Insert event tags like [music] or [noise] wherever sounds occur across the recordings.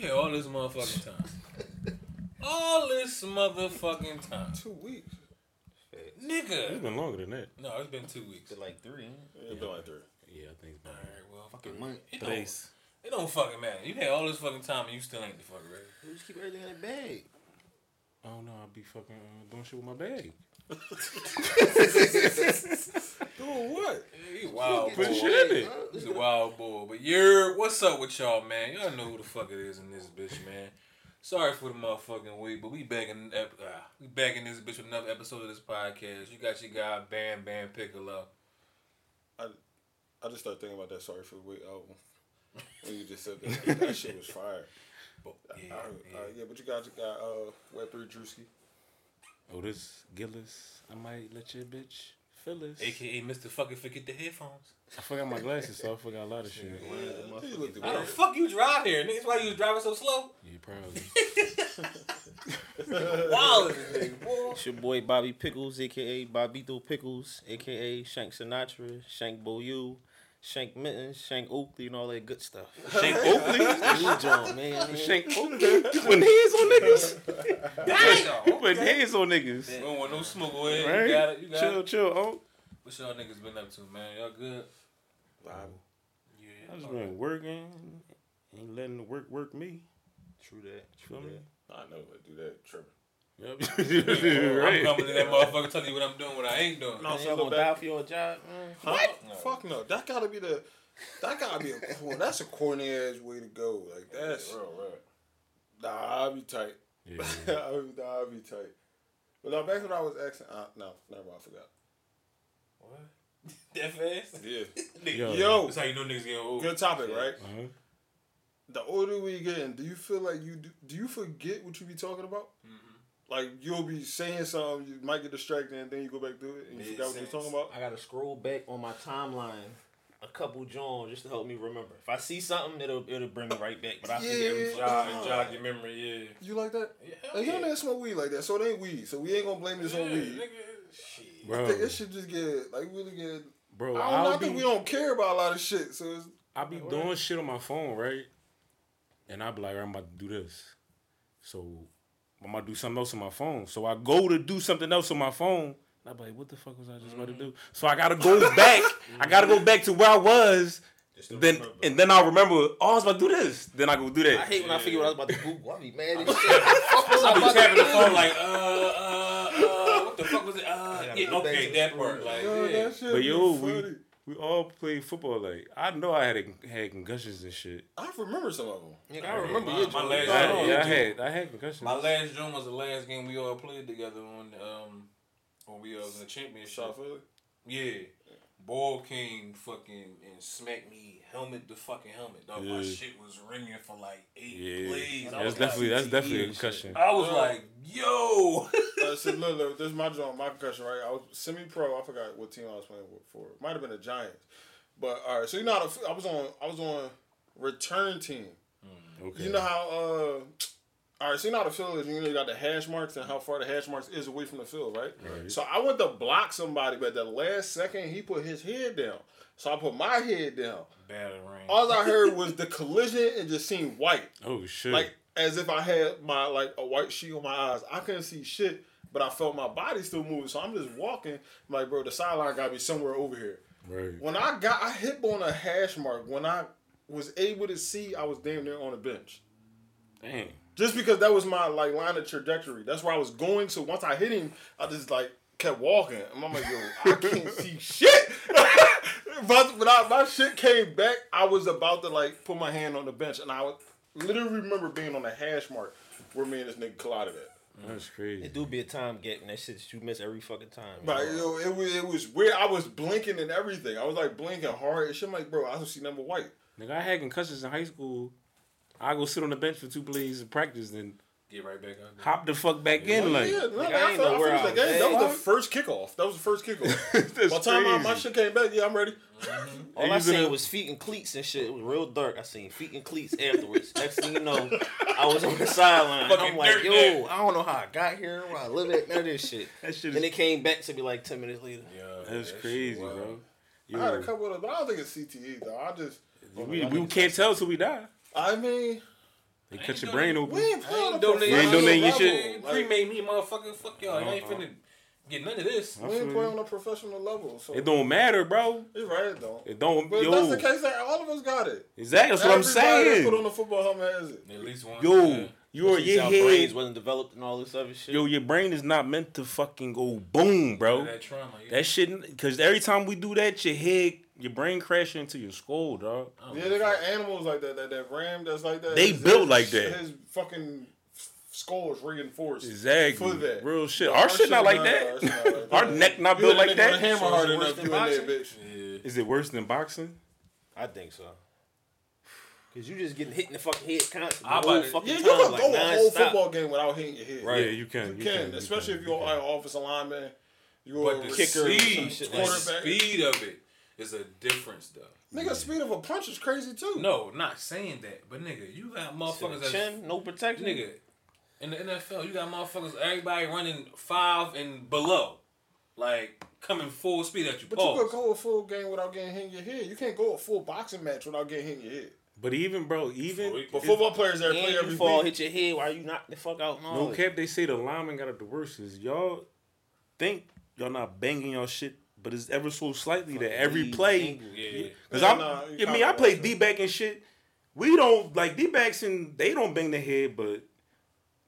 Yeah, all this motherfucking time. [laughs] all this motherfucking time. Two weeks. It's Nigga. It's been longer than that. No, it's been two weeks. Been like three. ain't it? It's been like three. Yeah, I think it's been Alright, well, Fucking month. it don't, it don't fucking matter. You had all this fucking time and you still ain't the fuck ready. You just keep everything in the bag. I don't know. I'll be fucking uh, doing shit with my bag. [laughs] [laughs] Doing what? You wild boy. shit in it. He's a wild boy. But you're what's up with y'all, man? Y'all know who the fuck it is in this bitch, man. Sorry for the motherfucking wait, but we back in ep- ah, we back in this bitch with another episode of this podcast. You got your guy Bam Bam Piccolo. I I just started thinking about that Sorry for the Wait album. [laughs] When you just said that. that shit was fire. But, yeah, Uh, yeah. uh, yeah, but you got, you got uh, Web3 Drewski. Oh, this Gillis. I might let you bitch Phyllis. AKA Mr. Fucking Forget the Headphones. I forgot my glasses, so I forgot a lot of shit. You looked How the fuck you drive here? Niggas, why you was driving so slow? Yeah, probably. [laughs] [laughs] Wild as a nigga. It's your boy Bobby Pickles, aka Bobito Pickles, aka Shank Sinatra, Shank Boyu, Shank Mittens, Shank Oakley, and all that good stuff. [laughs] Shank Oakley. [laughs] New joint, man. Shank Oakley. You putting hands on niggas. [laughs] Damn. You putting hands on niggas. We don't want no smoke. Go ahead. Right? You got it. You got chill, it. chill. Oh, What y'all niggas been up to, man? Y'all good? I Yeah. I just been working. Ain't letting the work work me. True that. Feel True me? that. I know, but do that tripping. Yep. [laughs] I'm coming to that motherfucker telling you what I'm doing, what I ain't doing. No, Man, so you look gonna back- die for your job, man? What? No. Fuck no. That gotta be the. That gotta be a. [laughs] Well, that's a corny ass way to go. Like that's. real, real. Nah, I'll be tight. Yeah. [laughs] I'll, be, nah, I'll be tight. But no, back when I was asking. Uh, no, never mind. I forgot. What? that fast? Yeah. Yo. Yo, That's how you know niggas getting old. good topic, right? Uh-huh. The older we getting, do you feel like you do? Do you forget what you be talking about? Like you'll be saying something, you might get distracted, and then you go back to it, and you Makes forgot what you sense. was talking about. I gotta scroll back on my timeline a couple John just to help me remember. If I see something, it'll it'll bring me right back. But I forget every Yeah. fucking Jog, time. jog your memory, yeah. You like that? Yeah, Like, hell young yeah. niggas smoke weed like that, so it ain't weed. So we ain't gonna blame this Yeah, on weed. nigga, shit. Bro, it should just get like really get. bro, I, don't know, I'll I think be, we don't care about a lot of shit. So it's I be doing shit on my phone, right? And I be like, I'm about to do this. So I'm about to do something else on my phone. So I go to do something else on my phone. And I be like, what the fuck was I just about to do? So I gotta go back. I gotta go back to where I was. Then and then I'll remember, oh, I was about to do this. Then I go do that. I hate when I forget what I was about to Google. I be mad as [laughs] shit. I be tapping the phone like, uh, uh, uh, what the fuck was it? Uh, Yeah, yeah, go back okay, to that the part, like, yo, yeah. that shit. But be yo, we funny. We all played football. Like I know I had a, had concussions and shit. I remember some of them. Nigga, I remember My- my last- Yeah, I, yeah, I had I had concussions. My last joint was the last game we all played together on, um, when we uh, was in the championship. Shot Yeah. Ball came fucking and smacked me helmet to fucking helmet. Dog, my shit was ringing for like eight yeah, plays. That's definitely like, that's definitely a concussion. I was Uh, like, yo. Uh, so look, look, this is my joint, my concussion, right? I was semi-pro. I forgot what team I was playing with for. Might have been the Giants. But all right, so you know, how the, I was on, I was on return team. Okay. You know how, uh, all right, so you know how the field is. You know, you got the hash marks and how far the hash marks is away from the field, right? Right. So I went to block somebody, but the last second he put his head down. So I put my head down. Battle ring. All I heard was [laughs] the collision and just seen white. Oh shit. like as if I had my like a white sheet on my eyes. I couldn't see shit, but I felt my body still moving. So I'm just walking. I'm like, bro, the sideline got to be somewhere over here. right. When I got, I hit on a hash mark. When I was able to see, I was damn near on the bench. Damn. Just because that was my like line of trajectory. That's where I was going. So once I hit him, I just like kept walking. And I'm like, yo, I can't [laughs] see shit. [laughs] but when I, my shit came back, I was about to like put my hand on the bench, and I would literally remember being on the hash mark where me and this nigga collided at. That's crazy. It do be a time gap and that shit that you miss every fucking time. But you you know? know, it was it was weird. I was blinking and everything. I was like blinking hard and shit. I'm like, bro, I don't see number white. Nigga, I had concussions in high school. I go sit on the bench for two plays of practice, then Get right back out there. hop the fuck back in. Like, yeah, no, nigga, man, I I, ain't know I where finished I the game. That was was the first kickoff. That was the first kickoff. [laughs] that's By the time I, my shit came back, yeah, I'm ready. All I was in seen was feet and cleats and shit. It was real dark. I seen feet and cleats afterwards. Next thing you know, I was on the sideline. I'm like, dirt yo, nigga. I don't know how I got here, where I live at, none of this shit. That shit Then is it came back to me like ten minutes later. Yeah, that's that crazy, shit wild. I had a couple of them, but I don't think it's CTE though. I just we, we can't tell till we die. I mean, They I cut your brain open. We ain't playing ain't a donating. You ain't professional donating your level. shit? Like, Pre-made me, motherfucker. Fuck y'all. Y'all ain't Uh-uh. finna get none of this. I we ain't playing on a professional level. So It don't matter, bro. You're right, it don't. It don't. But yo, that's the case that all of us got it. exactly. That's what I'm Everybody that put on saying. a football helmet has it. At least one. Yo, yeah. your Especially your our brains head, wasn't developed and all this other shit. yo, your brain is not meant to fucking go boom, bro. That trauma. yeah. That shit, because every time we do that, your head, your brain crash into your skull, dog. Yeah, they got fuck. animals like that. That that ram that's like that. They built like that. His fucking skull is reinforced. Exactly. For that. Real shit. Our, shit not like that. our not like Our that. neck not built like nigga that. hammer So hard enough, worse than in there, bitch. Yeah. Is it worse than boxing? I think so. Cause you just getting hit in the fucking head constantly. I whole about fucking Yeah, you time, can like, go a whole football game without hitting your head. Right. Yeah, you can. You can, especially if you're can. an offensive lineman. You're But a the kicker speed, some shit the quarterback. speed of it is a difference, though. Nigga, speed of a punch is crazy too. No, not saying that, but nigga, you got motherfuckers that's Chin, no protection. nigga. In the NFL, you got motherfuckers, everybody running five and below, like coming full speed at you. But you Pause. could go a full game without getting hit in your head. You can't go a full boxing match without getting hit in your head. But even, bro, even. But But football players that play And every you fall, hit your head while you knock the fuck out and all No that. cap, they say the lineman got it the worst. Is y'all think y'all not banging y'all shit, but it's ever so slightly that every Knees, play. ankles. yeah, Because Yeah, I'm, nah, you I mean, I play D it. back and shit. We don't like D backs and they don't bang the head, but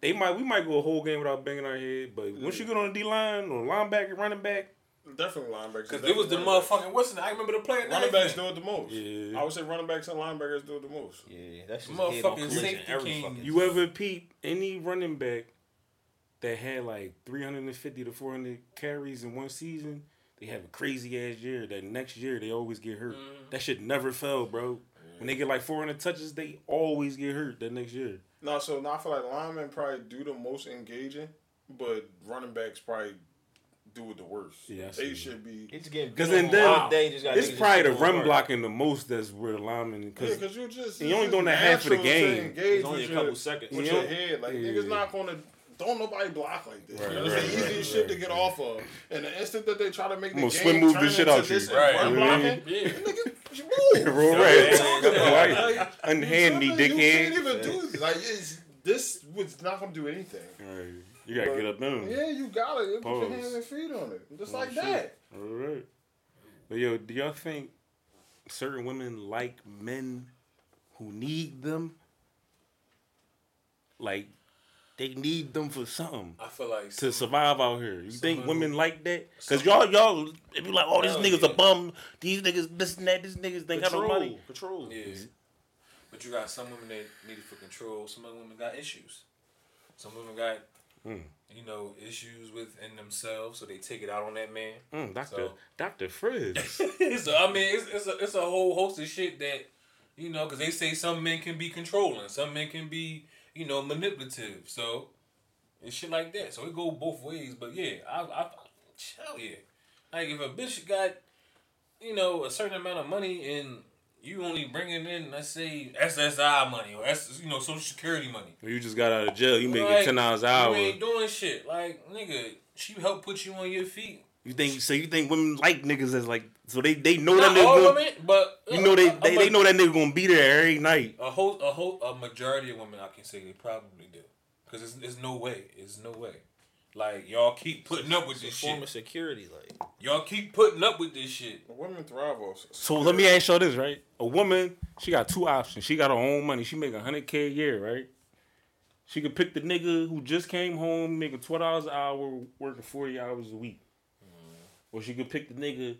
they might. We might go a whole game without banging our head. But once you get on the D line or linebacker, running back, Definitely linebackers. because it was the Definitely motherfucking what's the I remember the play. Running backs do it the most. Yeah. I would say running backs and linebackers do it the most. Yeah, that's just Motherfucking head on collision safety king. fucking you ever peep any running back that had like 350 to 400 carries in one season? They have a crazy ass year. That next year they always get hurt. Mm-hmm. That shit never fell, bro. When they get like 400 touches, they always get hurt that next year. No, so now I feel like linemen probably do the most engaging, but running backs probably do it the worst. Yeah, I they see. should be. It's getting because then- on then just got It's niggas probably the run going blocking the most that's where the lineman Yeah, because because you just And you only doing that half of the game. It's only a couple your, seconds. with Yeah. your head, like Yeah. niggas not gonna. Don't nobody block like this. Right, you know, it's the right, easiest right, shit to get off of. And the instant that they try to make the game swim move turn the shit out you. this Right. blocking, Yeah. nigga, you move. Roll right. Right. Unhand me, you can't dickhead. even do like it's this was not gonna do anything. Right. You gotta get up them. Yeah, you gotta you put your hands and feet on it, just Oh, like shit. that. All right. But yo, do y'all think certain women like men who need them? Like they need them for something I feel like to survive out here. You think women like that? Cause y'all, y'all, if you like, oh, these niggas yeah. a bum. These niggas, this and that. These niggas they got no money. Control. Yeah. But you got some women that need it for control. Some other women got issues. Some women got, Mm. you know, issues within themselves, so they take it out on that man. Mm, Doctor, So- Doctor Frizz. [laughs] so I mean, it's it's a, it's a whole host of shit that, you know, because they say some men can be controlling, some men can be, you know, manipulative. So, and shit like that. So it go both ways. But yeah, I, I, hell yeah. Like if a bitch got, you know, a certain amount of money and you only bringing in, let's say SSI money or S, you know, Social Security money. you just got out of jail. You making Like, ten dollars an You ain't doing shit. Like nigga, she helped put you on your feet. You think so? You think women like niggas as like so they they know Not that nigga. all Gonna, women, but you know they a- a they, they know that nigga gonna be there every night. A whole, a whole, a majority of women, I can say they probably do, because it's, it's no way, it's no way. Like y'all keep putting up with It's a this form of security, like Y'all keep putting up with this shit. Women thrive off. So let me ask y'all this, right? A woman, she got two options. She got her own money. She make hundred k a year, right? She could pick the nigga who just came home making twelve dollars an hour, working forty hours a week, or she could pick the nigga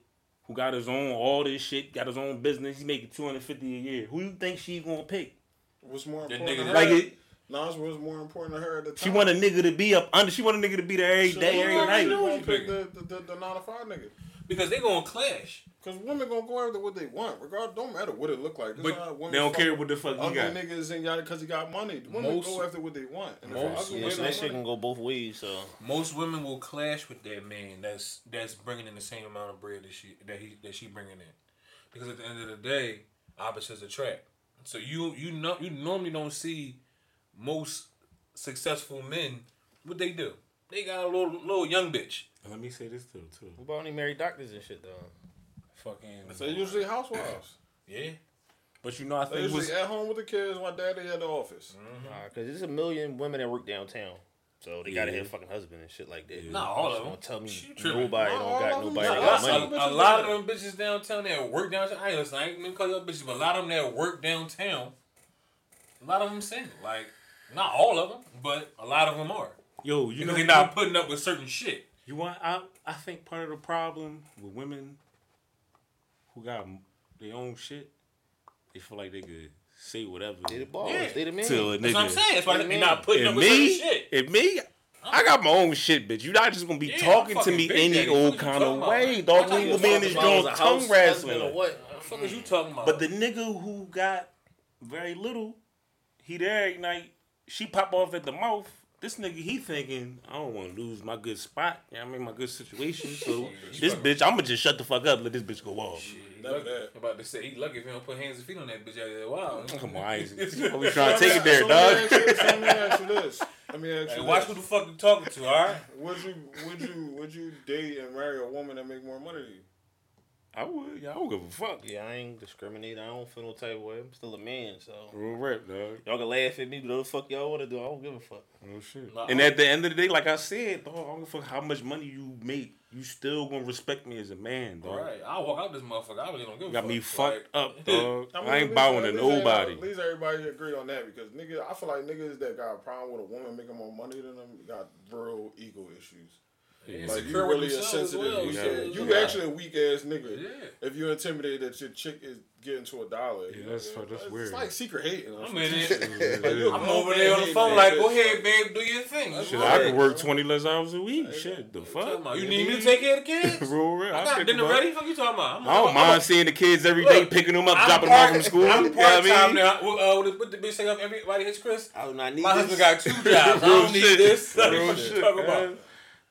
who got his own all this shit, got his own business. He making two hundred fifty a year. Who you think she gonna pick? What's more The important to nigga her? Like it, Nah, it's what's more important to her at the time. she want a nigga to be up under. She want a nigga to be there every She day, every gonna- night. She gonna you pick the, the, the, the nine to five nigga. Because they're gonna clash. Cause women gonna go after what they want, regardless. Don't matter what it look like. This But women they don't care what the fuck he ugly got. niggas and yada because he got money. Women Most- go after what they want. And if most ugly yeah, nigga so got that shit can go both ways. So Most women will clash with that man that's that's bringing in the same amount of bread that she that he that she bringing in, because at the end of the day, opposites attract. So you you know you normally don't see most successful men what they do. They got a little little young bitch. Let me say this too, too. what about any married doctors and shit though? Fucking They usually housewives. yeah. But you know, I think usually was at home with the kids My daddy at the office. Mm-hmm. Nah, Because there's a million women that work downtown. So they gotta Yeah. have a fucking husband and shit like that. Nah, all of them. Don't tell me She tripping. nobody Not don't got nobody Not got of A, money. a lot of them bitches downtown that work downtown. Hey, listen, I ain't gonna call you a bitch, but a lot of them that work downtown, a lot of them single. Like, not all of them, but a lot of them are. Yo, you You know, know, they're not putting up with certain shit. You want? I I think part of the problem with women who got their own shit, they feel like they could say whatever They the boss. Yeah. They the man. to a That's what I'm saying. That's why Yeah, they're not putting up And with certain me, shit. and me, I got my own shit, bitch. You're not just gonna be Yeah, talking to me any Daddy. old kind of way, I dog. thought We you will be in this about joint a tongue house wrestling. husband what? What the fuck is you mm. talking about? But the nigga who got very little, he there every night. She pop off at the mouth. This nigga, he thinking, I don't want to lose my good spot. You know what I mean, my good situation. [laughs] So this bitch, I'ma just shut the fuck up. Let this bitch go off. Never that. I'm about to say he lucky if he don't put hands and feet on that bitch out there. Wow. Come on, I ain't. We trying to take it there, So dog. Let me, ask you, so let me ask you this. Let me ask Hey, you watch this. who the fuck you talking to, all right? Would you would you would you date and marry a woman that make more money than you? I would. Yeah, I don't give a fuck. Yeah, I ain't discriminate. I don't feel no type of way. I'm still a man, so Real rap, dog. y'all can laugh at me, but what the fuck y'all wanna do? I don't give a fuck. Real shit. Nah, and I'm- at the end of the day, like I said, dog, I don't give a fuck how much money you make. You still gonna respect me as a man, dog. Right. I'll walk out this motherfucker. I really don't give a Got fuck. Got me Like, fucked up, [laughs] dog. I, mean, ain't least- bowing to nobody. At least everybody agree on that because niggas, I feel like niggas that got a problem with a woman making more money than them got real ego issues. Yeah, Like you with really a sensitive. well, you yeah. you Yeah. actually a weak ass nigga. Yeah. If you're intimidated that your chick is getting to a dollar. Yeah, you know, that's- it's- that's it's like secret hating. I'm in it. [laughs] Like, you're a I'm over there on the phone like, go ahead, babe, do your thing. That's Shit, right. I could work twenty less hours a week. Shit, the What you fuck? You need me to take care of the kids? [laughs] Real real. I got dinner ready. Fuck you talking about? I'm, I don't I'm, mind I'm, seeing the kids every day, Look, picking them up, I'm dropping them off part- from school. I'm you know what I part time now. Uh, what, what the bitch say? Everybody hits Chris. I do not need My husband got two jobs. I don't need this. [laughs] What Real you talking about?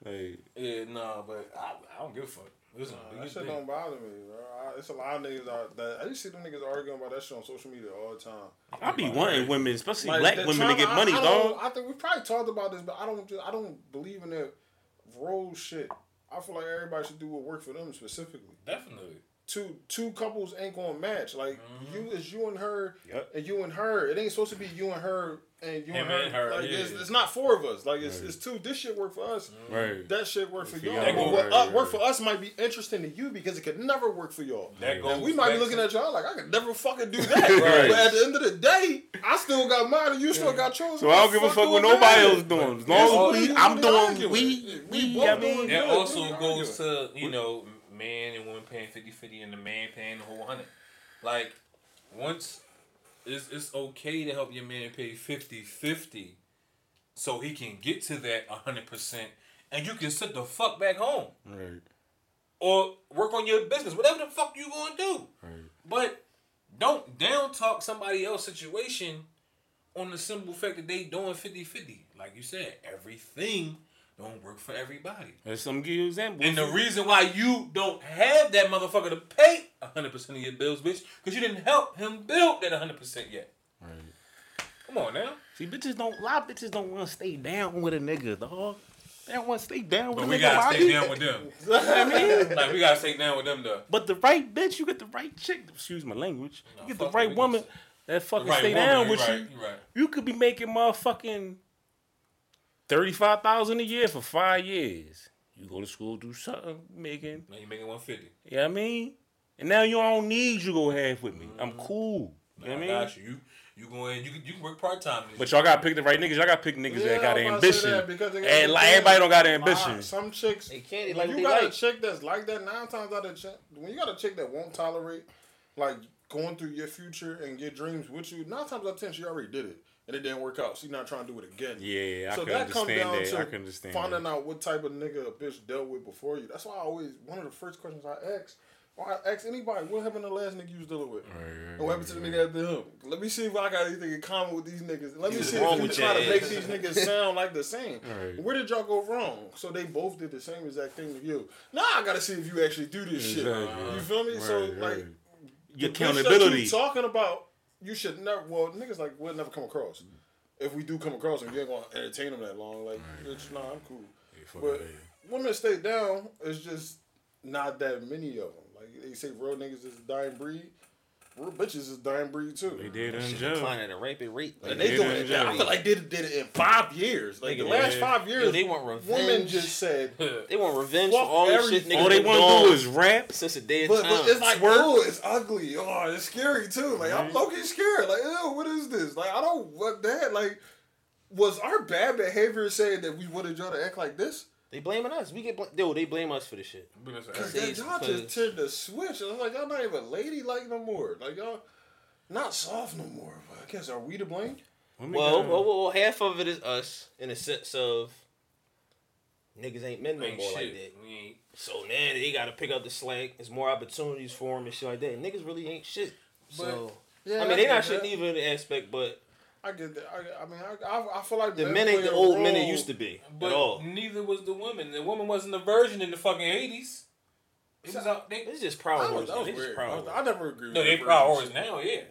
Man. Like, Yeah, no, but I, I don't give a fuck. Listen, do That shit thing. don't bother me, bro. I, it's a lot of niggas out that I just see them niggas arguing about that shit on social media all the time. I be wanting women, especially Like, black they're women, to get I- money, I, dog. I think we probably talked about this, but I don't. Just, I don't believe in that role shit. I feel like everybody should do what work for them specifically. Definitely. Two two couples ain't gonna match. Like Mm-hmm. you is you and her, Yep. and you and her. It ain't supposed to be you and her and you Him and her. and her, Like yeah. it's, it's not four of us. Like it's, it's two. This shit work for us. Right. That shit work for For y'all. y'all, But what right, uh, right, work for us might be interesting to you because it could never work for y'all. That goes And we might be looking to- at y'all like I could never fucking do [laughs] that. Right. But at the end of the day, I still got mine and you still got yours. So I don't give a fuck what nobody else doing. As long as we, I'm doing, arguing. we, We we, both I doing mean, good. That also goes to, you know, man and woman paying 50 50 and the man paying the whole hundred. Like, once it's, it's okay to help your man pay 50 50 so he can get to that 100% and you can sit the fuck back home right, or work on your business, whatever the fuck you gonna do. right. But don't down talk somebody else's situation on the simple fact that they doing 50 50. Like you said, everything don't work for everybody. Let's some give you an example. And the reason why you don't have that motherfucker to pay 100% of your bills, bitch, because you didn't help him build that 100% yet. Right. Come on now. See, bitches don't, a lot of bitches don't want to stay down with a nigga, dog. They don't want to stay down with But we nigga. gotta stay down with them. [laughs] I mean, Like, we gotta stay down with them, though. but the right bitch, you get the right chick. Excuse my language. No, You get the right woman that fucking Right, stay woman, down with right, you. you right. You could be making motherfucking thirty five thousand a year for five years. You go to school, do something, making. Now you making 150. You know what I mean? And now you don't need you go half with me. I'm mm-hmm. cool. You know I what I mean? got you. You, you go in, you, can- you can work part time. But y'all gotta pick the right niggas. Y'all gotta pick niggas that got ambition. And And like everybody don't got ambition. Some chicks, They can't, they when like you what they got a chick that's like that, nine times out of ten, when you got a chick that won't tolerate, like going through your future and your dreams with you, nine times out of ten, she already did it and it didn't work out. She's not trying to do it again. Yeah, I so can that comes understand down that. to I can understand finding that. out what type of nigga a bitch dealt with before you. That's why I always one of the first questions I ask. Or I ask anybody, what happened to the last nigga you was dealing with? Right, right, what happened to the nigga after him? Let me see if I got anything in common with these niggas. Let me see if you try to make these niggas sound like the same. [laughs] Right. Where did y'all go wrong? So they both did the same exact thing to you. Now I gotta see if you actually do this shit. You feel me? so Right, like. Your the accountability. you talking about, you should never. Well, niggas like we'll never come across. If we do come across them, you ain't gonna entertain them that long. Like, bitch, nah, I'm cool. Yeah, But that. women stay down. It's just not that many of them. Like they say, real niggas is a dying breed. Real bitches is dying breed too. They did in Shit jail. decline at a rapid rate. Like, And they did doing it it. in jail. I feel like they did it in five years. Like the last yeah. five years, Yo, [laughs] they want revenge. women just said. They want revenge for all the shit everything. niggas All they want to do is rap. since the day of But, time. but it's like, Twerk. oh, it's ugly. Oh, it's scary too. Like I'm Right. low key scared. Like, ew, what is this? Like, I don't what that. Like, was our bad behavior saying that we wanted y'all to act like this? They blaming us. We get bl- yo. They blame us for the shit. Cause Cause that y'all just tend to switch. I'm like, y'all not even ladylike no more. Like y'all not soft no more. But I guess are we to blame? Women Well, well, well, half of it is us in the sense of niggas ain't men no Ain't more shit. like that. We ain't. So now they got to pick up the slack. There's more opportunities for them and shit like that. And niggas really ain't shit. So Yeah, I mean, they not shit that. neither in the aspect, but I get that. I, I mean, I, I, I feel like the men men ain't the a old men it used to be But at all. neither was the woman. The woman wasn't a virgin in the fucking eighties. It was out. They, It's just I proud was, horse. was just weird. proud I, horse. I never agree. no, with they the proud virgins. horse now. Yeah.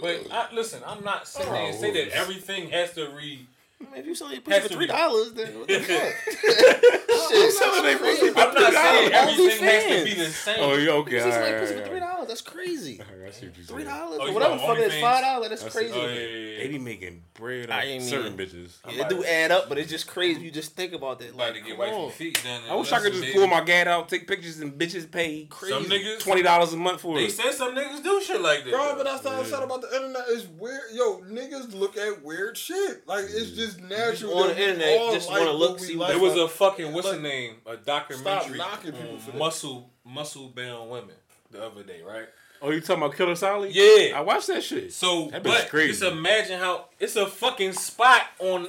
But I, listen, I'm not sitting there and say that everything has to re. I mean, if you sell your Has pussy for three dollars, then what the [laughs] fuck? [laughs] I'm fuck? Shit, selling their pussy for not three saying everything has to be the same. Oh, yeah, okay. You All see pussy for three right, dollars? That's crazy. I see what you're Three dollars Oh, or whatever the fuck it is. Five dollars. That's That's- crazy. Oh, yeah, yeah, yeah. They be making bread I off ain't certain mean- bitches. Yeah, it do add up, but it's just crazy. [laughs] You just think about that. About Like, to get come wifey on. feet done. I wish I could just pull my gat out, take pictures, and bitches pay crazy Some niggas- twenty dollars a month for They it. They said some niggas do shit like that. Bro, though. but that's what I Yeah. said about the internet. It's weird. Yo, niggas look at weird shit. Like it's just natural. on the internet, all just wanna what look, we see like. There was a fucking what's Like, the name? A Stop documentary knocking people for on muscle muscle bound women the other day, right? Oh, you talking about Killer Solly? Yeah. I watched that shit. So, That but crazy. just imagine how it's a fucking spot on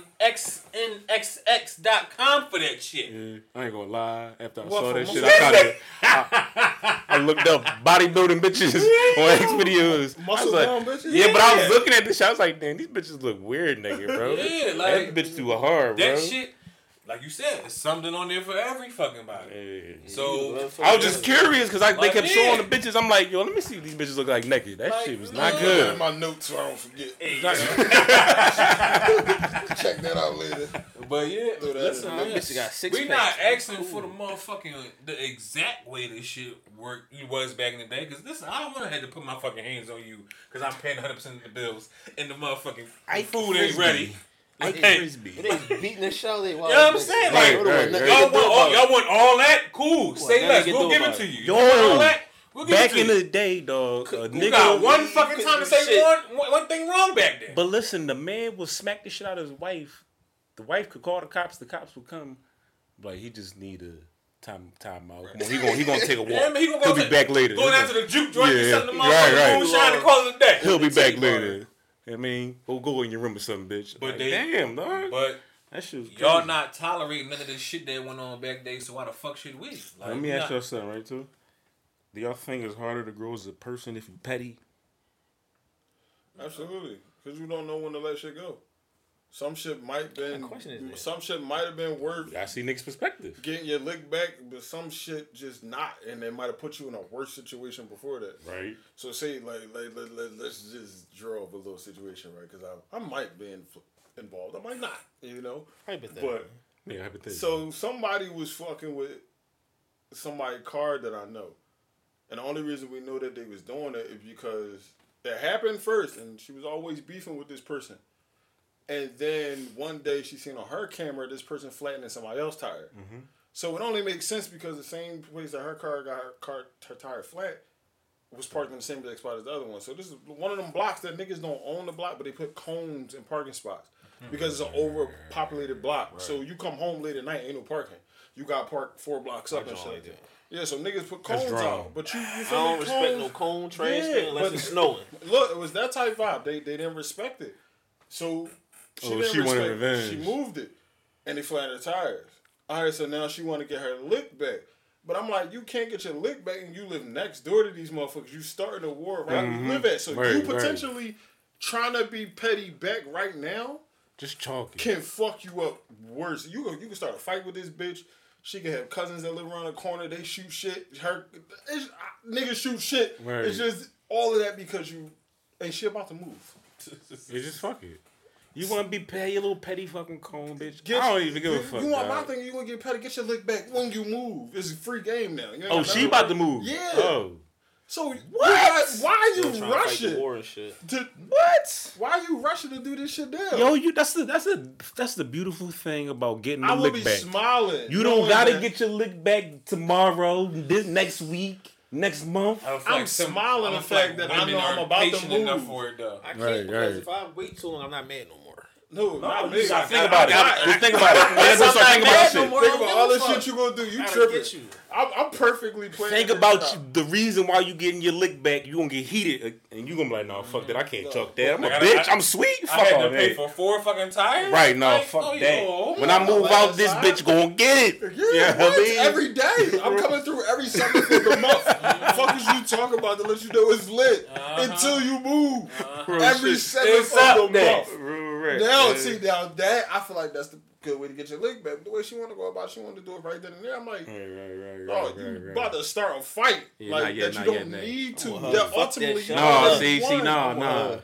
xnxx.com for that shit. Yeah, I ain't gonna lie. After I What, saw that shit, I kind of I, [laughs] I looked up bodybuilding bitches on X videos. I was Muscle like, bound bitches? Yeah, but I was looking at this shit. I was like, damn, these bitches look weird, nigga, bro. Yeah, like that like bitch too hard, bro. that shit. Like you said, it's something on there for every fucking body. Yeah. So I was just curious because I, they kept yeah. showing the bitches. I'm like, yo, let me see what these bitches look like naked. That Like, shit was no. not Put it good. in my notes so I don't forget. Hey, Check that out later. but yeah, Do that. listen, That bitch got six we packs. not asking for the motherfucking the exact way this shit worked it was back in the day. Cause listen, I don't want to have to put my fucking hands on you because I'm paying 100 percent of the bills and the motherfucking Ike food ain't Frisbee. ready. Ike Hey. Frisbee. It ain't beating the shell. You know You know what I'm saying? Like, Right, right, right. y'all want all, y'all want all that? Cool. Say now less. We'll give it to it. you. Yo, You want all that? We'll give Back in you. the day, dog, a You nigga. got one fucking time to say one, one, one one thing wrong back then. But listen, the man will smack the shit out of his wife. The wife could call the cops. The cops would come. But he just need a time time out. Come on, he gonna he gonna take a [laughs] walk. Yeah, man, he gonna He'll go be to- back later. Go down to the juke joint and Yeah, set the right, right. moonshine and call it a day. He'll be back Take later. I mean, we'll go in your room or something, bitch. But Like, they- damn, dog. But that shit was y'all not tolerating none of this shit that went on back then, so why the fuck should we? Like, Let me ask not- y'all something, right? Too. Do y'all think it's harder to grow as a person if you petty? Absolutely, because you don't know when to let shit go. Some shit might been question is some shit might have been worth I see Nick's perspective. getting your lick back, but some shit just not, and they might have put you in a worse situation before that. Right. So say like like let, let, let's just draw up a little situation, right? Because I I might be in, involved, I might not, you know. Hypothetical. But Yeah, hypothetical. so somebody was fucking with somebody card that I know, and the only reason we know that they was doing it is because it happened first, and she was always beefing with this person. And then one day she seen on her camera this person flattening somebody else's tire. So it only makes sense because the same place that her car got her car her tire flat was parked in the same exact spot as the other one. So this is one of them blocks that niggas don't own the block, but they put cones in parking spots because it's an overpopulated block. So you come home late at night, ain't no parking. You got parked four blocks up and shit. like that. Yeah, so niggas put cones wrong. out, but you, you I don't respect Cones- no cone trash Yeah, unless but- it's snowing. Look, it was that type vibe. They they didn't respect it. So she Oh, didn't she wanted revenge. She moved it, and they flattened her tires. All right, so now she want to get her lick back. But I'm like, you can't get your lick back, and you live next door to these motherfuckers. You starting a war right where you live at, so Mm-hmm. Right, you right. potentially trying to be petty back right now Just talking can fuck you up worse. You go, you can start a fight with this bitch. She can have cousins that live around the corner. They shoot shit. Her it's, uh, niggas shoot shit. Right. It's just all of that because you ain't she about to move. [laughs] It's just fuck it. You want to be petty, you little petty fucking cone, bitch? Get- I don't even give a you, fuck. You want my thing? You want to get petty? Get your lick back when you move. It's a free game now. You ain't Oh, she about to move. Yeah. Oh. So what? Why are you Trying to rushing? war and shit. To, What? why are you rushing to do this shit down? Yo, you that's the that's the that's the beautiful thing about getting the I will lick be back. smiling. You don't gotta that get your lick back tomorrow, this next week, next month. I don't feel I'm smiling the fact that I know I'm about to patient enough move. for it though. I can't Right, because right. if I wait too long, I'm not mad no more. No, not you me. think about it. Think about it. Not about. Think about all the shit you're gonna do. You tripping. Get you. I'm, I'm perfectly playing. Think about you, the reason why you getting your lick back. You gonna get heated, uh, and you gonna be like, "No, fuck that. I can't chuck that. I'm a I bitch. I- I'm sweet. I Fuck had all to pay that." for four fucking tires. Right? No, Like, fuck oh, that. yo. When I move out, this time. bitch gonna get it. Yeah, Yeah, I mean- every day. I'm coming through every second of the month. [laughs] Fuck is you talking about to let you know it's lit Uh-huh. until you move. Real Every shit. second of the month. Real rap, Now, man. see, now that I feel like that's the good way to get your lick back. The way she want to go about, she want to do it right then and there. I'm like, Right, right, right, oh, right, you right, right. about to start a fight Yeah, like yet, that you don't yet, need to. Oh, Yeah, that ultimately, shit. you No, see, see, won. nah, nah.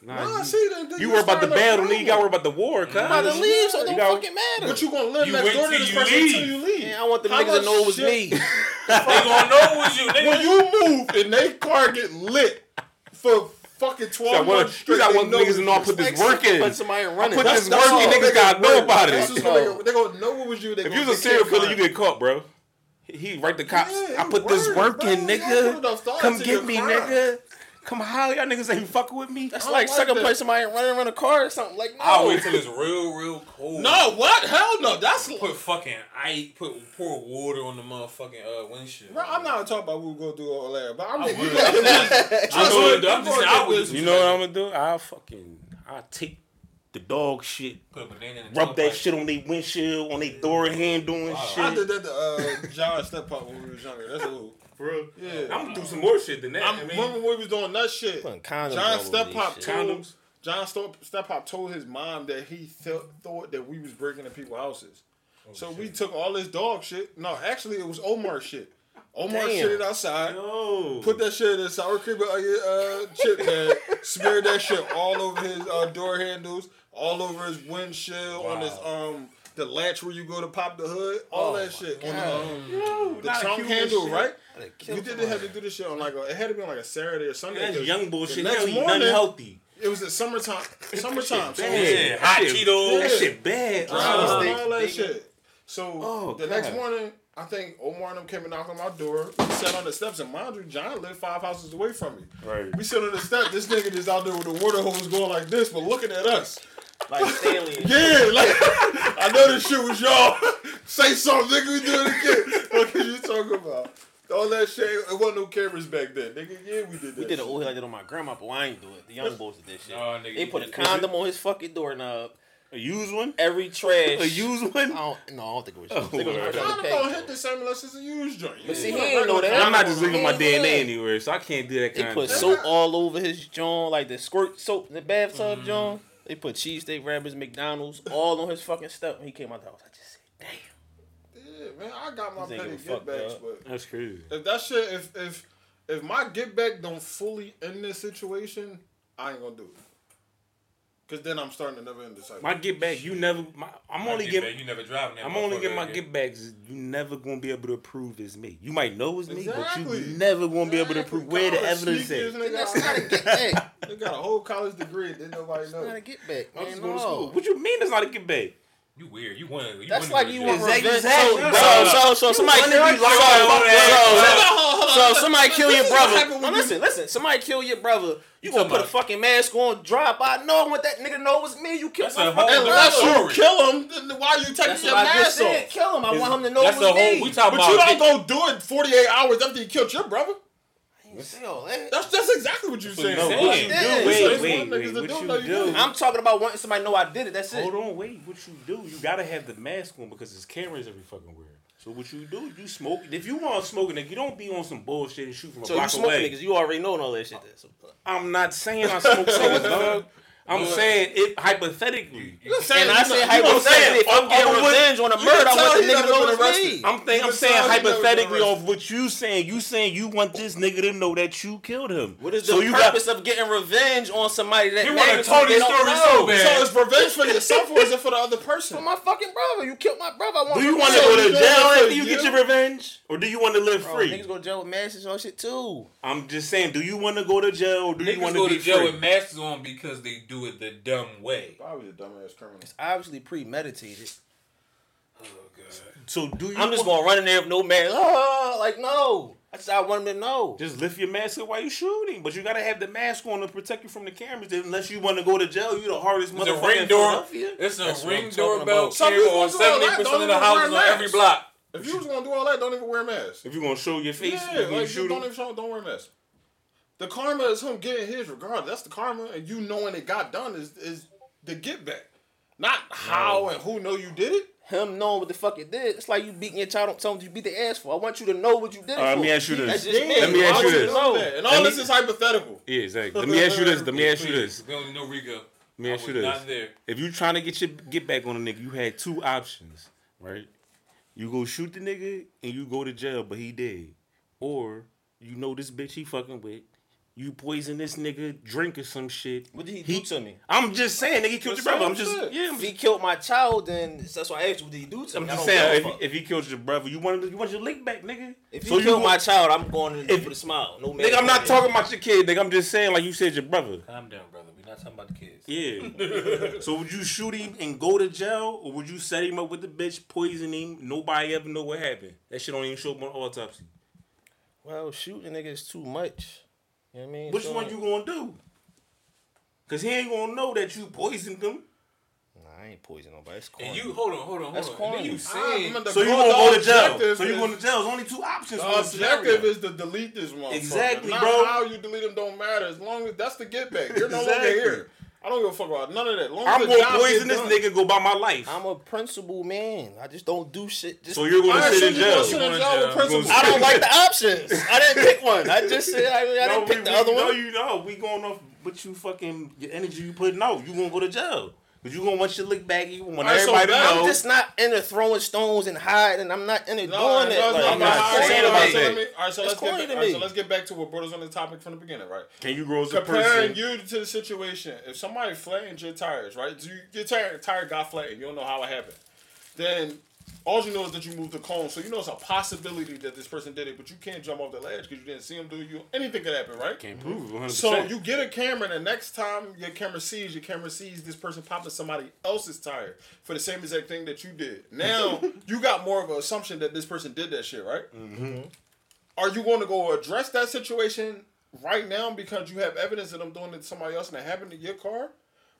Nah, Nah, you, see, then, then you worry about the battle, nigga. You gotta worry about the war, cuz. I'm about to leave, so it You don't got- fucking matter. But you gonna live You next door to this person leave. until you leave. Man, I want the How niggas to know it was me. [laughs] They gonna know it was you, nigga. When you move and they car get lit for fucking twelve got one, months straight, you got one niggas to I you. put this work in. Put somebody running. put That's- this That's work in, niggas gotta gonna know about it. what's gonna They gonna know it was you. If you was a serial killer, you get caught, bro. He right the cops. Yeah, I put this work bro. in, nigga. Come get me, crime. nigga. Come how y'all niggas ain't fucking with me. That's I like second like place somebody running around a car or something. Like, no. I'll wait till it's real, real cold. No, what? Hell no. That's Put fucking ice, put pour water on the motherfucking uh, windshield. Bro, I'm not talking about who gonna do all that, but I'm I just, would. [laughs] gonna- I would. I'm just saying, I would. this- You know what I'm gonna do? I'll fucking I'll take the dog shit, Put a banana in the rub that tailpipe. shit on their windshield, on their door handle and Wow. I did that to uh, John Step Up when we was younger. That's old. Bro, Yeah. I'm gonna do some more shit than that. I I mean, remember when we was doing that shit. Putting condoms John over Step Pop told Condoms? John Step Step Pop told his mom that he th- thought that we was breaking into people's houses. so we took all this dog shit. No, actually, it was Omar shit. Omar Damn. shit it outside. Yo. Put that shit in a sour cream uh, uh, chip bag. smeared that shit all over his uh, door handles, all over his windshield, on his um the latch where you go to pop the hood, all that shit on the um, Yo, the trunk handle, shit. right? You didn't have to do this shit on like a, it had to be on like a Saturday or Sunday. That's 'cause young bullshit. The Hell, next nothing morning, healthy. it was the summertime. [laughs] Summertime. So Bad. Yeah, hot shit- Cheetos. That shit bad. Dry Oh. all that bacon. shit. So Oh, the next morning, I think Omar and them came and knocked on my door. We sat on the steps, and mind you, John lived five houses away from me. Right. We sit on the step. This nigga just out there with the water hose going like this, but looking at us. Like Stanley. Yeah, like [laughs] I know this shit was y'all. [laughs] Say something, nigga. We do it again. [laughs] What are you talking about? All that shit. It wasn't no cameras back then, nigga. Yeah, we did that. We did an shit. old head like that on my grandma, but I ain't do it. The young boys did that shit. Oh, nigga, they put a condom on his fucking doorknob. A used one? Every trash. A used one? I don't, no, I don't think it was. Oh, I think it was word. fresh out Condom don't pack. hit the same unless it's a used joint. But see, he ain't know that. condom I'm not just it. leaving my Yeah. DNA anywhere, so I can't do that They kind put soap all over his joint, like the squirt soap in the bathtub joint. They put cheesesteak wrappers, McDonald's, all on his fucking stuff. When he came out the house, I just said, "Damn." Yeah, man, I got my This nigga petty get backs, up. but That's crazy. if that shit, if if if my get back don't fully end this situation, I ain't gonna do it. Cause then I'm starting to never end the cycle. My get back, you never. My, I'm My only get getting. back, You never driving that I'm only motherfucker getting my again. get backs. You never gonna be able to prove it's me. You might know it's me, but you never gonna be able to prove where the evidence sneakers, is. They That's got, not a get back. [laughs] they got a whole college degree. Didn't nobody That's not know. a get back, I'm man. just going to school. What you mean it's not a get back? You weird. You want. You That's wanna like you want jail. Exactly. revenge. Exactly. So, No. so, so, so somebody kill be you. So, like so, so, so somebody kill your This is what brother. happened No, you- listen, listen. Somebody kill your brother. You gonna put a about- fucking mask on, drive by. No, I want that nigga to know it was me. You killed That's my fucking different Unless brother. you kill him, then why you taking That's your what I mask said. off? Kill him. I want him to know That's it the was whole. me. We talking But about. you don't go do it 48 hours after you killed your brother. Say all that. That's that's exactly what you're what saying. you're What you Yeah. do, Wait, wait, wait. What you do? do. I'm talking about wanting somebody to know I did it. That's it. Hold on, wait. What you do? You gotta have the mask on because there's cameras every fucking where. So what you do? You smoke. If you want to smoke, nigga, you don't be on some bullshit and shoot from a So you block smoking away. niggas. You already know all that shit. Then. So, I'm not saying I smoke cigarettes, [laughs] dog. I'm Look. saying it hypothetically. You saying And I you say know- you gonna hypothetically, if I'm off- getting off revenge on a murder, I want the nigga to know been it's me. I'm think I'm saying can tell he never been hypothetically arrested. off what you saying. You saying you want this nigga to know that you killed him. What is the you purpose of getting revenge on somebody that You want a magnitude Tony they don't story know? so bad. So it's revenge for yourself or is it for the other person? For my fucking brother, you killed my brother. I want Do you want want to go to jail gonna after you get your revenge, or do you want to live Bro, free? niggas go to jail with masses on shit too. I'm just saying, do you want to go to jail, or do you Niggas want go to to jail with masks on because they do it the dumb way. Probably a dumbass criminal. It's obviously premeditated. Oh god. So do you? I'm just gonna run in there with no mask. Oh, like no. That's how I want him to know. Just lift your mask up while you're shooting, but you gotta have the mask on to protect you from the cameras. Unless you want to go to jail, you the hardest It's a motherfucker ring in door. Philadelphia. It's a That's ring doorbell camera on do all that, seventy percent of the houses wear on every block. If you was gonna do all that, don't even wear a mask. If you're gonna show your face, Yeah, you like just shoot don't even show, don't wear a mask. The karma is him getting his regard. That's the karma, and you knowing it got done is is the get back, not how and who know you did it. Him knowing what the fuck it did. It's like you beating your child up, telling you beat the ass for. I want you to know what you did. it All right, let for. me ask you this. That's. Let me ask you this. that? And all Let this is hypothetical. Yeah, exactly. Let me ask you this. Let me ask you this. We don't know Rico. Let me I ask you this. If you trying to get your get back on a nigga, you had two options, right? You go shoot the nigga and you go to jail, but he dead. Or you know this bitch he fucking with. You poison this nigga, drink or some shit. What did he do to me? I'm just saying, nigga, he killed The your brother. I'm just shit. yeah. I'm If he killed my child, then that's why I asked you, what did he do to I'm me? I just saying, if, if he killed your brother, you want you want your lick back, nigga. If So you kill go- my child, I'm going to If- with a smile. No man. nigga, I'm not talking about your kid, nigga. I'm just saying, like you said, your brother. Calm down, brother. We're not talking about the kids. Yeah. [laughs] so would you shoot him and go to jail, or would you set him up with the bitch, poison him? Nobody ever know what happened. That shit don't even show up on autopsy. Well, shooting nigga is too much. You know I mean? Which So, one you gonna do? Cause he ain't gonna know that you poisoned them. Nah, I ain't poison nobody. It's corny. And you hold on, hold on, hold That's on. And corny. you saying remember So you gonna go to jail. So you going to jail. There's only two options. The for this objective is to delete this one. Exactly, Not bro. How you delete them don't matter. As long as that's the get back. You're no Exactly. longer here. I don't give a fuck about none of that. Long I'm the gonna poison this nigga. Go by my life. I'm a principled man. I just don't do shit. Just so you're gonna sit in jail. sit in jail with I don't like the [laughs] options. I didn't pick one. I just said I, I didn't No, pick the we other know one. No, you know. We going off what you fucking your energy you putting out. You gonna go to jail. But you gonna want your lick back. You want Alright, so everybody back- to know. I'm just not into throwing stones and hiding. I'm not into No, doing it. no, Like, no, I'm not alright, saying so about let that. me- All right, so It's let's get back, to all right, so let's get back to what brought us on the topic from the beginning, right? Can you grow as a Comparing person? you to the situation, if somebody flattened your tires, right? So you, your tire, tire got flattened, you don't know how it happened. Then all you know is that you moved the cone, so you know it's a possibility that this person did it, but you can't jump off the ledge because you didn't see him do. You anything could happen, right? Can't prove it 100. So you get a camera, and the next time your camera sees, your camera sees this person popping somebody else's tire for the same exact thing that you did. [laughs] Now you got more of an assumption that this person did that shit, right? Mm-hmm. Are you going to go address that situation right now because you have evidence that I'm doing it to somebody else and it happened to your car,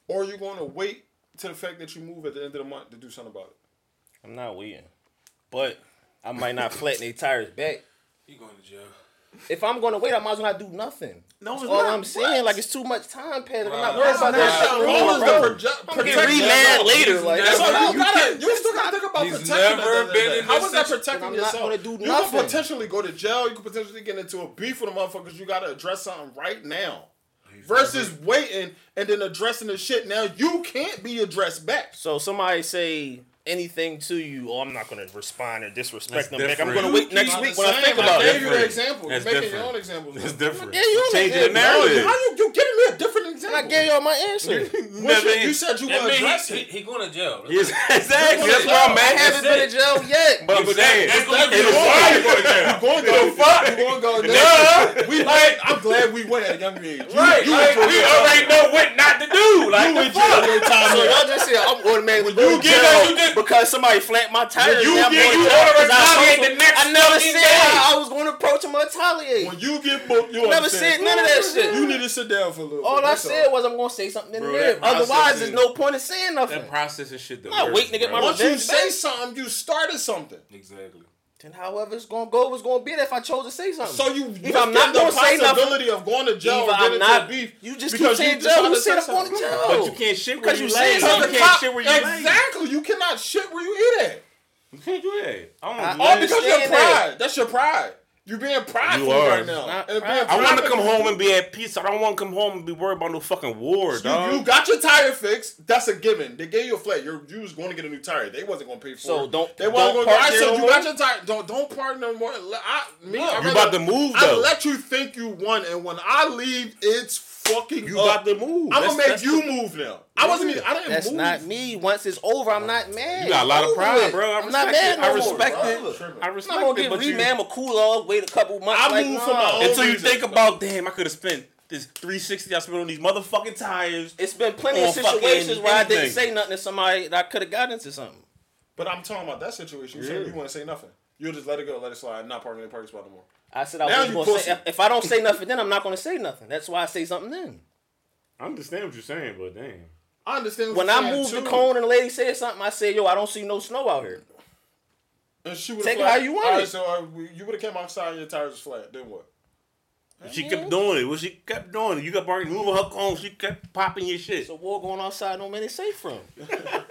or are you going to wait to the fact that you move at the end of the month to do something about it? I'm not waiting, but I might not flatten their tires back. you going to jail. If I'm gonna wait, I might as well not do nothing. No, That's it's all not. I'm saying. Like it's too much time passing. I'm not Right. worried about That's that not- shit. All is bro. the proje- I'm getting protection. remanded later. Like never- So that's you all- gotta, you still gotta think about He's protection. at never end of the been day. in How this is that protecting I'm not yourself? gonna do you nothing. can potentially go to jail. You could potentially get into a beef with a motherfucker. You gotta address something right now. Versus waiting and then addressing the shit now you can't be addressed back. So somebody say anything to you, oh, I'm not gonna respond or disrespect That's them back. I'm gonna wait next week when I same. think about I gave it. you the Different. example. That's You're making different. your own examples. It's different. Yeah, you Changing only- the No, narrative. how you you giving me a different And example? I gave y'all my answer. What's Never your- you said you That were mean addressing. he, he, he going to jail. [laughs] Yes, exactly. That's Yeah. why I'm I haven't been in jail yet. But I'm But saying, that- that's gonna it be is the why one. you go to jail. You going to fuck? Going to go Duh. We like. I'm glad we went at a young age. Right, like, we already know what not to do. Like, You the enjoy fuck? time. So y'all just said I'm automatically going to jail it, you just- because somebody flanked my tires. you now I'm get- going to you jail oughta 'cause I retaliate told the next I never said I was going to approach him or retaliate. When you get booked, you Never said none of that shit. You need to sit down for a little. All. I That's said was I'm going to say something in Bro, the that mirror. Otherwise, is- there's no point in saying nothing. That process is shit. The Not worst, waiting to get bro. my Once you say back. something, you started something. Exactly. Then however it's going to go, it's going to be there if I chose to say something. So you If I'm not gonna say nothing- possibility of going to jail Either or I'm getting not- a beef. you just keep because saying you jail. Who said to I'm say going to something. jail? But you can't shit where Because you you lay. You something. can't shit where you lay. Exactly. You cannot shit where you eat at. You can't do that. I I- don't All know. because of your understand that. pride. That's your pride. You're being prideful You are. right now. Not I want to come home and be at peace. I don't want to come home and be worried about no fucking war, You, dog. you got your tire fixed. That's a given. They gave you a flat. You're, you was going to get a new tire. They wasn't going to pay for So it. So don't- They wasn't don't going to. park I said you got your tire. Don't don't park no more. I, me, I You about to move, Though. I let you think you won, and when I leave, it's fucking. You up. about to move. I'm That's- gonna make you the- move now. I wasn't. Even, I didn't That's move. not me. Once it's over, I'm not mad. You got a lot of pride, it. bro. I I'm not respect mad it. no I respect bro. it. Tripping. I I'm not respect gonna it, get but you, remam a cool off, wait a couple months. I like, moved nah. from my own- until you think about, damn, I could have spent this 360 I spent on these motherfucking tires. It's been plenty of situations fucking where I didn't say nothing to somebody that I could have got into something. But I'm talking about that situation. You said you wouldn't say nothing. You'll just let it go, let it slide, not parking in the parking spot no more. I said I Now was you going to say if, if I don't say nothing, then I'm not going to say nothing. That's why I say something then. I understand what you're saying, but damn. I understand. What When you're I saying, moved the cone and the lady said something, I said, "Yo, I don't see no snow out here." and she would Take it how you want All it. so uh, you would have came outside and your tires was flat. Then what? She kept doing it. Well, she kept doing it. You kept moving her cone. She kept popping your shit. So war going outside, no man is safe from. [laughs]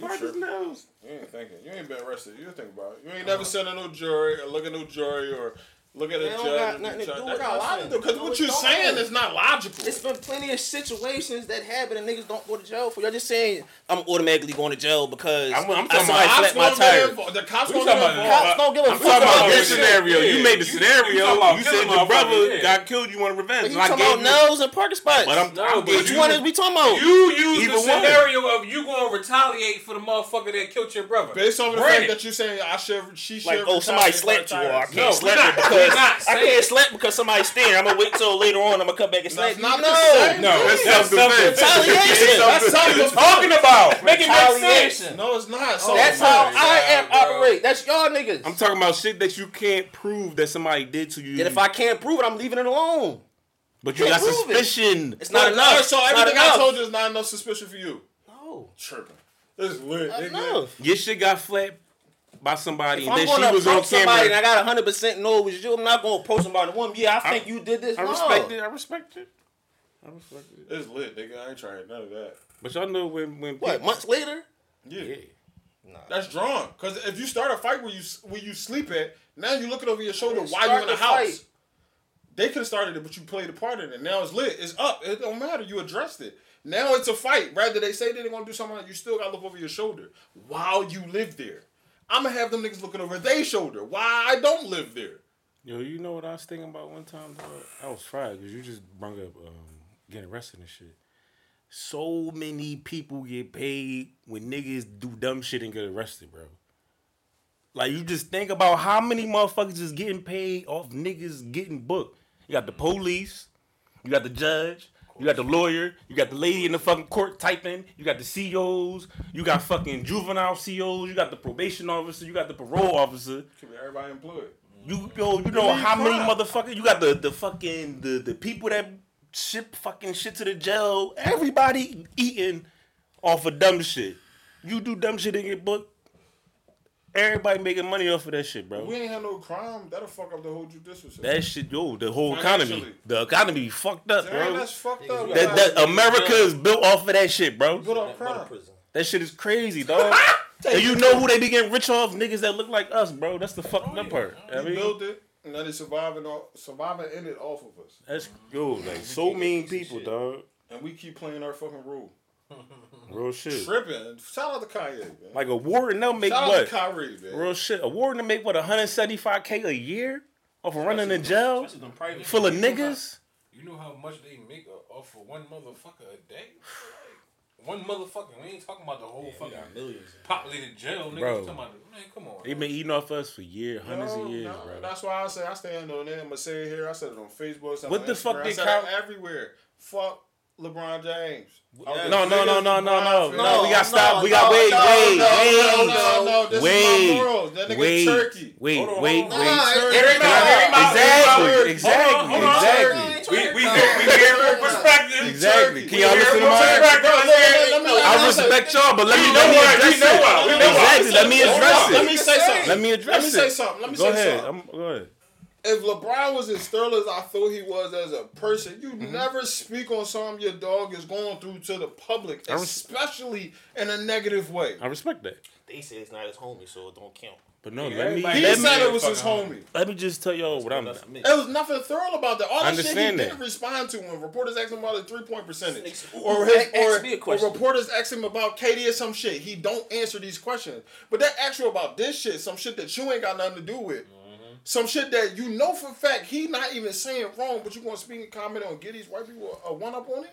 You Hard as tripping. nails. You ain't thinking. You ain't been arrested. You think about it. You ain't never uh-huh. sent in no jury or look at no jury or look at a It don't judge. got nothing to do with got a lot to nothing. do because No, what you're saying is not logical. It's been plenty of situations that happen and niggas don't go to jail for. Y'all just saying I'm automatically going to jail because I'm- I'm I talking somebody flat my gonna tire. The cops We gonna talking get about- involved. Cops don't give a I'm fuck talking about about your that scenario. Yeah, you made the you- scenario. you talking You said your brother yeah. got killed. You want revenge. But he I talking gave about you- nails and parking spots. But I'm, No, I'm but giving Which one is we talking about? You use the one. scenario of you going to retaliate for the motherfucker that killed your brother. Based on the fact that you're saying I should, she should. like, oh, somebody slapped you, or I can't No, slap you not- because not I can't slap because somebody's staring. I'm gonna wait till later on. I'm gonna come back and slap That's you. not the no. No, that's That's self-defense. Retaliation. That's what something. you talking about. Make it make sense. Retaliation. No, it's not. So That's how I am operate. That's y'all niggas. I'm talking about shit that you can't prove that somebody did to you. and if I can't prove it, I'm leaving it alone. but you got prove it. suspicion. It's not So- enough. So It's not everything I told you is not enough suspicion for you. No, Tripping. This is lit. not nigga. enough. Your shit got flat by somebody, If and I'm then going she to was on approach somebody and I camera. got 100 percent know it was you, I'm not going to approach somebody. One, yeah, I think you did this. I No. respect it. I respect it. I respect it. It's lit, nigga. I ain't trying none of that. But y'all know when when What people- months later? Yeah. Yeah. That's drawn. Cause if you start a fight where you where you sleep at, now you looking over your shoulder Start while you in the the house. fight. They could have started it, but you played a part in it. Now it's lit. It's up. It don't matter. You addressed it. Now it's a fight. Rather they say they're gonna do something, you still gotta look over your shoulder while you live there. I'm gonna have them niggas looking over their shoulder. Why I don't live there? Yo, you know what I was thinking about one time, dog? I was fried because you just brought up um, getting arrested and shit. So many people get paid when niggas do dumb shit and get arrested, bro. Like you just think about how many motherfuckers is getting paid off niggas getting booked. You got the police, you got the judge, you got the lawyer, you got the lady in the fucking court typing, you got the CEOs. you got fucking juvenile CEOs. you got the probation officer, you got the parole officer. Keep everybody employed. You yo, you know how many crime? motherfuckers? You got the the fucking the the people that ship fucking shit to the jail. Everybody eating off of dumb shit. You do dumb shit and get booked. Everybody making money off of that shit, bro. We ain't had no crime. That'll fuck up the whole judicial system. That shit, yo, the whole economy, the economy fucked up, Damn, bro. that's fucked up. That, that America is built off of that shit, bro. Built up crime. That shit is crazy, dog. [laughs] and you know who they be getting rich off? Niggas that look like us, bro. That's the fucked up part. I We mean, built it, and then they surviving, off, surviving in it off of us. that's yo, like so mean people, dog. And we keep playing our fucking role. [laughs] Real shit. Tripping. Shout out to Kanye, man. Like a warden, they'll make Shout out what? to Kyrie, man. Real shit. A warden to make what 175k a year off of running in jail full of niggas. You know how much they make off of one motherfucker a day? One motherfucker. We ain't talking about the whole fucking millions populated jail, nigga. Bro. We talking about, man, come on. They been eating off us for years, hundreds No, of years, no, bro. That's why I say I stand on it. I'm gonna say it here. I said it on Facebook. I said it What on the fuck they I said count- everywhere. Fuck LeBron James. I was No, no, no, no, no, no, LeBron fan. no. We got no, stop. We no, got wait, no, wait, no, wait, no, no, this is wait, my world. That nigga wait, Turkey. wait, Hold on, wait, hold on. wait. Hear hear hear. Exactly, exactly, Hold on, hold on. exactly, We we get we get more perspective. exactly. Can y'all We listen to hear more mine? perspective. Bro, let me- let me- I respect y'all, but let me We let know me why, we address know it. why, we know why. Exactly. Let me address Let me it. say something. Let me address Let me it. say something. Let me Go say ahead. something. I'm, go ahead. If LeBron was as thorough as I thought he was as a person, you Mm-hmm. never speak on something your dog is going through to the public, res- especially in a negative way. I respect that. They say it's not his homie, so it don't count. But no, Yeah, let me He let Let said me, it was his Fucking homie. let me just tell y'all what I'm. That's. It was nothing thorough about that. All I that shit he understand didn't respond to when reporters asked him about the three point percentage, or Ooh, his or, ask or reporters asked him about KD or some shit. He don't answer these questions. But that ask you about this shit, some shit that you ain't got nothing to do with. Mm-hmm. Some shit that you know for a fact he not even saying wrong, but you gonna speak and comment on get these white people a one up on it?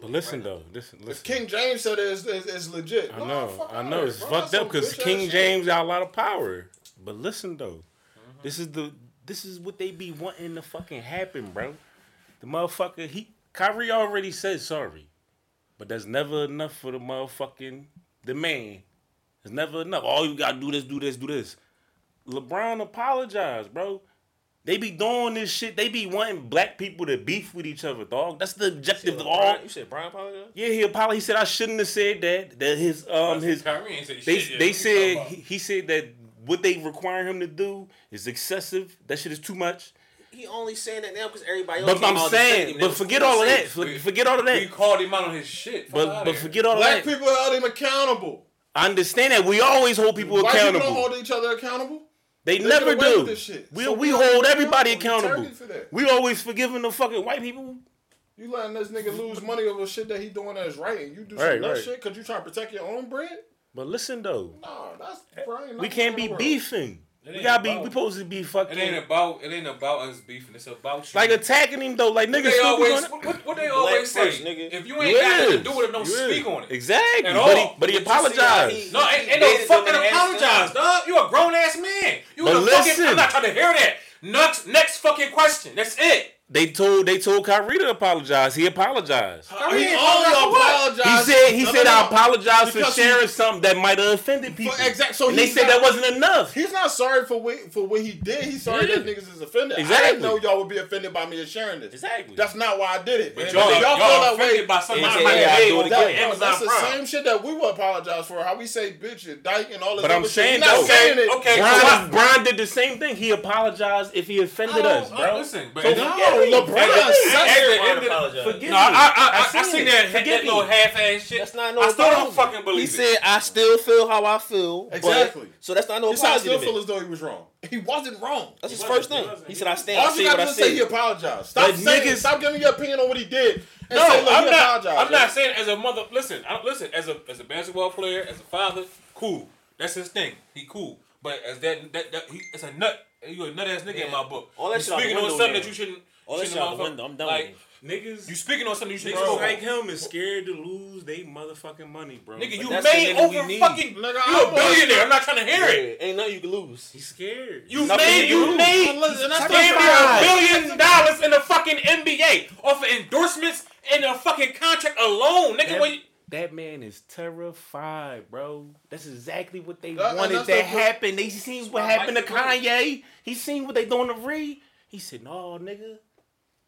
But listen though, listen, If listen. King James said it is is, is legit. I know, fuck I know, it's bro. fucked up because King shit. James got a lot of power. But listen though, Mm-hmm. this is the this is what they be wanting to fucking happen, bro. The motherfucker, he Kyrie already said sorry, but that's never enough for the motherfucking the man. It's never enough. All you gotta do this, do this, do this. LeBron apologized, bro. They be doing this shit. They be wanting black people to beef with each other, dog. That's the objective of all. Brian, you said Brian apologized? Yeah, he apologized. He said I shouldn't have said that. That his um his Kyrie ain't say they shit they said he, he said that what they require him to do is excessive. That shit is too much. He only saying that now because everybody else. But I'm saying, but forget all of that. We- Forget all of We that. called him out on his shit. Fuck But but forget all of Black that. Black people held him accountable. I understand that we always hold people White people don't accountable. hold each other accountable. They They never get away with do. this shit. We So we we hold everybody accountable. We that. Always forgiving the fucking white people. You letting this nigga lose money over shit that he doing that is right, and you do some Right, nut right. shit because you trying to protect your own bread? But listen though, No, that's Brian. we can't be beefing. It We ain't gotta be. We supposed to be fucking. It ain't about it ain't about us beefing. It's about you. like attacking him though. Like What niggas they always gonna- what, what, what they Black always say. first, nigga. If you ain't got nothing to do with it, don't You speak is. on it. Exactly. At But he, but he But you see how apologized. he- No, ain't, ain't They no did fucking something apologize, ass dog. You a grown ass man. You But a fucking. listen. I'm not trying to hear that. Next, next fucking question. That's it. They told they told Kyrie to apologize. He apologized. Kyrie oh, He only apologized for what? apologized. He said he No, said no, I no. apologize for Because he- sharing something that might have offended people. Exactly. so and they said not- that wasn't enough. He's not sorry for what, for what he did. He's sorry Yeah. that niggas is offended. I Exactly. didn't know y'all would be offended by me sharing this. Exactly. That's not why I did it. But And y'all, if y'all, feel that way, offended by something AKA somebody I made do on it that, again. no, Amazon that's the Prime. same shit that we would apologize for. How we say bitch and dyke and all this But I'm shit. saying not though- saying it. Okay, Brian, so what- Brian did the same thing. He apologized if he offended us, bro. Listen, but no, the- LeBron at the- said at the end of the- apologize. Forgive No, I, I, I, I, I seen that, that, Forgive little me. half-ass shit. That's not no I still don't fucking believe He it. said, "I still feel how I feel." but- Exactly. so that's not no He said I apology. still to feel as though he was wrong. [laughs] He wasn't wrong. That's his first he thing. He said, "I stand. All you what gotta I do is say he said." apologized. Stop But saying, stop giving your opinion on what he did. And No, say, I'm he not. I'm not saying as a mother. Listen, I, listen. As a as a basketball player, as a father, cool. That's his thing. He cool. But as that that, that he, it's a nut. You a nut ass nigga in my book. All that you shit speaking on something now. that you shouldn't. All that shit out the window. I'm done like, with him. Niggas, You speaking on something you niggas shouldn't. like him is scared to lose they motherfucking money, bro. Nigga, you made nigga over fucking. Nigga, you I a billionaire. I'm not trying to hear it. Ain't nothing you can lose. He's scared. You Nothing made you lose. made Listen, that's damn the a billion dollars in the fucking NBA off of endorsements and a fucking contract alone, nigga. That, When you, that man is terrified, bro. That's exactly what they uh, That- wanted that's to the- happen. They seen what happened to Kanye. He seen what they doing to Ree. He said, "No, nigga,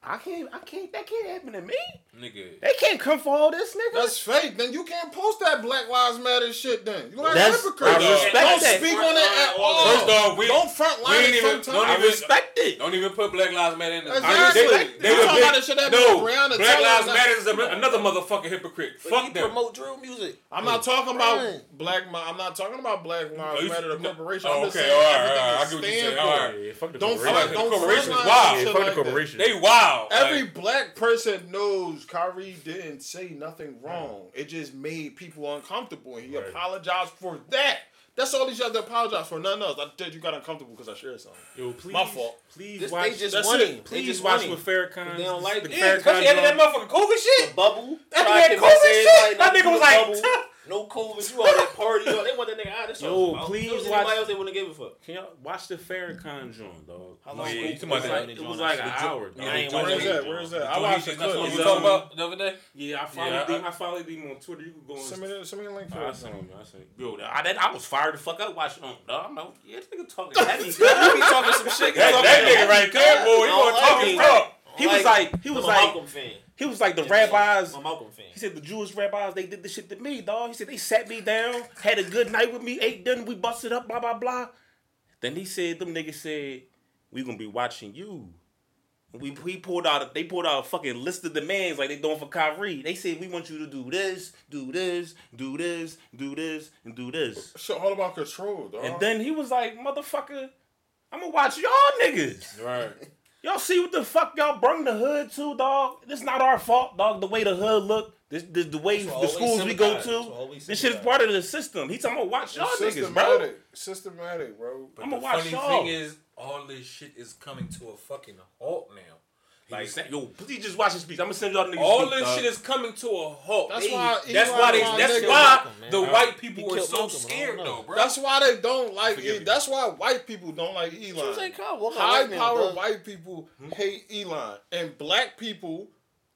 I can't. I can't. That can't happen to me. nigga. They can't come for all this, nigga." That's fake. Then you can't post that Black Lives Matter shit. Then you like That's- hypocrite. I respect Don't that. speak on it at all. First off, we don't front line it even- don't I even- respect it. Don't even put Black Lives Matter in this. Exactly. They, You they were talking about the shit that no, Breonna Black Taylor Lives was- Matter is a, another motherfucking hypocrite. But Fuck them. promote drill music. I'm not talking about Right. black. Mi- I'm not talking about Black Lives oh, you- Matter, the no. corporation. Oh, I'm just okay, saying all right, everything all right. I it get what you're stand saying. for. All right. Fuck the Don't corporation. front, the don't corporation front is line wild. shit Yeah, fuck the like corporation. They wild. Every Like, black person knows Kyrie didn't say nothing wrong. It just made people uncomfortable, and he Right. apologized for that. That's all he had to apologize for. Nothing else. I said you got uncomfortable because I shared something. Yo, please, My fault. Please This, watch. they just That's it. it. They please just watch won with it. Farrakhan. They don't like the it. yeah, especially after that motherfucking COVID shit. The bubble. After that to COVID shit, everybody that nigga was like, bubble. [laughs] "Tuh." No COVID. You all that party. Yo, they want that nigga out. That's Yo, all. please If watch- Anybody else they wouldn't give a fuck. Can y'all watch the Farrakhan joint, dog? How long yeah, Scoop you talking was like It was like an hour. joint- dog. I ain't Where watching is it. that? Where is that? I watched shit, the That's what clip. talking about the other day. Yeah, I followed Yeah, him. I- I followed him on Twitter. You can go and Send me, the, send me a link for it. I sent him. I sent him. Yo, I, that, I was fired the fuck up watching him. Dog, I'm like, yeah, this nigga talking heavy. You be talking some shit. That, nigga right there, boy, you I want don't to talk his it. talk. He was like, he was like, Malcolm fan. He was like the rabbis. I'm Malcolm fan. He said the Jewish rabbis they did this shit to me, dog. He said they sat me down, had a good night with me, ate dinner, we busted up, blah blah blah. Then he said them niggas said we gonna be watching you. We he pulled out they pulled out a fucking list of demands like they doing for Kyrie. They said we want you to do this, do this, do this, do this, and do this. Shit, all about control, dog. And then he was like, motherfucker, I'm gonna watch y'all niggas. right. Y'all see what the fuck y'all brung the hood to, dog? This not our fault, dog. The way the hood look, this, this the way the schools we go to. This shit is part of the system. He talking about watch y'all It's niggas, bro. systematic. Systematic, bro. But I'ma the watch funny y'all. thing is, all this shit is coming to a fucking halt now. Like, Like, yo, please just watch this speech. I'm gonna send y'all the niggas. all speech, this dog. shit is coming to a halt. That's They- why That's why they. That's why Malcolm, the Huh? white people are so Malcolm, scared though, bro. That's why they don't like Forgive it. That's why white people don't like Elon. was like, Kyle, what kind of High white power white people hmm? hate Elon, and black people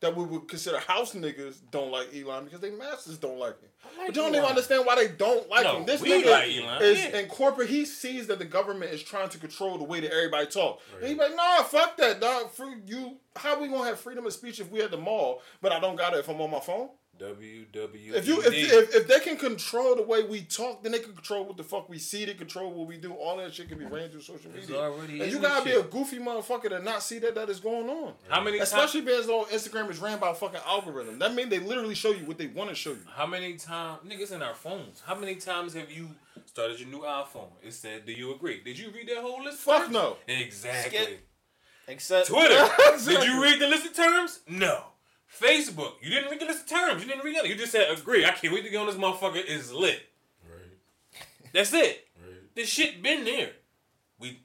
that we would consider house niggas don't like Elon because they masters don't like him. like but you don't even understand why they don't like No, him. This we nigga like Elon, is yeah. in corporate. He sees that the government is trying to control the way that everybody talk. And he like, nah, fuck that, dog. Free you. How we gonna have freedom of speech if we at the mall, but I don't got it if I'm on my phone? WWE. If you if, if, if they can control the way we talk, then they can control what the fuck we see. They control what we do. All that shit can be ran through social It's media. already And you gotta be this a goofy motherfucker to not see that that is going on. how many times? Especially because though Instagram is ran by a fucking algorithm. That means they literally show you what they want to show you. How many times, niggas in our phones? How many times have you started your new iPhone? It said, "Do you agree?" Did you read that whole list? Fuck first? no. Exactly. Skip. Except Twitter. Exactly. [laughs] Did you read the list of terms? No. Facebook. You didn't read the list of terms. You didn't read it. You just said agree. I can't wait to get on this motherfucker. Is lit. Right, That's it. right. This shit been there. We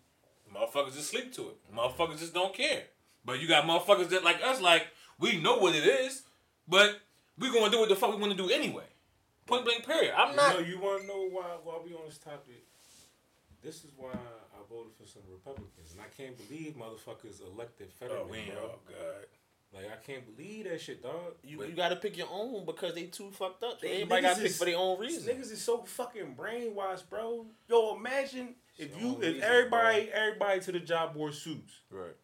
motherfuckers just sleep to it. Motherfuckers just don't care. But you got motherfuckers that like us, like we know what it is, but we gonna do what the fuck we want to do anyway. Point blank. Period. I'm You not. know, you want to know why? Why we on this topic? This is why I voted for some Republicans, and I can't believe motherfuckers elected federally. Oh, bro. Oh god. Like I can't believe that shit, dog. you, you gotta pick your own because they too fucked up. They- Everybody gotta pick is- for their own These reason. niggas is so fucking brainwashed, bro. Yo, imagine if you, if reason, everybody, everybody to the job wore suits, Right.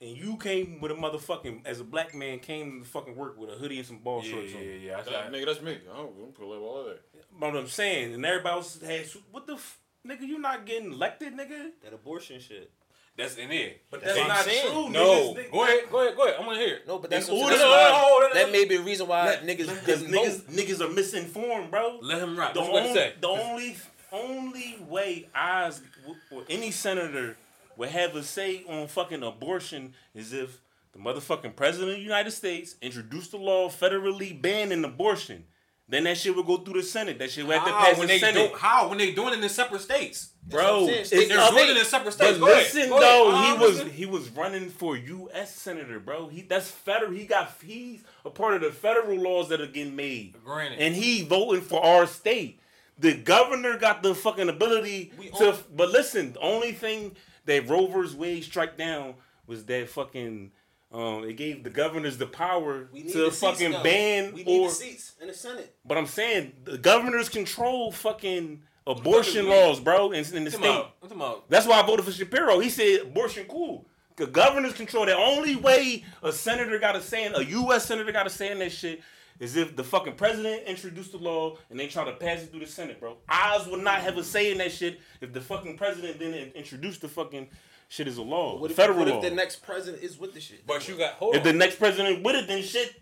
and you came with a motherfucking as a black man came to fucking work with a hoodie and some ball Yeah, shorts yeah, on. yeah. yeah. I, That, I, nigga, that's me. I don't, I'm pull up all of that. But what I'm saying, and everybody else had what the f- nigga, you not getting elected, nigga. That abortion shit. That's in it. But That's that's, not saying. true. No. niggas, niggas- Go ahead. Go ahead. Go ahead. I'm gonna hear it. No, but that's, In what, that's No, why, no, no, no, that may be the reason why Let- niggas because niggas, niggas are misinformed, bro. Let him rock. The That's only, say. the only, only way Oz w- or any senator would have a say on fucking abortion is if the motherfucking president of the United States introduced a law federally banning abortion. Then that shit would go through the Senate. That shit would have to pass when the they Senate. do, how when they doing it in separate states? Bro, what I'm saying. it's They're up- doing it in separate But states. Go ahead. listen Go though, Uh, he was listen. he was running for U.S. senator, bro. He that's federal. He got he's a part of the federal laws that are getting made, Granted. and he voting for our state. The governor got the fucking ability We to. own- but listen, the only thing that Roe vs. Wade struck down was that fucking. Um, it gave the governors the power to the fucking though. ban We need or. the seats in the Senate. But I'm saying the governors control fucking abortion laws, bro, in, in the state. talking about- I'm talking about That's why I voted for Shapiro. He said abortion cool. The governors control. The only way a senator got a say in a U.S. senator got a say in that shit is if the fucking president introduced the law and they try to pass it through the Senate, bro. Oz would not have a say in that shit if the fucking president didn't introduce the fucking shit is a law, What if, federal what law. if the next president is with the shit? But you got hold if on. the next president with it, then shit.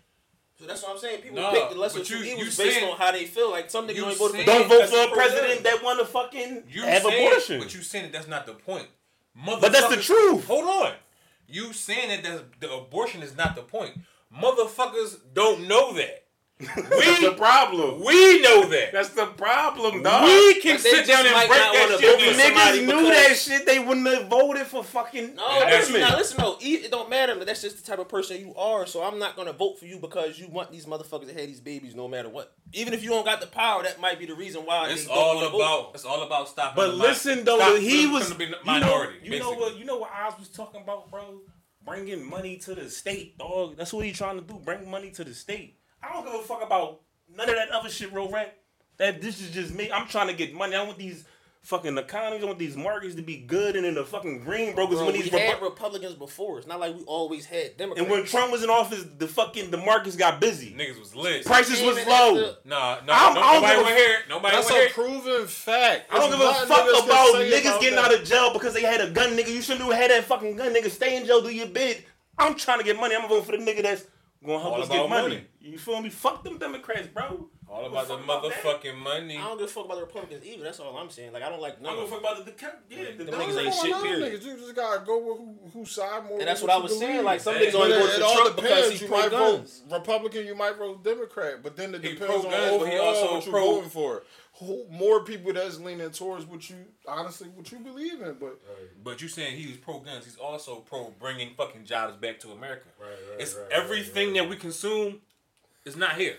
So that's what I'm saying. People No, pick the lesser but two you- you evils based saying- on how they feel. Like some niggas you only vote for Don't vote for a president that want to fucking you have saying, abortion. But you saying that that's not the point. But that's the truth. Hold on. You saying that the abortion is not the point. Motherfuckers don't know that. That's the problem. We know that. That's the problem, dog. we can sit down and break that shit vote for down. somebody Niggas knew that shit. They wouldn't have voted for fucking. No, listen, that's- now listen though. E- It don't matter. But That's just the type of person you are. So I'm not gonna vote for you because you want these motherfuckers to have these babies no matter what. Even if you don't got the power, that might be the reason why. It's they don't all wanna vote. about. It's all about stopping. But the mi- listen though, stop he was from the you know, minority. you know what? You know what Oz was talking about, bro? Bringing money to the state, dog. That's what he trying to do. Bring money to the state. I don't give a fuck about none of that other shit, real rat. That this is just me. I'm trying to get money. I want these fucking economies. I want these markets to be good and in the fucking green, bro. Because Bro, when we these had Repu- Republicans before. It's not like we always had Democrats. and when Trump was in office, the fucking the markets got busy. Niggas was lit. Prices Even was after- low. Nah, nah. I'm- no, I don't nobody give a- want to hear it. Nobody That's want a it. proven fact. I don't give a fuck niggas about niggas about getting that. out of jail because they had a gun, nigga. You shouldn't have had that fucking gun, nigga. Stay in jail, do your bid. I'm trying to get money. I'm gonna vote for the nigga that's gonna help All us get about money. money. You feel me? Fuck them Democrats, bro. All Give about the fuck about motherfucking money. I don't give a fuck about the Republicans either. That's all I'm saying. Like I don't like I'm none gonna of fuck them. about the, the yeah, the Them No, niggas no, ain't no, shit, no, period. Niggas, you just gotta go with who, who side more. And that's what I was saying. believe. Like some Hey, niggas but only But vote for Trump because depends. he pro guns. Republican, you might vote Democrat, but then it He depends on pro-guns, but he overall what you're voting for. Who, more people that's leaning towards what you honestly what you believe in, but But you saying he was pro guns, he's also pro bringing fucking jobs back to America. Right, right, it's right, everything that we consume is not here.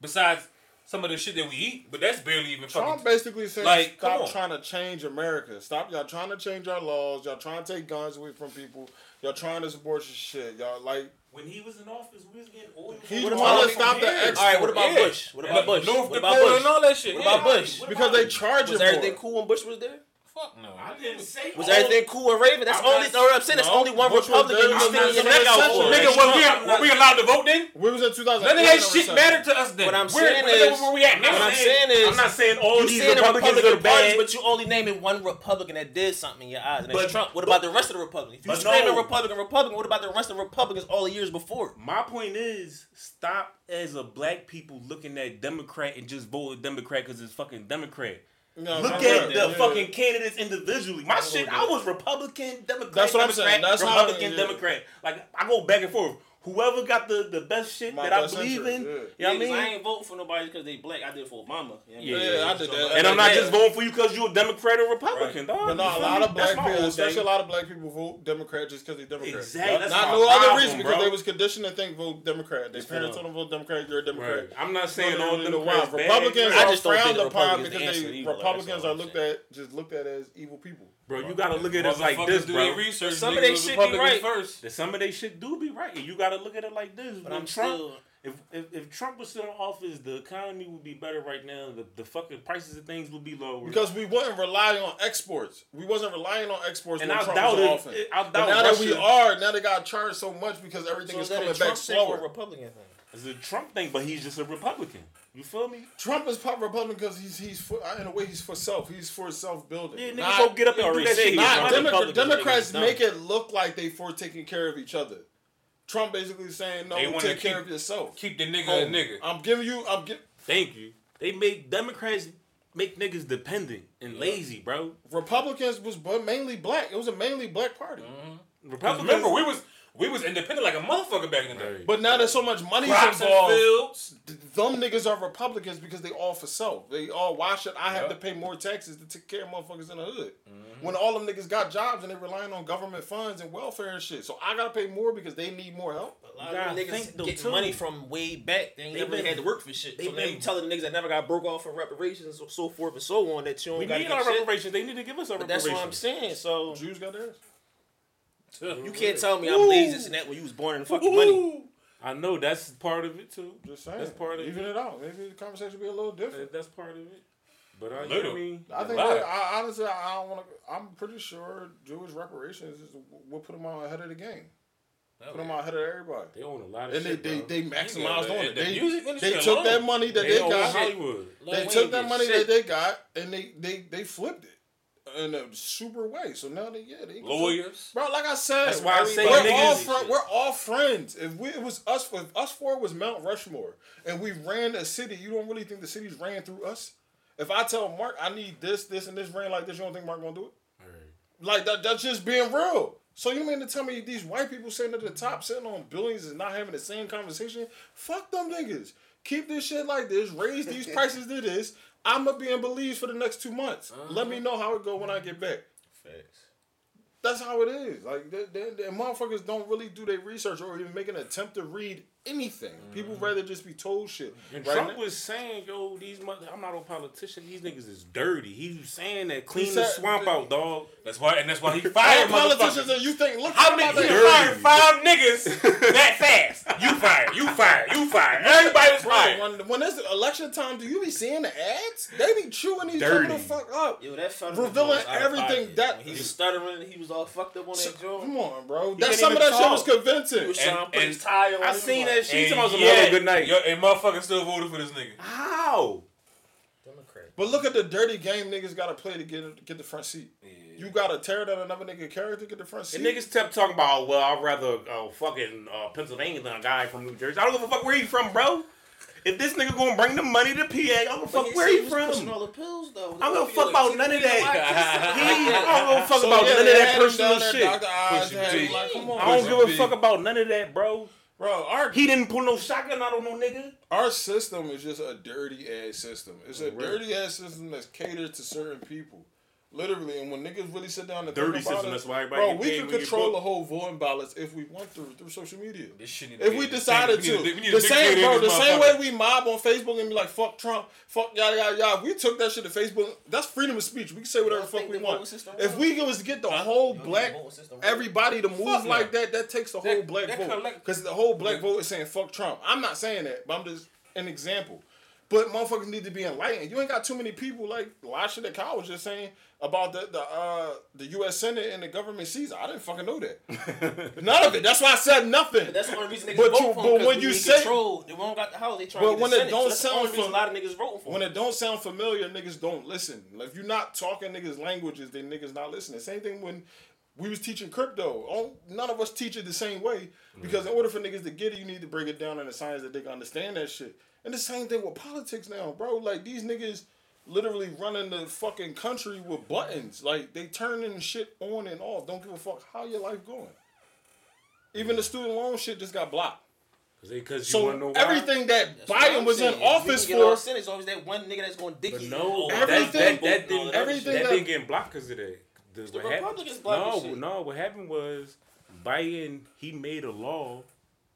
Besides some of the shit that we eat, but that's barely even Trump fucking. basically saying like, stop trying to change America. Stop y'all trying to change our laws. Y'all trying to take guns away from people. Y'all trying to support your shit. Y'all like When he was in office, we was getting oil. He from wanna stop the ex- All right, what about Yeah. Bush? What about Bush? North what about Bush? and all that shit. What yeah. about Bush? Because they it? charge Was everything cool when Bush was there? Fuck no. I didn't say Was all- everything cool with Raven? That's I'm only. not- No, I'm saying that's No, only one Bush Republican there you in sticking your the neck out recession. for. Nigga, Trump, was we, were we allowed to vote then? We was in 2000. None of that shit mattered to us then. What I'm Where- saying where, is- where we at now? what I'm saying is- I'm not saying all You these saying the Republicans Republican are bad. parties, but you only naming one Republican that did something in your eyes, and that's But- Trump. What about the rest of the Republicans? If you But screaming no. Republican, Republican, what about the rest of the Republicans all the years before? My point is, stop as a black people looking at Democrat and just vote Democrat because it's fucking Democrat. No, Look at the fucking candidates individually. My shit, I was Republican, Democrat, That's what I'm Democrat, saying. That's how- Republican, yeah. Democrat. Like I go back and forth. Whoever got the, the best shit My that I believe interest, in, yeah. you know what I mean? I ain't voting for nobody because they black. I did for Obama. You know what I mean? Yeah, I did that. and I'm not Yeah. just voting for you because you're a Democrat or Republican, dog. But You no, a lot of black people, especially thing. a lot of black people vote Democrat just because they're Democrat. Exactly, Not, that's not my no other problem, reason because they was conditioned to think vote Democrat. Their Just parents for told them vote Democrat. You're a Democrat. Right. I'm not saying all Democrats. Republicans I are just frowned upon because answer they Republicans are looked at just looked at as evil people. Bro, you gotta look at it like Motherfuckers this, bro. their research. Some of niggas they was shit be right. first. Some of they shit do be right, and you gotta look at it like this. But When I'm Trump, still. if, if if Trump was still in office, the economy would be better right now. The, the fucking prices of things would be lower. Because we wasn't relying on exports. We wasn't relying on exports and when I Trump doubt was in it. office. I But doubt now that we are, now they got charged so much because everything So is is that coming a back Trump thing or a slower. Republican thing? It's a Trump thing, but he's just a Republican. You feel me? Trump is pop Republican because he's he's for, uh, in a way he's for self. He's for self building. Yeah, niggas Not- go get up and do that shit. he's Get Nah, not. Demo- Democrats niggas make it look like they for taking care of each other. Trump basically saying, "No, They wanna take care of yourself." Keep the nigga Oh, a nigga. I'm giving you. I'm gi- Thank you. They make Democrats make niggas dependent and lazy, bro. Republicans was bu- mainly black. It was a mainly black party. Mm-hmm. Republicans. Remember, we was we was independent like a motherfucker back in the day. Right. But now there's so much money Crops involved. Them niggas are Republicans because they all for self. They all. Why should I have to pay more taxes to take care of motherfuckers in the hood? Mm-hmm. When all them niggas got jobs and they relying on government funds and welfare and shit. So I gotta pay more because they need more help. A lot You of gotta them think niggas get too. money from way back. They ain't They never been- had to work for shit. they So now been- you telling the niggas that never got broke off for reparations, so, so forth and so on, that you don't we got need our shit. reparations. They need to give us our But that's reparations. what I'm saying. So Jews got theirs. You can't tell me I'm lazy and that when you was born in the fucking money. I know that's part of it too. Just saying. That's part of Even it. it out. Maybe the conversation will be a little different. That's part of it. But I, you know Little. I mean, I think lot. that, I, honestly, I don't want to. I'm pretty sure Jewish reparations is what put them out ahead of the game. Put them out ahead of everybody. they own a lot of And they, shit. they, bro. they maximized on it. The They, they took alone. that money that They they got. Hollywood. They Lil took Wayne that money shit. that they got and they, they, they flipped it in a super way. So now they yeah they Lawyers. Bro, like I said, That's why I say we're all fri- we're all friends. If we it was us, if us four was Mount Rushmore, and we ran a city, you don't really think the city's ran through us? If I tell Mark I need this, this, and this ran like this, you don't think Mark gonna do it? Right. Like that, that's just being real. So you mean to tell me these white people sitting at the top, sitting on billions, is not having the same conversation? Fuck them niggas. Keep this shit like this. Raise these [laughs] prices to this. I'ma be in Belize for the next two months. Let me uh-huh. know how it go when I get back. Facts. That's how it is. Like, the, the, the motherfuckers don't really do their research or even make an attempt to read anything. Mm-hmm. People rather just be told shit. And Right Trump now- was saying, "Yo, these mother, I'm not a politician. These niggas is dirty." He was saying that clean said- the swamp out, dog. That's why, and that's why he All fired politicians motherfuckers. and you think look How how many? He they fired five niggas that fast. You fired. You fired. You fired. Everybody was Bro, fired. when, when it's election time, do you be seeing the ads? They be chewing each Dirty. other the fuck up. Yo, that Revealing was out of everything that- When he was stuttering, he was all fucked up on that joint. Come on, bro. He That some of even that shit was talk. He convincing. was trying to And- put and his tie on. I seen was that like, shit. He talking about some yet- good night. Yo, and motherfuckers still voted for this nigga. How? Democrat. But look at the dirty game niggas gotta play to get get the front seat. Yeah. You gotta tear down another nigga character to get the front seat. And niggas kept talking about, well, I'd rather uh, fucking uh, Pennsylvania than a guy from New Jersey. I don't give a fuck where he from, bro. If this nigga gonna bring the money to PA, I don't give a fuck where he Pushing from. all the pills though. I don't give a fuck about none of that. He, I don't [laughs] give a fuck So, about yeah, none of that personal shit. Dr. Oz Push had your him T. like, come on. I don't give your a T. fuck about none of that, bro. Bro, our He didn't pull no shotgun out on no nigga. our system is just a dirty ass system. It's a dirty ass system that's catered to certain people. Literally, and when niggas really sit down and Dirty think about system, it, that's why everybody bro, we paid can control the whole voting ballots if we want to through social media. This shit need to If be we decided to, need a dic- we need the same, bro, the same way we mob on Facebook and be like, "Fuck Trump, fuck yada yada yada." If we took that shit to Facebook. That's freedom of speech. We can say whatever You the don't fuck we want. If we was to get the whole You don't think black the voting system work? everybody to move like that, that takes the whole black vote. Because the whole black vote is saying fuck Trump. I'm not saying that, but I'm just an example. But motherfuckers need to be enlightened. You ain't got too many people like a lot of shit that Kyle was just saying about the the uh the U.S. Senate and the government seats. I didn't fucking know that. [laughs] None of it. That's why I said nothing. But that's the only reason niggas But vote you- for but when you in say- control, they won't got the house. They trying But to get when the it Senate. don't so that's the sound only fam- a lot of niggas voting for. when him. it don't sound familiar, niggas don't listen. Like, if you're not talking niggas languages, then niggas not listening. Same thing when we was teaching crypto. Oh, None of us teach it the same way because in order for niggas to get it, you need to break it down in a science that they can understand that shit. And the same thing with politics now, bro. Like these niggas literally running the fucking country with buttons. Like they turning shit on and off. Don't give a fuck how your life going. Even the student loan shit just got blocked. Because you wanna know So why? everything that That's Biden was in saying. If we office can get our for, Senate, it's always that one nigga that's going to dick But you. no, Oh, that, Everything- that, that, didn't, everything that that- didn't get blocked because of that. The, the what happened- Republicans blocking No, shit. no. What happened was Biden he made a law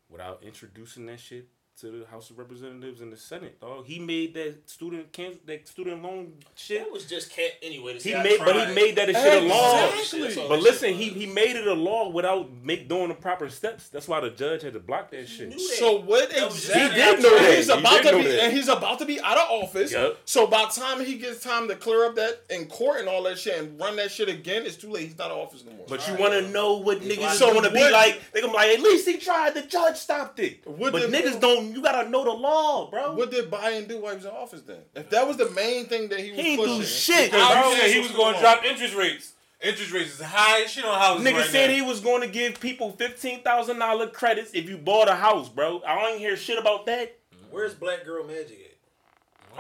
without introducing that shit to the House of Representatives and the Senate. Dog, he made that student can that student loan shit. That was just cat anyway. He say I made, but he made that a shit a law. Exactly. But listen, he he made it a law without make doing the proper steps. That's why the judge had to block that shit. knew that. So what That was just- exactly? He did know that. He's He about did to be, that. and he's about to be out of office. Yup. So by the time he gets time to clear up that in court and all that shit and run that shit again, it's too late. He's not in office no more. But you want to know what niggas is So going to be like? They gonna be like, at least he tried. The judge stopped it. What but did- niggas don't. You gotta know the law, bro. what did Biden do while he was in office then? If that was the main thing that he was He ain't do pushing, shit, because bro. you said said he was going to drop interest rates. Interest rates is high as shit on houses Nigga right said now. he was going to give people fifteen thousand dollar credits if you bought a house, bro. I don't hear shit about that. Where's Black Girl Magic at?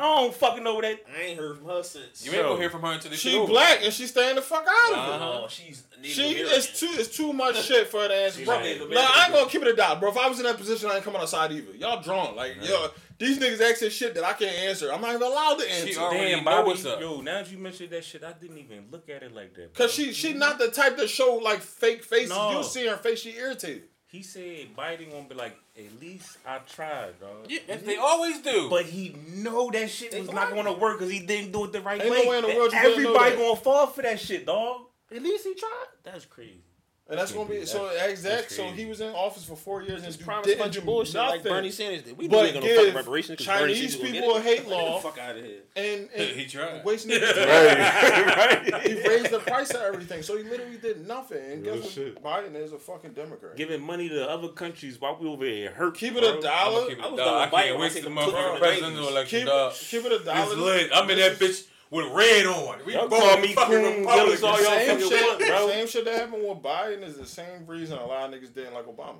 I don't fucking know that. I ain't heard from her since. You ain't gonna hear from her until this She shit over. black and she staying the fuck out of it. Uh-huh. Oh, she's She American. it's too it's too much [laughs] shit for her to answer. Bro, not Native no, I ain't gonna keep it a dot, bro. If I was in that position, I ain't coming outside either. Y'all drawn like yo. These niggas asking shit that I can't answer. I'm not even allowed to answer. She already Damn, know Bobby. what's up. Yo, now that you mentioned that shit, I didn't even look at it like that. bro. Cause she she not the type to show like fake faces. No. You see her face, she irritated. He said Biden gonna be like, at least I tried, dog. Yeah, as they always do. But he know that shit was not gonna work because he didn't do it the right Ain't way. no way in the world you Everybody gonna fall for that shit, dog. At least he tried. That's crazy. And that's gonna be That's- so exact. So he was in office for four years and Just do- promise bunch of bullshit like. Bernie Sanders did. We knew But we gonna fuck give reparations because Chinese Bernie Sanders was people gonna hate law. Get the fuck out of here. and, [laughs] and He tried. waste niggas [laughs] time. [laughs] right. He raised the price of everything, so he literally did nothing. And Real guess what? Biden is a fucking Democrat. Giving money to other countries while we over here hurt. Keep it bro. a dollar. Keep it I was dog. done I Biden can't when I take the the motherfucking Biden presidential ratings. election, Keep it, keep it a dollar. It's lit. I'm in that bitch with red on. We Y'all call me fucking coon, jealous, all y'all Same fucking shit, want, bro. same shit that happened with Biden is the same reason a lot of niggas didn't like Obama.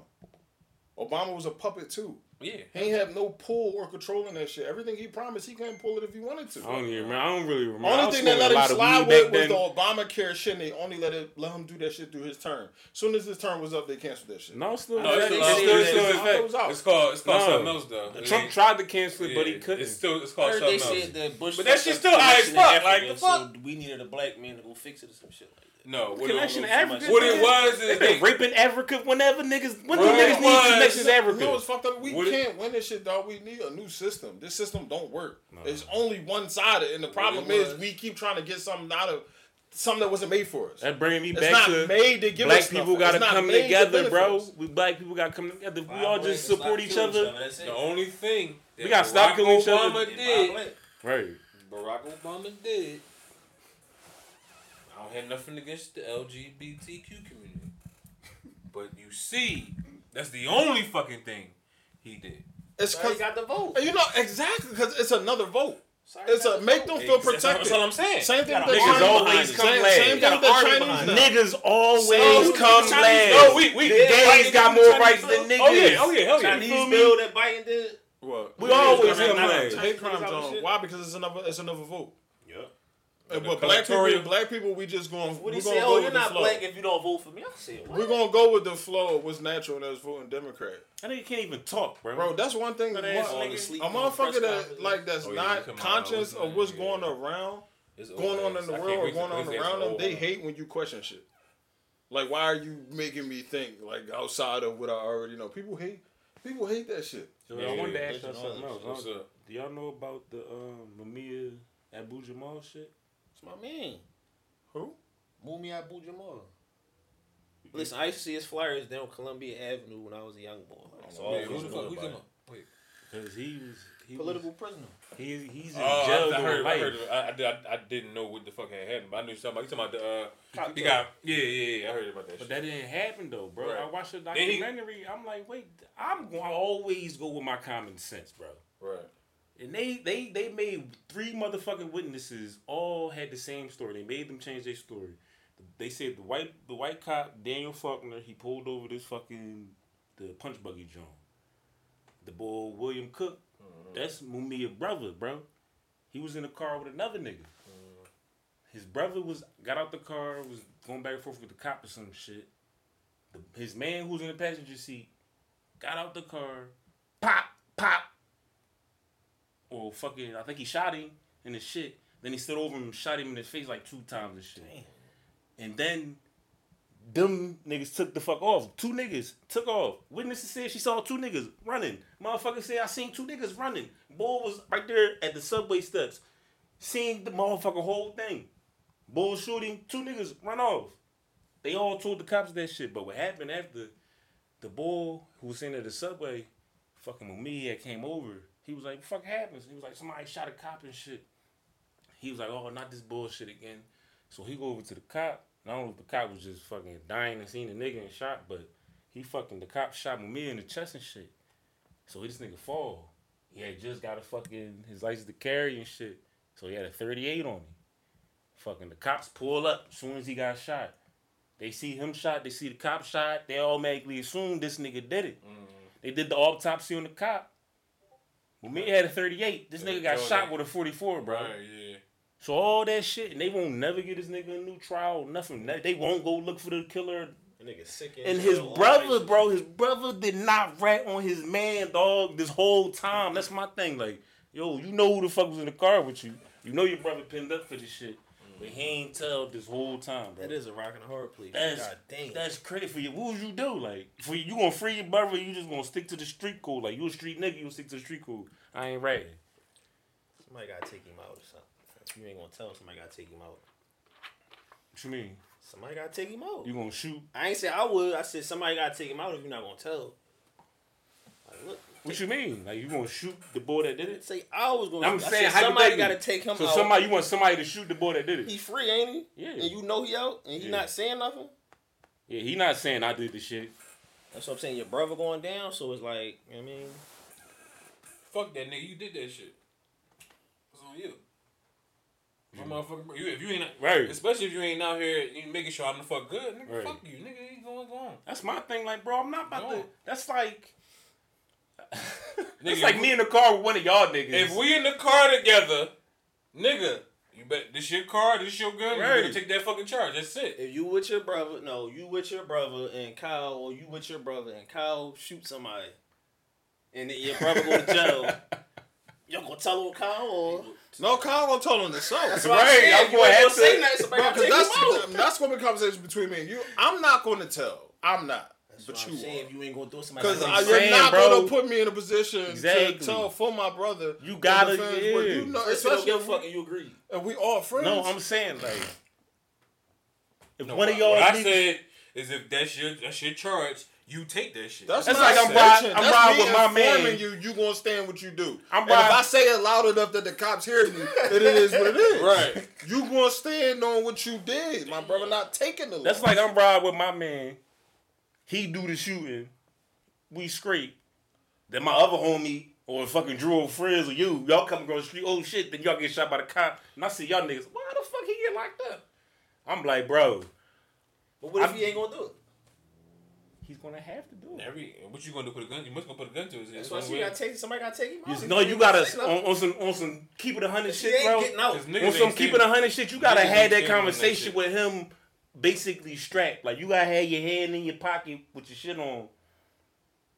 Obama was a puppet too. Yeah. He ain't have no pull or control in that shit. Everything he promised, he couldn't pull it if he wanted to. I don't even remember. I don't really remember. Only thing that let him slide with was back the. Obamacare shit, and they only let it let him do that shit through his term. Soon as his term was up, they canceled that shit. No, it's still. No, it's it's still, still, it's still, it's it's still still in I thought it effect. was out. It's called, it's called No. something else though. Trump It- tried to cancel it, but he couldn't. It's still, it's called heard they something else. said that Bush But that fucked shit's still high as fuck, like, the fuck? So we needed a black man to go fix it or some shit like that. No, what Connection it, to Africa. what it was is They they, been raping Africa whenever niggas. When do What it niggas need was- connections to You Africa? know what's fucked up? We What can't win this shit, dog. We need a new system. This system don't work. It's only one sided, and the problem is we keep trying to get something out of something that wasn't made for us. That bringing me It's back not to made to give black us people got to come made to together, bro. We black people got to come together. If we all just support each other, That's it. the only thing We gotta stop killing each other. Obama Black did. right? Barack Obama did. I don't have nothing against the LGBTQ community, but you see, that's the only fucking thing he did. It's Why you because got the vote. you know exactly because it's another vote. It's a make them feel protected. that's what I'm saying. Same thing with the Niggas Chinese. always come Same, last. same thing gotta with the Chinese. Niggas always come last. Oh, we we Yeah, Gays Chinese got more Chinese rights than niggas. Oh yeah, oh yeah, hell yeah. Chinese bill that Biden did. What? We always Not- come last. Hate crime Niggas zone. Why? Because it's another. It's another vote. Yeah. And but black people, black people, we just going. What he gonna say? go Oh, you're not flow. black if you don't vote for me. I said, what? We're gonna go with the flow of what's natural and that's voting Democrat. I think you can't even talk, bro. Bro, that's one thing. That one- ass Falling nigga. asleep a on the press motherfucker that like that's Oh, yeah, not you come out, conscious of what's that? going around, It's going on in the I world or going on around them. They hate when you question shit. Like, why are you making me think like outside of what I already know? People hate. People hate that shit. So Yeah, I wanted to ask y'all something else. What's up? Do y'all know about the um, Mumia Abu Jamal shit? It's my man. Who? Mumia Abu Jamal. Listen, I used to see his flyers down Columbia Avenue when I was a young boy. That's all Yeah, who the fuck? Who's about him. Wait. Because he was he Political Was, prisoner. he he's in Oh, jail I, I heard. I heard. I, I, did- I, I didn't know what the fuck had happened, but I knew something. You talking about the uh, Cop the killer. guy? Yeah, yeah, yeah. I heard about that. But shit. that didn't happen though, bro. Right. I watched a Then he- documentary. I'm like, wait, I'm going to always go with my common sense, bro. right. And they they they made three motherfucking witnesses all had the same story. They made them change their story. They said the white the white cop Daniel Faulkner he pulled over this fucking the punch buggy John. The boy William Cook, mm-hmm. that's Mumia brother, bro. He was in the car with another nigga. Mm-hmm. His brother was got out the car, was going back and forth with the cop or some shit. The, his man who was in the passenger seat got out the car, pop, pop, or fucking, I think he shot him in his shit. Then he stood over him and shot him in his face like two times and shit. And then them niggas took the fuck off. Two niggas took off. Witnesses said she saw two niggas running. Motherfucker said I seen two niggas running. Bull was right there at the subway steps. Seeing the motherfucker whole thing. Bull shooting, two niggas run off. They all told the cops that shit. But what happened after the bull who was in at the subway, fucking Mumia came over. He was like, what the fuck happens? He was like, somebody shot a cop and shit. He was like, oh, not this bullshit again. So he go over to the cop. And I don't know if the cop was just fucking dying and seeing the nigga and shot, but he fucking, the cop shot Mumia in the chest and shit. So he this nigga fall. He had just got a fucking, his license to carry and shit. So he had a 38 on him. Fucking the cops pull up as soon as he got shot. They see him shot, they see the cop shot, they automatically assume this nigga did it. Mm-hmm. They did the autopsy on the cop. Mumia had a 38. This Yeah, nigga got shot that. with a 44, bro. Right. Yeah. So all that shit, and they won't never get this nigga a new trial, nothing. They- won't go look for the killer. That nigga sick And his brother, bro, his brother did not rat on his man, dog, this whole time. That's my thing. Like, yo, you know who the fuck was in the car with you. You know your brother pinned up for this shit. But he ain't tell this whole time, bro. That is a rock and a hard place. That's God damn. that's crazy for you. What would you do? Like, for you, you gonna free your brother? You just gonna stick to the street code? Like, you a street nigga, you stick to the street code. I ain't ratting. Somebody gotta take him out or something. You ain't gonna tell him, somebody gotta take him out. What you mean? Somebody gotta take him out. You gonna shoot? I ain't say I would. I said somebody gotta take him out if you're not gonna tell. Like, look, What you mean? Like, you gonna shoot the boy that did it? say I was gonna. I'm I saying said somebody gotta take him out. So out. somebody, you want somebody to shoot the boy that did it? he free, ain't he? Yeah. And you know he out, and he Yeah. not saying nothing. Yeah, he not saying I did the shit. That's what I'm saying. Your brother going down, so it's like, you know what I mean, Fuck that nigga. You did that shit. It's on you. My motherfucking bro. You, if you ain't Right. especially if you ain't out here you making sure I'm the fuck good, nigga. Right. Fuck you, nigga. You going on. That's my thing. Like, bro, I'm not about No. to. That's like. [laughs] Nigga, it's like if me in the car with one of y'all niggas. If we in the car together, nigga, you bet this your car, this your gun. You Right. better take that fucking charge. That's it. if you with your brother, no, you with your brother and Kyle, or you with your brother and Kyle shoot somebody, and then your brother go to jail. [laughs] Y'all gonna tell on Kyle or? No, Kyle gonna tell him himself. That's Right, I'm saying. I'm gonna have gonna say to- nothing. Somebody Bro, because that's out. that's gonna be a conversation between me and you. I'm not gonna tell. I'm not. That's but what you I'm saying. are. If you ain't gonna throw it, somebody. Because what gotta I'm you're saying, not bro. gonna put me in a position Exactly. to tell for my brother. You gotta- defend his yeah. You know, First, you don't especially give a if fuck we, and you agree. and we all friends. no, I'm saying like. If No, one of what- y'all What I said is if that's your that's your charge, you take that shit. That's, That's not like I'm snitching. ride- I'm That's riding me with my informing man. You, you gonna stand what you do. I'm and if I say it loud enough that the cops hear me, then it is what it is. [laughs] Right. You gonna stand on what you did. My brother not taking the. That's loss. like I'm riding with my man. He do the shooting. We scrape. Then my other homie or fucking Drew or Frizz or you, y'all come across the street, oh shit, then y'all get shot by the cop, and I see y'all niggas, why the fuck he get locked up? I'm like, bro, But what if I'm- he ain't gonna do it? he's gonna have to do it. Every what you gonna do? Put a gun? You must gonna put a gun to his head. That's why you gotta take somebody gotta take him out. No, you gotta on, on some on some keep it a hundred shit, bro. getting out. 'Cause on some keep it a hundred shit, you gotta Niggas have that standing on that conversation with him, basically strapped. Like you gotta have your hand in your pocket with your shit on.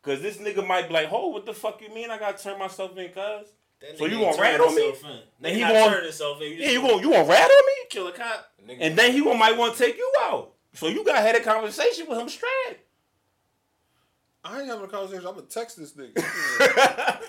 Cause this nigga might be like, "Oh, what the fuck you mean? I gotta turn myself in, cuz." So you ain't gonna turning rat on me? himself in. Then Then he he gonna- turning himself in. You Yeah, you gonna gonna you gonna rat on me? kill a cop. Nigga- And then he gonna might want to take you out. So you gotta have a conversation with him strapped. I ain't having a conversation. I'm gonna text this nigga. [laughs]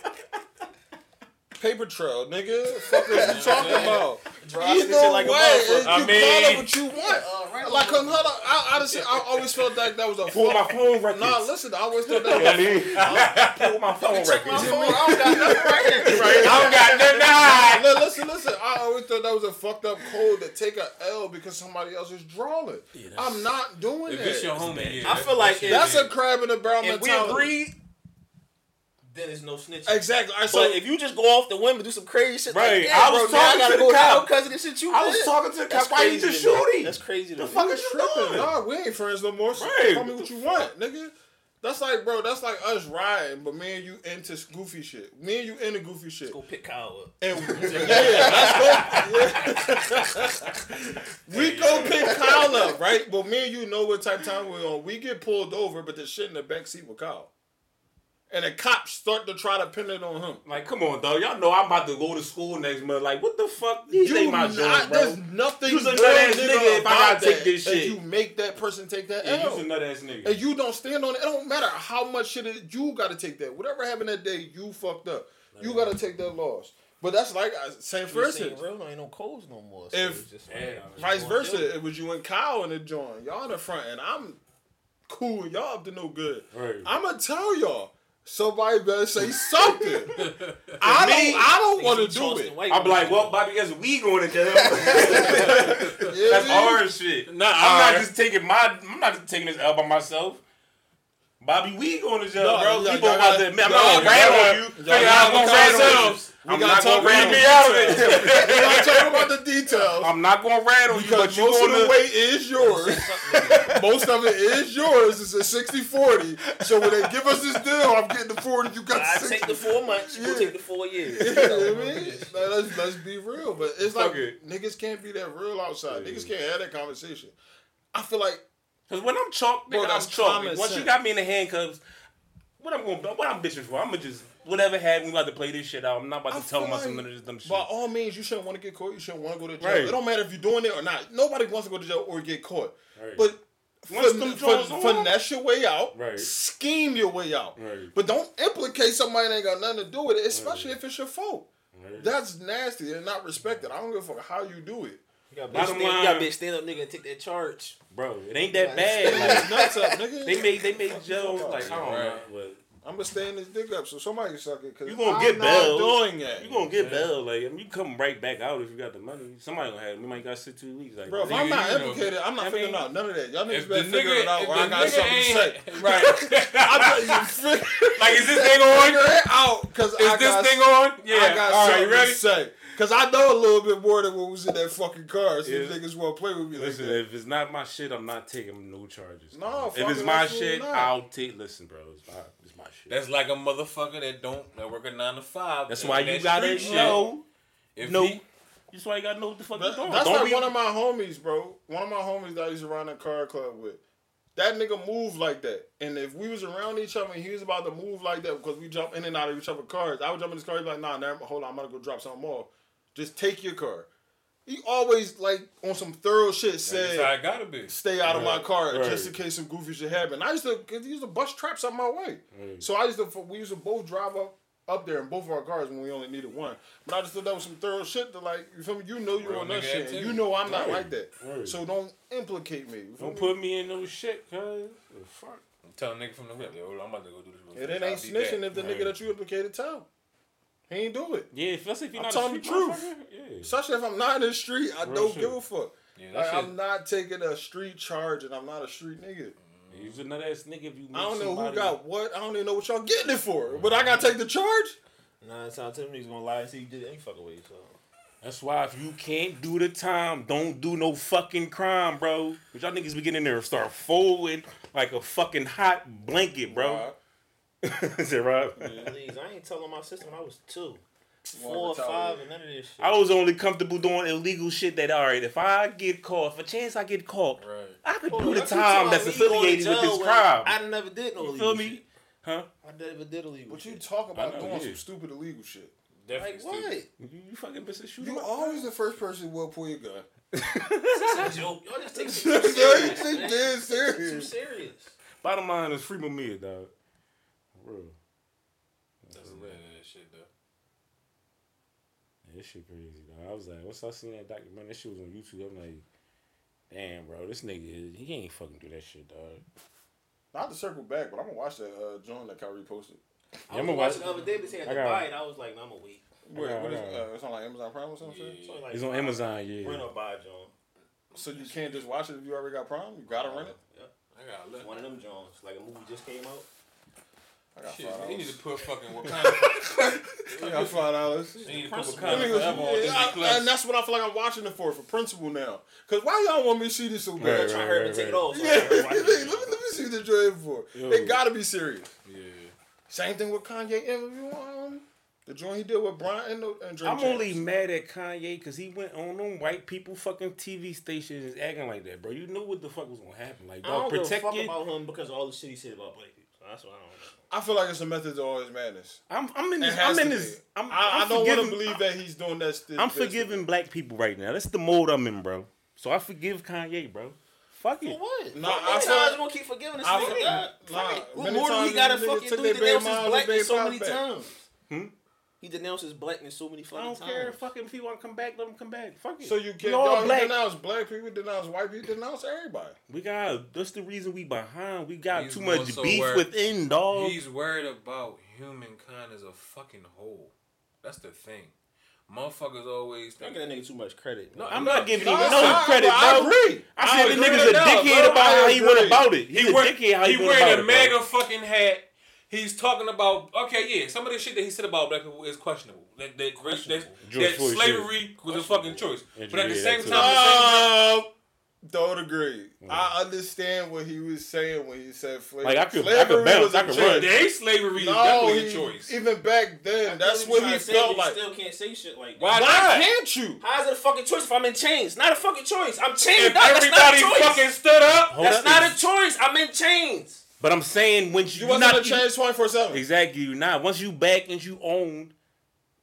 Paper trail, nigga. Fuck is you [laughs] talking about? Drop Either this shit like a way, you I call mean- it what you want. Right like, on. hold on. I, I, just, I always felt like that was a Pull my phone records. Nah, listen. I always thought that what was. [laughs] Pull my phone Check my records. phone. I don't got nothing right here. [laughs] I don't got nothing. Look, listen, listen. I always thought that was a fucked up code to take a L because somebody else is drawing. I'm not doing If that. it's your homie, yeah. I feel like That's is- a crab in the barrel If we mentality. agree, then it's no snitching. Exactly. I But so if you just go off the whim and do some crazy shit, Right. like, yeah, I was bro, now talking I gotta to the cop. because of the shit you I was did. talking to the cop. Why you just to me. shooting? That's crazy. The fuck is you tripping? Nah, we ain't friends no more. So Right. Tell me what you want, nigga. That's like, bro. That's like us riding, but me and you into goofy shit. Me and you into goofy shit. Let's go pick Kyle up. And [laughs] [laughs] yeah, let's go. Yeah. [laughs] we go pick Kyle up, right? But me and you know what type of time we're on. We get pulled over, but the shit in the back seat with Kyle. And the cops start to try to pin it on him. Like, come on, though. Y'all know I'm about to go to school next month. Like, what the fuck? These ain't my not, joint, there's nothing You's a good, nut-ass nigga, nigga if I gotta take that. this And shit. you make that person take that Yeah, L. you's a nut ass nigga. and you don't stand on it. It don't matter how much shit it, you got to take that. Whatever happened that day, you fucked up. You got to take that loss. But that's like uh, same for This ain't instance. real. Ain't no codes no more. So If- just Yeah, like, Vice you gonna do versa, it. it was you and Kyle in the joint. Y'all in the front, and I'm cool. Y'all up to no good. Right. I'm gonna tell y'all. Somebody better say something. I Me, don't. I don't want to do it. White I'll be like, well, Bobby, guess we going to [laughs] jail. That's our shit. Nah, I'm not just taking my. I'm not just taking this L by myself. Bobby, we going to jail, No, bro. y'all- People y'all about gotta- to admit. I'm y'all not gonna gotta- rat on y'all you. gotta- Figure out gotta gonna talk rat on ourselves. You. We I'm not talk gonna rat about me out of it. We're not talking about the details. I'm not gonna rat on you, because but you most of the gonna. weight is yours. most of it is yours. It's a 60-40. So when they give us this deal, I'm getting the 40. You got I 60. take the four months. You Yeah. take the four years. You know what I mean? Like, let's, let's be real. But it's like Fuck it. niggas can't be that real outside. Yeah. Niggas can't have that conversation. I feel like Cause when I'm chalk, Bro, I'm that's chalk. common Once you got me in the handcuffs, what I'm gonna, what I'm bitching for? I'm gonna just whatever happened. We about to play this shit out. I'm not about I to tell feel myself like none of this dumb shit. by all means, you shouldn't want to get caught. You shouldn't want to go to jail. Right. It don't matter if you're doing it or not. Nobody wants to go to jail or get caught. Right. But Once fin- fin- finesse your way out. Right. Scheme your way out. Right. But don't implicate somebody that ain't got nothing to do with it, especially if it's your fault. Right. That's nasty and not respected. I don't give a fuck how you do it. You got Bottom bitch stand, you got line- stand up nigga and take that charge. bro, it ain't that bad. his nuts up, nigga. Like, they made they made Joe like I don't know, but I'm gonna stand this dick up so somebody can suck it. Cause You gonna I'm get not bailed. doing that. you gonna get bail. Like I mean, you come right back out if you got the money. Somebody gonna have. You might got sit two weeks. Like Bro, if Nigga, I'm not you know, implicated, I'm not I figuring mean, out none of that. Y'all niggas If the better figure it out if or I got something to say. [laughs] right, I bet you [laughs] like is this thing on? figure it out because I is this got, thing on? Yeah. I got All right, something you ready? to say. Because I know a little bit more than what was in that fucking car. So Yeah. you niggas want to play with me Listen, like that. if it's not my shit, I'm not taking no charges. No, if it's my shit. I'll take. Listen, bro, it's my, it's my shit. That's like a motherfucker that don't that work a nine to five. That's and why that you gotta street shit. know. If No, he- that's why you gotta know what the fuck That- you're doing. that's Don't like be- one of my homies, bro. One of my homies that I used to run a car club with. That nigga moved like that. And if we was around each other and he was about to move like that because we jump in and out of each other's cars, I would jump in his car. He'd be like, nah, never, hold on, I'm gonna go drop something off. Just take your car. He always like on some thorough shit that's said, how it gotta be. stay out of my car right. just in case some goofy shit happen. I used to, cause he used to bust traps up my way. Right. So I used to, we used to both drive up up there in both of our cars when we only needed one. But I just thought that was some thorough shit to like, you feel me? You know you Real on that shit. and. You know I'm not Right, like that. right. So don't implicate me. Don't me? put me in no shit, cuz. The fuck. I'm telling nigga from the whip, yo, I'm about to go do this. real And fast. it ain't snitching back. if the Right. nigga that you implicated tell. He ain't do it. Yeah, especially if you're I'm not telling a the street truth. Yeah. Especially if I'm not in the street, I Real don't shit. give a fuck. Yeah, that Like, shit. I'm not taking a street charge and I'm not a street nigga. Mm-hmm. He's another ass nigga if you. I don't know who got what. I don't even know what y'all getting it for. But I gotta take the charge. Nine times out of ten niggas gonna lie and say you did it any fucking way. So That's why if you can't do the time, don't do no fucking crime, bro. Cause y'all niggas be getting in there and start folding like a fucking hot blanket, bro. [laughs] Is it right? please, I ain't telling my sister when I was two, four, retaliate. five, and none of this shit. I was only comfortable doing illegal shit that all right. If I get caught, if a chance I get caught, Right. I could Hold do on, the y'all keep talking time that's me going to affiliated with jail this crime. I never did no You illegal feel me? shit. Huh? I never did illegal. But you shit. talk about doing some stupid illegal shit. Definitely. like what? stupid. You, you fucking Mr. Shooter. You always the first person who will pull your gun. [laughs] It's a joke. Y'all just take it [laughs] too serious. they man. Too serious. serious. Bottom line is free Mumia, dog. Real. That's a bad ass shit though. Yeah, this shit crazy, dog. I was like, once I seen that documentary, that shit was on YouTube. I'm like, damn, bro, this nigga, he ain't fucking do that shit, dog. Not to circle back, but I'm gonna watch that uh, joint that Kyrie posted. I Yeah, was I'ma watching watch- the other day, but they had I to got- buy it. I was like, nah, I'm gonna wait. Wait, what is, I uh, it's on like Amazon Prime or something? Yeah. So like It's on Amazon, yeah. Rent or buy, John. So you can't just watch it if you already got Prime. You gotta rent it. Yep. I got look. One of them Johns. Like a movie just came out. I got Shit, five man, he need to put fucking Wakanda. [laughs] I got five dollars. He need to put Principle. Wakanda forever on Disney Plus. and that's what I feel like I'm watching it for, for principle now. Cause why y'all want me to see this so Right, bad? right. trying to hurry to take it off. So Yeah, I let gotta me, watch it. [laughs] let me let me see what they're joint for. Yo. They gotta be serious. Yeah. Same thing with Kanye interview. Um, the joint he did with Brian and, the- and Drake I'm James. only mad at Kanye because he went on them white people fucking TV stations acting like that, bro. You knew what the fuck was gonna happen. Like, I don't give a protect fuck your. about him because of all the shit he said about black people. So that's what I don't know. I feel like it's a method to all his madness. I'm, I'm in this. I'm in this. I'm, I, I I'm don't want to believe that he's doing that. This, I'm this- forgiving black people right now. That's the mode I'm in, bro. So I forgive Kanye, bro. Fuck For it. what? Nah, Nah, I I feel- times gonna keep forgiving this I nigga? feel- Nah, nah. What more do he times gotta these fucking do? He their baby denounced moms his and blackness so many back. times. Hmm? He denounces blackness so many fucking times. I don't times. care. Fucking if he want to come back, let him come back. Fuck it. So you We can't all y'all black. denounce black people, denounce white people, denounce everybody. We got. That's the reason we behind. We got He's too much so beef worried- within, dog. He's worried about humankind as a fucking whole. That's the thing. Motherfuckers always Don't think. give that nigga too much credit. No, I'm No, not giving no, him I- no I- credit, I agree. I I said the nigga's a dickhead bro, about I how he went about it. He's He, a wear, dickhead how he, he went wearing about a it, bro. MAGA fucking hat. He's talking about okay, yeah. Some of the shit that he said about black people is questionable. That that, that, that Floyd slavery was a fucking choice. Yeah, But at the yeah, same time, too. the same Um, don't agree. I understand what he was saying when he said slavery. Like, I could- I slavery could bounce, was a I could choice. run. Today, slavery is No, definitely a he- choice. even back then, that's what he felt like. You still can't say shit like that. Why Why not? can't you? How is it a fucking choice if I'm in chains? Not a fucking choice. I'm chained If up. That's not a everybody choice. fucking stood up, Hold That's up. not a choice. I'm in chains. But I'm saying when you, You you wasn't not gonna change twenty four seven. exactly you not once you back and you own,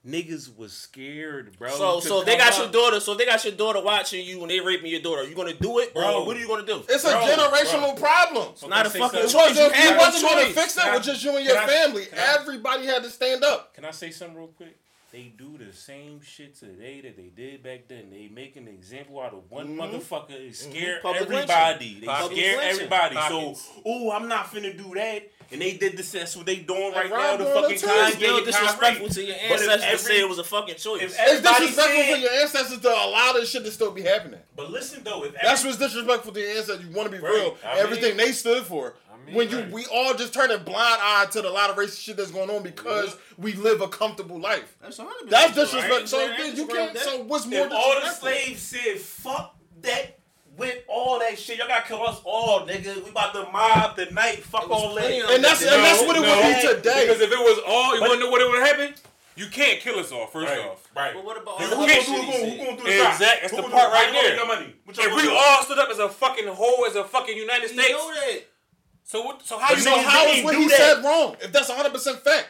niggas was scared, bro. So, so they come got your daughter. So they got your daughter watching you and they raping your daughter, are you gonna do it, Bro. Or what are you gonna do? It's a Bro, generational problem. It's not a fucking something? choice. Because You you wasn't going to fix that with just you and your I- family, can I- everybody had to stand up. Can I say something real quick? They do the same shit today that they did back then. They make an example out of one mm-hmm. motherfucker and mm-hmm. scare Public everybody. They Public scare lynching. everybody. Pockets. So, oh, I'm not finna do that. And they did this. That's what they doing right Like now. Rob The fucking it too. Kanye still disrespectful to your But if ancestors to every- say it was a fucking choice. if It's disrespectful said- for your ancestors to allow this shit to still be happening. But listen though, if That's what's disrespectful to your ancestors. You want to be Right. real. I mean- Everything they stood for. I mean, when you right. we all just turn a blind eye to the lot of racist shit that's going on because we live a comfortable life. That's 100% That's true, disrespect. right? So Yeah, I then ain't you can't. that. So what's more if all the slaves said fuck that with all that shit, y'all gotta kill us all, nigga. We about to mob tonight. Fuck all that. And that's and that's what it would be today. Because if it was all, you But- want to know what it would happen? You can't kill us all. First Right, off, right. But what about Who all gonna the do- other who shit he gonna- who gonna do the shot? Exact- that's Who the part right how you gonna there. get money? If we all stood up as a fucking whole, as a fucking United You States, know that. So what? So how But you So niggas know how is didn't what do he that. said wrong? If that's 100 percent fact.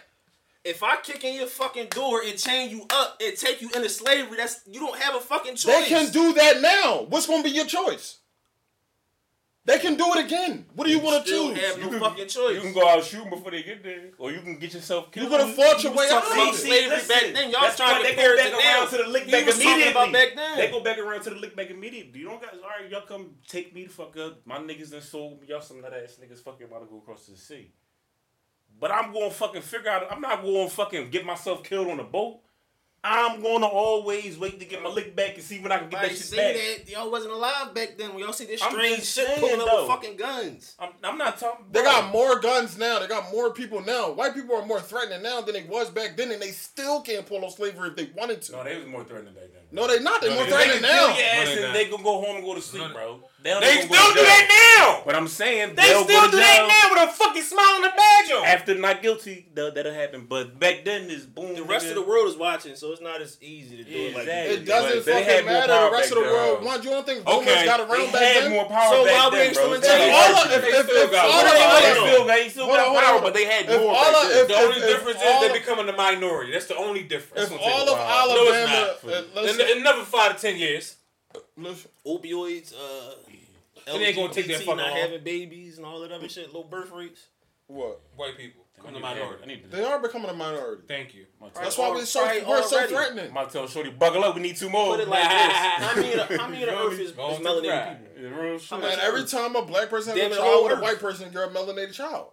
If I kick in your fucking door and chain you up and take you into slavery, that's you don't have a fucking choice. They can do that now. What's going to be your choice? They can do it again. What do you want to Still choose? have no fucking choice. You can go out shooting before they get there, or you can get yourself killed. You're gonna fought your way out talking of about it. slavery back then. Y'all That's trying to they compare go it back to around to the lick back was talking immediately. about back then. They go back around to the lick back immediately. You don't guys, all right, y'all come take me the fuck up. My niggas done sold me. Y'all some nut ass niggas fucking about to go across to the sea. But I'm going to fucking figure out. I'm not going to fucking get myself killed on a boat. I'm gonna always wait to get my lick back and see when I can get that shit back. That. Y'all wasn't alive back then. When y'all see this strange shit pulling though. up with fucking guns. I'm, I'm not talking. They got more guns now. They got more people now. White people are more threatening now than they was back then, and they still can't pull on slavery if they wanted to. No, they was more threatening back then. No, they not. They no, more threatening now. They and gonna go home and go to sleep, no, bro. They, they still do that now. But I'm saying they still do that now with a fucking smile on the badge on. After not guilty, that'll, that'll happen. But back then, this boom. The rest nigga. of the world is watching, so it's not as easy to do yeah, it like exactly. It doesn't like, fucking matter. The rest of the world. Why you don't think boomers okay. got around they back had then? more power so back why then, bro. still if if if they still got power, but they had more. The only difference is they're becoming the minority. That's the only difference. All of Alabama another five to ten years. Opioids, uh, they ain't gonna take that fucking not having babies and all that other shit, low birth rates. What? White people. A minority. Need They are becoming a minority. Thank you. That's why we're so, Right we're so threatening. I'm Shorty, buckle up. We need two more. Put it like [laughs] this: How many of how many earth is, is melanated people? Real shit. Man, every time a black person has a child with a white person, you're a melanated child.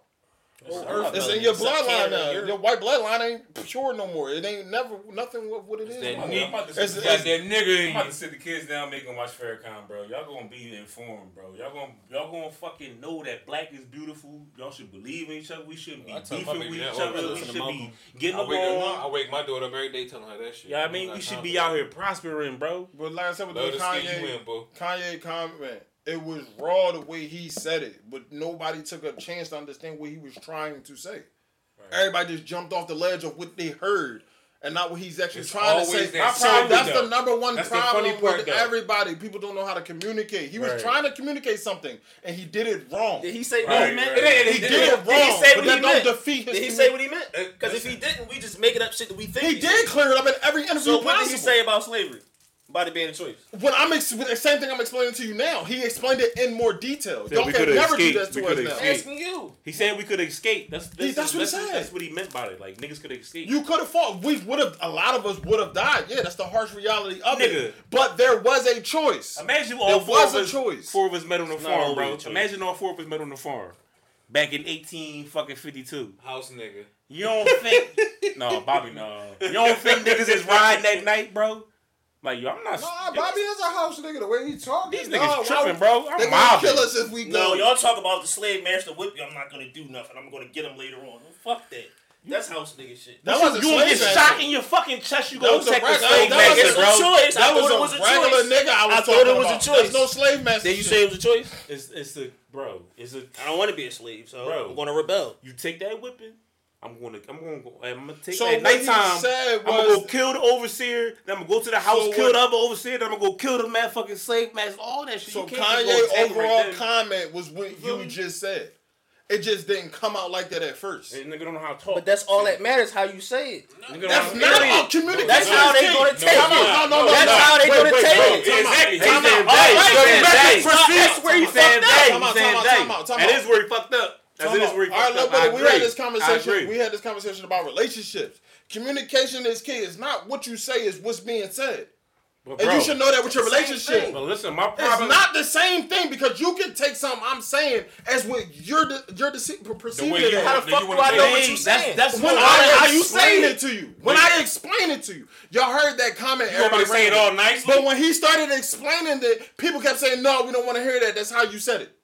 It's in your bloodline now. Your white bloodline ain't pure no more. It ain't never nothing what it's. That nigga. I'm about to, it's, it's, that nigga I'm about to sit the kids down, make them watch Farrakhan, bro. Y'all gonna be informed, bro. Y'all gonna y'all gonna fucking know that black is beautiful. Y'all should believe in each other. We shouldn't be beefing with each other. We should be getting along. I wake my daughter up every day telling her that shit. Yeah, I mean, we should be out here prospering, bro. But last time with Kanye, Kanye comment. It was raw the way he said it, but nobody took a chance to understand what he was trying to say. Right. Everybody just jumped off the ledge of what they heard and not what he's actually it's trying to say. That so that's though. the number one that's problem with though. everybody. People don't know how to communicate. He was right. trying to communicate something, and he did it wrong. Did he say right, what he meant? Right. He did, did it wrong. Did he say what he meant? defeat Did he say what he meant? Because if he didn't, we just make it up shit that we think. He, he did clear it up in every interview. So what did he say about slavery? by being a choice. When I'm ex- the same thing I'm explaining to you now. He explained it in more detail. Said Don't never do that to us now. Asking you. He said we could escape. That's that's, he, that's what that's, he said. That's what he meant by it. Like niggas could escape. You could have fought. We would have. A lot of us would have died. Yeah, that's the harsh reality of Nigga. it. But there was a choice. Imagine all there four was of us, choice. Four of us met on the farm, bro. Imagine all four of us met on the farm back in eighteen fucking fifty two. House nigga. You don't think? [laughs] no, Bobby. No. You don't think niggas is riding that night, bro? Like yo, I'm not. Nah, Bobby is a house nigga. The way he talk, these niggas nah, tripping, bro. I'm they gonna kill us if we go. No, y'all talk about the slave master whip you. I'm not gonna do nothing. I'm gonna get him later on. Well, fuck that. That's house nigga shit. That was you gonna get shot in your fucking chest. You gonna take the slave master, bro? Choice. That was a, was a regular choice. nigga. I, was I thought it was about. a choice. There's no slave master. Did you say it was a choice? It's it's a bro. It's a. I don't want to be a slave, so bro. I'm gonna rebel. You take that whipping. I'm going to I'm going to go. I'm going to take so at nighttime. I'm going to go kill the overseer. Then I'm going to go to the house, so kill what, the other overseer. Then I'm going to go kill the mad fucking slave master. All that shit. So Kanye overall right comment was what you, you just said. It just didn't come out like that at first. And nigga don't know how to talk. But that's all that matters, how you say it. No. That's not how communication That's how they going to take it. That's how they going to take it. Exactly. Time out. All right, man. That's where he fucked up. Time out, time out, time out. That is where he fucked up. As it is where All right, look, buddy, we had this conversation. We had this conversation about relationships. Communication is key. It's not what you say; is what's being said. But and bro, you should know that with your relationship. But listen, my problem. It's not the same thing because you can take something I'm saying as what you're de- you're dece- perceiving. You, how the fuck do I know what you're saying? That's, that's when I, I how you saying it to you. When I explain it to you, y'all heard that comment. You everybody saying it all nicely. But when he started explaining it, people kept saying, "No, we don't want to hear that." That's how you said it.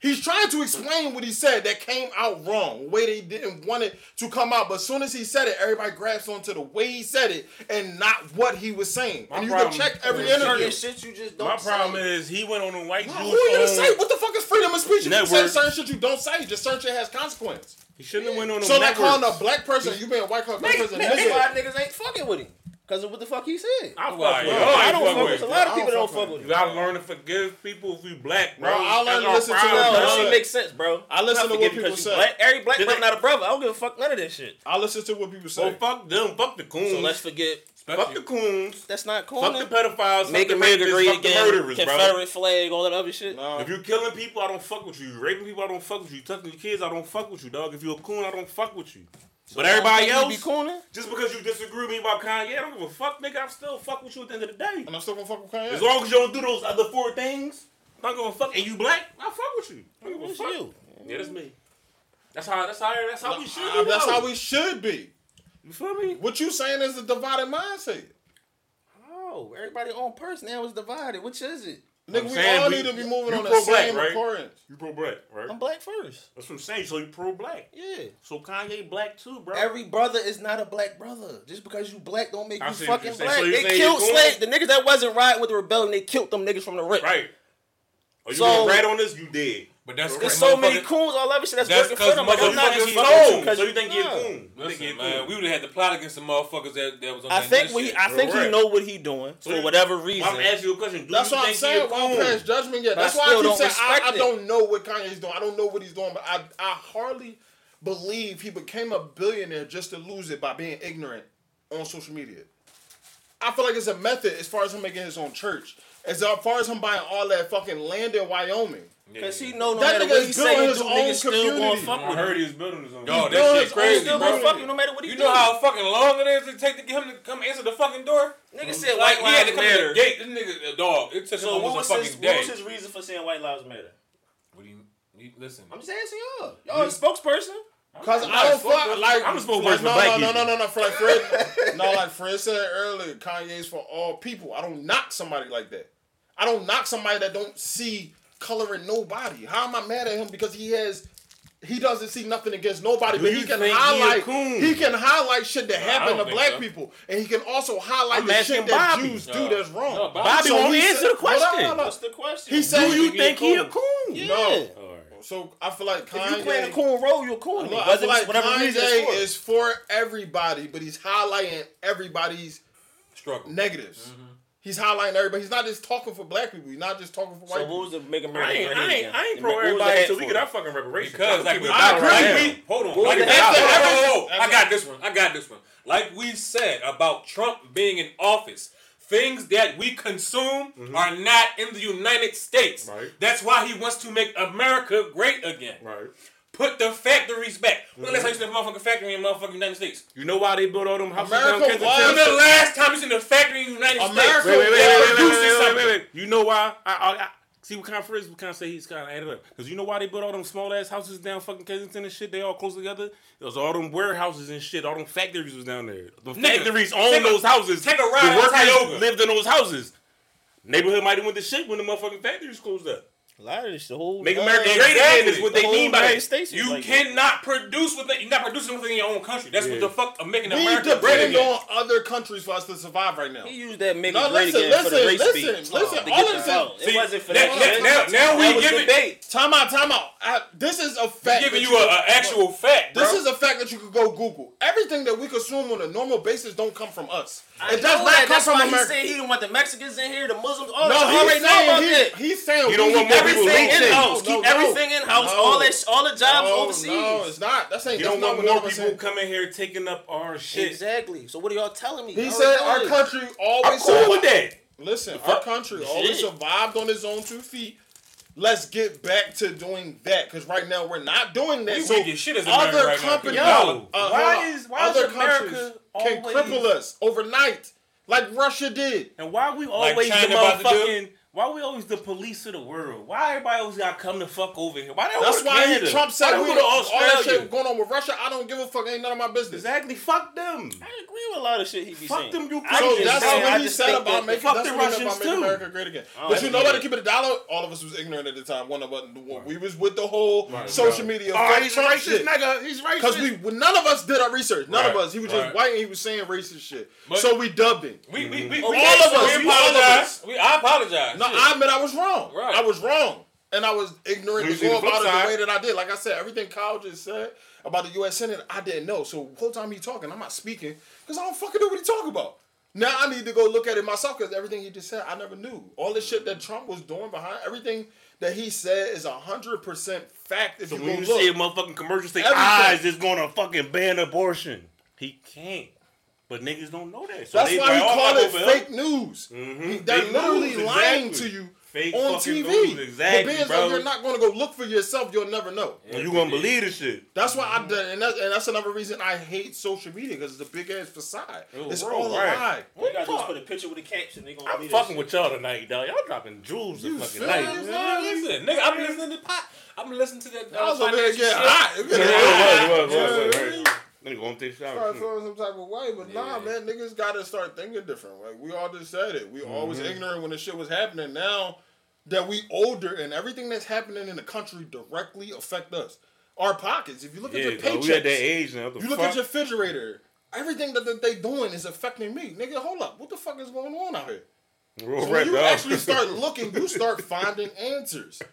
He's trying to explain what he said that came out wrong, the way they didn't want it to come out. But as soon as he said it, everybody grabs onto the way he said it and not what he was saying. My and you can check every interview. Shit you just don't My say. problem is he went on a white. Well, who are you gonna say? What the fuck is freedom of speech? Network. You can say certain shit you don't say. Just certain shit has consequence. He shouldn't have went on. So they calling a black person, you being a white person, nigga. That's why niggas ain't fucking with him. Because of what the fuck he said. I fuck like, with. I don't fuck with A lot of people don't fuck with him. You gotta learn to forgive people if you black, bro. bro I learn to listen to them. That shit makes sense, bro. I listen to what people say. Black. Every black man not a brother. I don't give a fuck none of this shit. I listen to what people say. Well, fuck them. Fuck the coons. So let's forget. Fuck the coons. That's not cool. Fuck the pedophiles. Make America great again. The murderers, Confederate bro. flag, all that other shit. If you're killing people, I don't fuck with you. you raping people, I don't fuck with you. you touching your kids, I don't fuck with you, dog. If you're a coon, I don't fuck with you but everybody else, be just because you disagree with me about Kanye, I don't give a fuck, nigga. I'm still fuck with you at the end of the day. And I'm still gonna fuck with Kanye. As long as you don't do those other four things, I'm not gonna fuck. And you black, I fuck with you. I don't give a fuck. You. Yeah, that's me. That's how. That's how. That's how we should. be. That's how we should be. You feel me? What you saying is a divided mindset. Oh, everybody on person now is divided. Which is it? Nigga, we saying all we- need to be moving you on the pro-black, same right? accordance. You pro black, right? I'm black first. That's what I'm saying. So you pro black. Yeah. So Kanye black too, bro. Every brother is not a black brother. Just because you black don't make I you fucking you're black. So they killed you're. The niggas that wasn't riding with the rebellion, they killed them niggas from the rip. right. Are you So- gonna rat on this? You dead. But that's There's so many motherfucker- coons all over shit that's, That's working 'cause for them. Like, So I'm you not think just he a coon? because So you think he a coon? You think he Listen, man, we would have had to plot against some motherfuckers that, that was on I that think we, shit. I think he know what he doing So for whatever reason. I'm asking you a question. Do That's you what I'm saying. Don't pass judgment yet. That's I why I still keep don't saying I, I don't know what Kanye's doing. I don't know what he's doing, but I, I hardly believe he became a billionaire just to lose it by being ignorant on social media. I feel like it's a method as far as him making his own church. As far as him buying all that fucking land in Wyoming. Because he know no That matter nigga what is he building say, his do own niggas still gonna community. fuck I with heard him. he was building his own. Yo, doing that shit crazy, Still bro. gonna fuck him no matter what he You do. know how fucking long it is to take to get him to come answer the fucking door? Nigga said Like, white he had lives to come to matter. the gate. This nigga, uh, a dog. It took him So what almost a fucking his, day. what was his reason for saying white lives matter? What do you, you listen? I'm just asking y'all. Y'all a spokesperson? Cause I'm I don't fuck like I'm a spokesperson like, no, no, no, no, no, no, for like Fred. [laughs] no, like Fred said earlier, Kanye's for all people. I don't knock somebody like that. I don't knock somebody that don't see color in nobody. How am I mad at him because he has he doesn't see nothing against nobody, Do but he can think he highlight he can highlight shit that I happened to black so. people, and he can also highlight I'm the shit that Bobby. Jews do that's wrong. No, Bobby- Bobby So won't answer said- the question. Hold on, hold on. What's the question? He said Do you he think he a coon? coon? Yeah. No. All right. So I feel like Kanye, If you Kanye. playing a coon role, you're a coon. Look, Look, I feel like whatever Kanye for. is for everybody, but he's highlighting everybody's Struggle. negatives. Mm-hmm. He's highlighting everybody. He's not just talking for black people. He's not just talking for white So people. what was the make I America ain't, great I again? ain't, I ain't pro what everybody hat until we get our fucking reparations. Because like we, I agree. Right hold on. What Like, was the hold hat on, for? hold on, hold on. I got this one. I got this one. Like we said about Trump being in office, things that we consume mm-hmm. are not in the United States. Right. That's why he wants to make America great again. Right. Put the factories back. When the last time you mm-hmm. seen a motherfucking factory in the motherfucking United States? You know why they built all them houses America down Kensington? was- When the last time you seen a factory in the United America- States? Wait, wait, wait, wait, wait, wait, wait, wait, wait, wait. You know why? I, I, I see what kind of phrase we kind of say he's kind of added up. Because you know why they built all them small ass houses down fucking Kensington and shit? They all close together. It was all them warehouses and shit. All them factories was down there. The Nigga, factories take own a- those houses. take a ride The workers lived in those houses. Neighborhood might have went to shit when the motherfucking factories closed up. A lot of this, the whole Make America great Exactly. again is what the they whole mean by United that. States. You like that. cannot produce within you're not producing within your own country. That's what the fuck of making we America great depend again. on other countries for us to survive right now. He used that make No, it great listen, again for the listen, race listen, speech. listen, to all get of this- vote. See, It wasn't for now- that. now- now- now we that was giving- debate. Time out, time out. I, this is a fact. giving you an actual fact, bro. This is a fact that you could go Google. Everything that we consume on a normal basis don't come from us. I It does know not that. come That's from why America. he said he didn't want the Mexicans in here, the Muslims. All no, I he's already know about saying he, he's saying You don't want more people Everything in house. Keep everything in house. All that, all the jobs No, overseas. no, it's not. That's ain't. You that's don't want what more none people coming here taking up our shit. Exactly. So what are y'all telling me? He I said our this. country I'm always cool with that. Listen, our country always survived on its own two feet. Let's get back to doing that because right now we're not doing that. We so weak as shit as other right now. companies, Yo, uh, why is- why is other America countries can cripple us overnight, like Russia did. And why we always China the about to do? motherfucking? Why we always the police of the world? Why everybody always gotta come the fuck over here? Why they That's why Canada? Trump said they we, go to all that shit going on with Russia. I don't give a fuck. Ain't none of my business. Exactly. Fuck them. I agree with a lot of shit he be Fuck saying. them Ukrainians. So that's saying, I what he said think about that- making. fuck That's the what he meant about making too. America great again. Oh, But you know yeah. what? To keep it a dollar, all of us was ignorant at the time. One of us, we was with the whole social media. Oh, he's Trump racist, shit. nigga. He's racist. Because we none of us did our research. None of us. He was just right. white and he was saying racist shit. But- so we dubbed him. We, we, mm-hmm. we, All of us, we you all of apologize. We, I apologize. Shit. I admit I was wrong. Right. I was wrong. And I was ignorant to go about it the way that I did. Like I said, everything Kyle just said about the U.S. Senate, I didn't know. So whole time he talking, I'm not speaking because I don't fucking know what he talking about. Now I need to go look at it myself because everything he just said, I never knew. All the shit that Trump was doing behind everything that he said is hundred percent fact. If So you when you look, see a motherfucking commercial say eyes ah, is gonna fucking ban abortion, he can't. But niggas don't know that. So That's they why he like, oh, call it fake here. news. Mhm. They're Fake literally news, lying exactly. to you Fake on TV. news, but exactly, being bro. so you're not going to go look for yourself, you'll never know. And you gonna believe the shit. That's why I done, and that's, and that's another reason I hate social media because it's a big ass facade. Oh, it's bro, all a lie. All you gotta do is put a picture with a caption. They gonna I'm believe fucking with y'all tonight, dog. Y'all dropping jewels the fucking feel night. me? Man, listen, nigga, I'm listening to pot. I'm listening to that. I was Uh, over there getting shit. hot. [laughs] Yeah, it was, it was, it was, it was. Let me go and take a shower. start feeling some type of way. But nah, man, niggas gotta start thinking different. Like we all just said it. We mm-hmm. always ignorant when the shit was happening. Now that we older and everything that's happening in the country directly affect us. Our pockets. If you look Yeah, at your paychecks, we at that age now. You look at your refrigerator. Everything that, that they doing is affecting me, nigga. Hold up, what the fuck is going on out here? Real So when you dog. actually start [laughs] looking, you start finding answers. [laughs]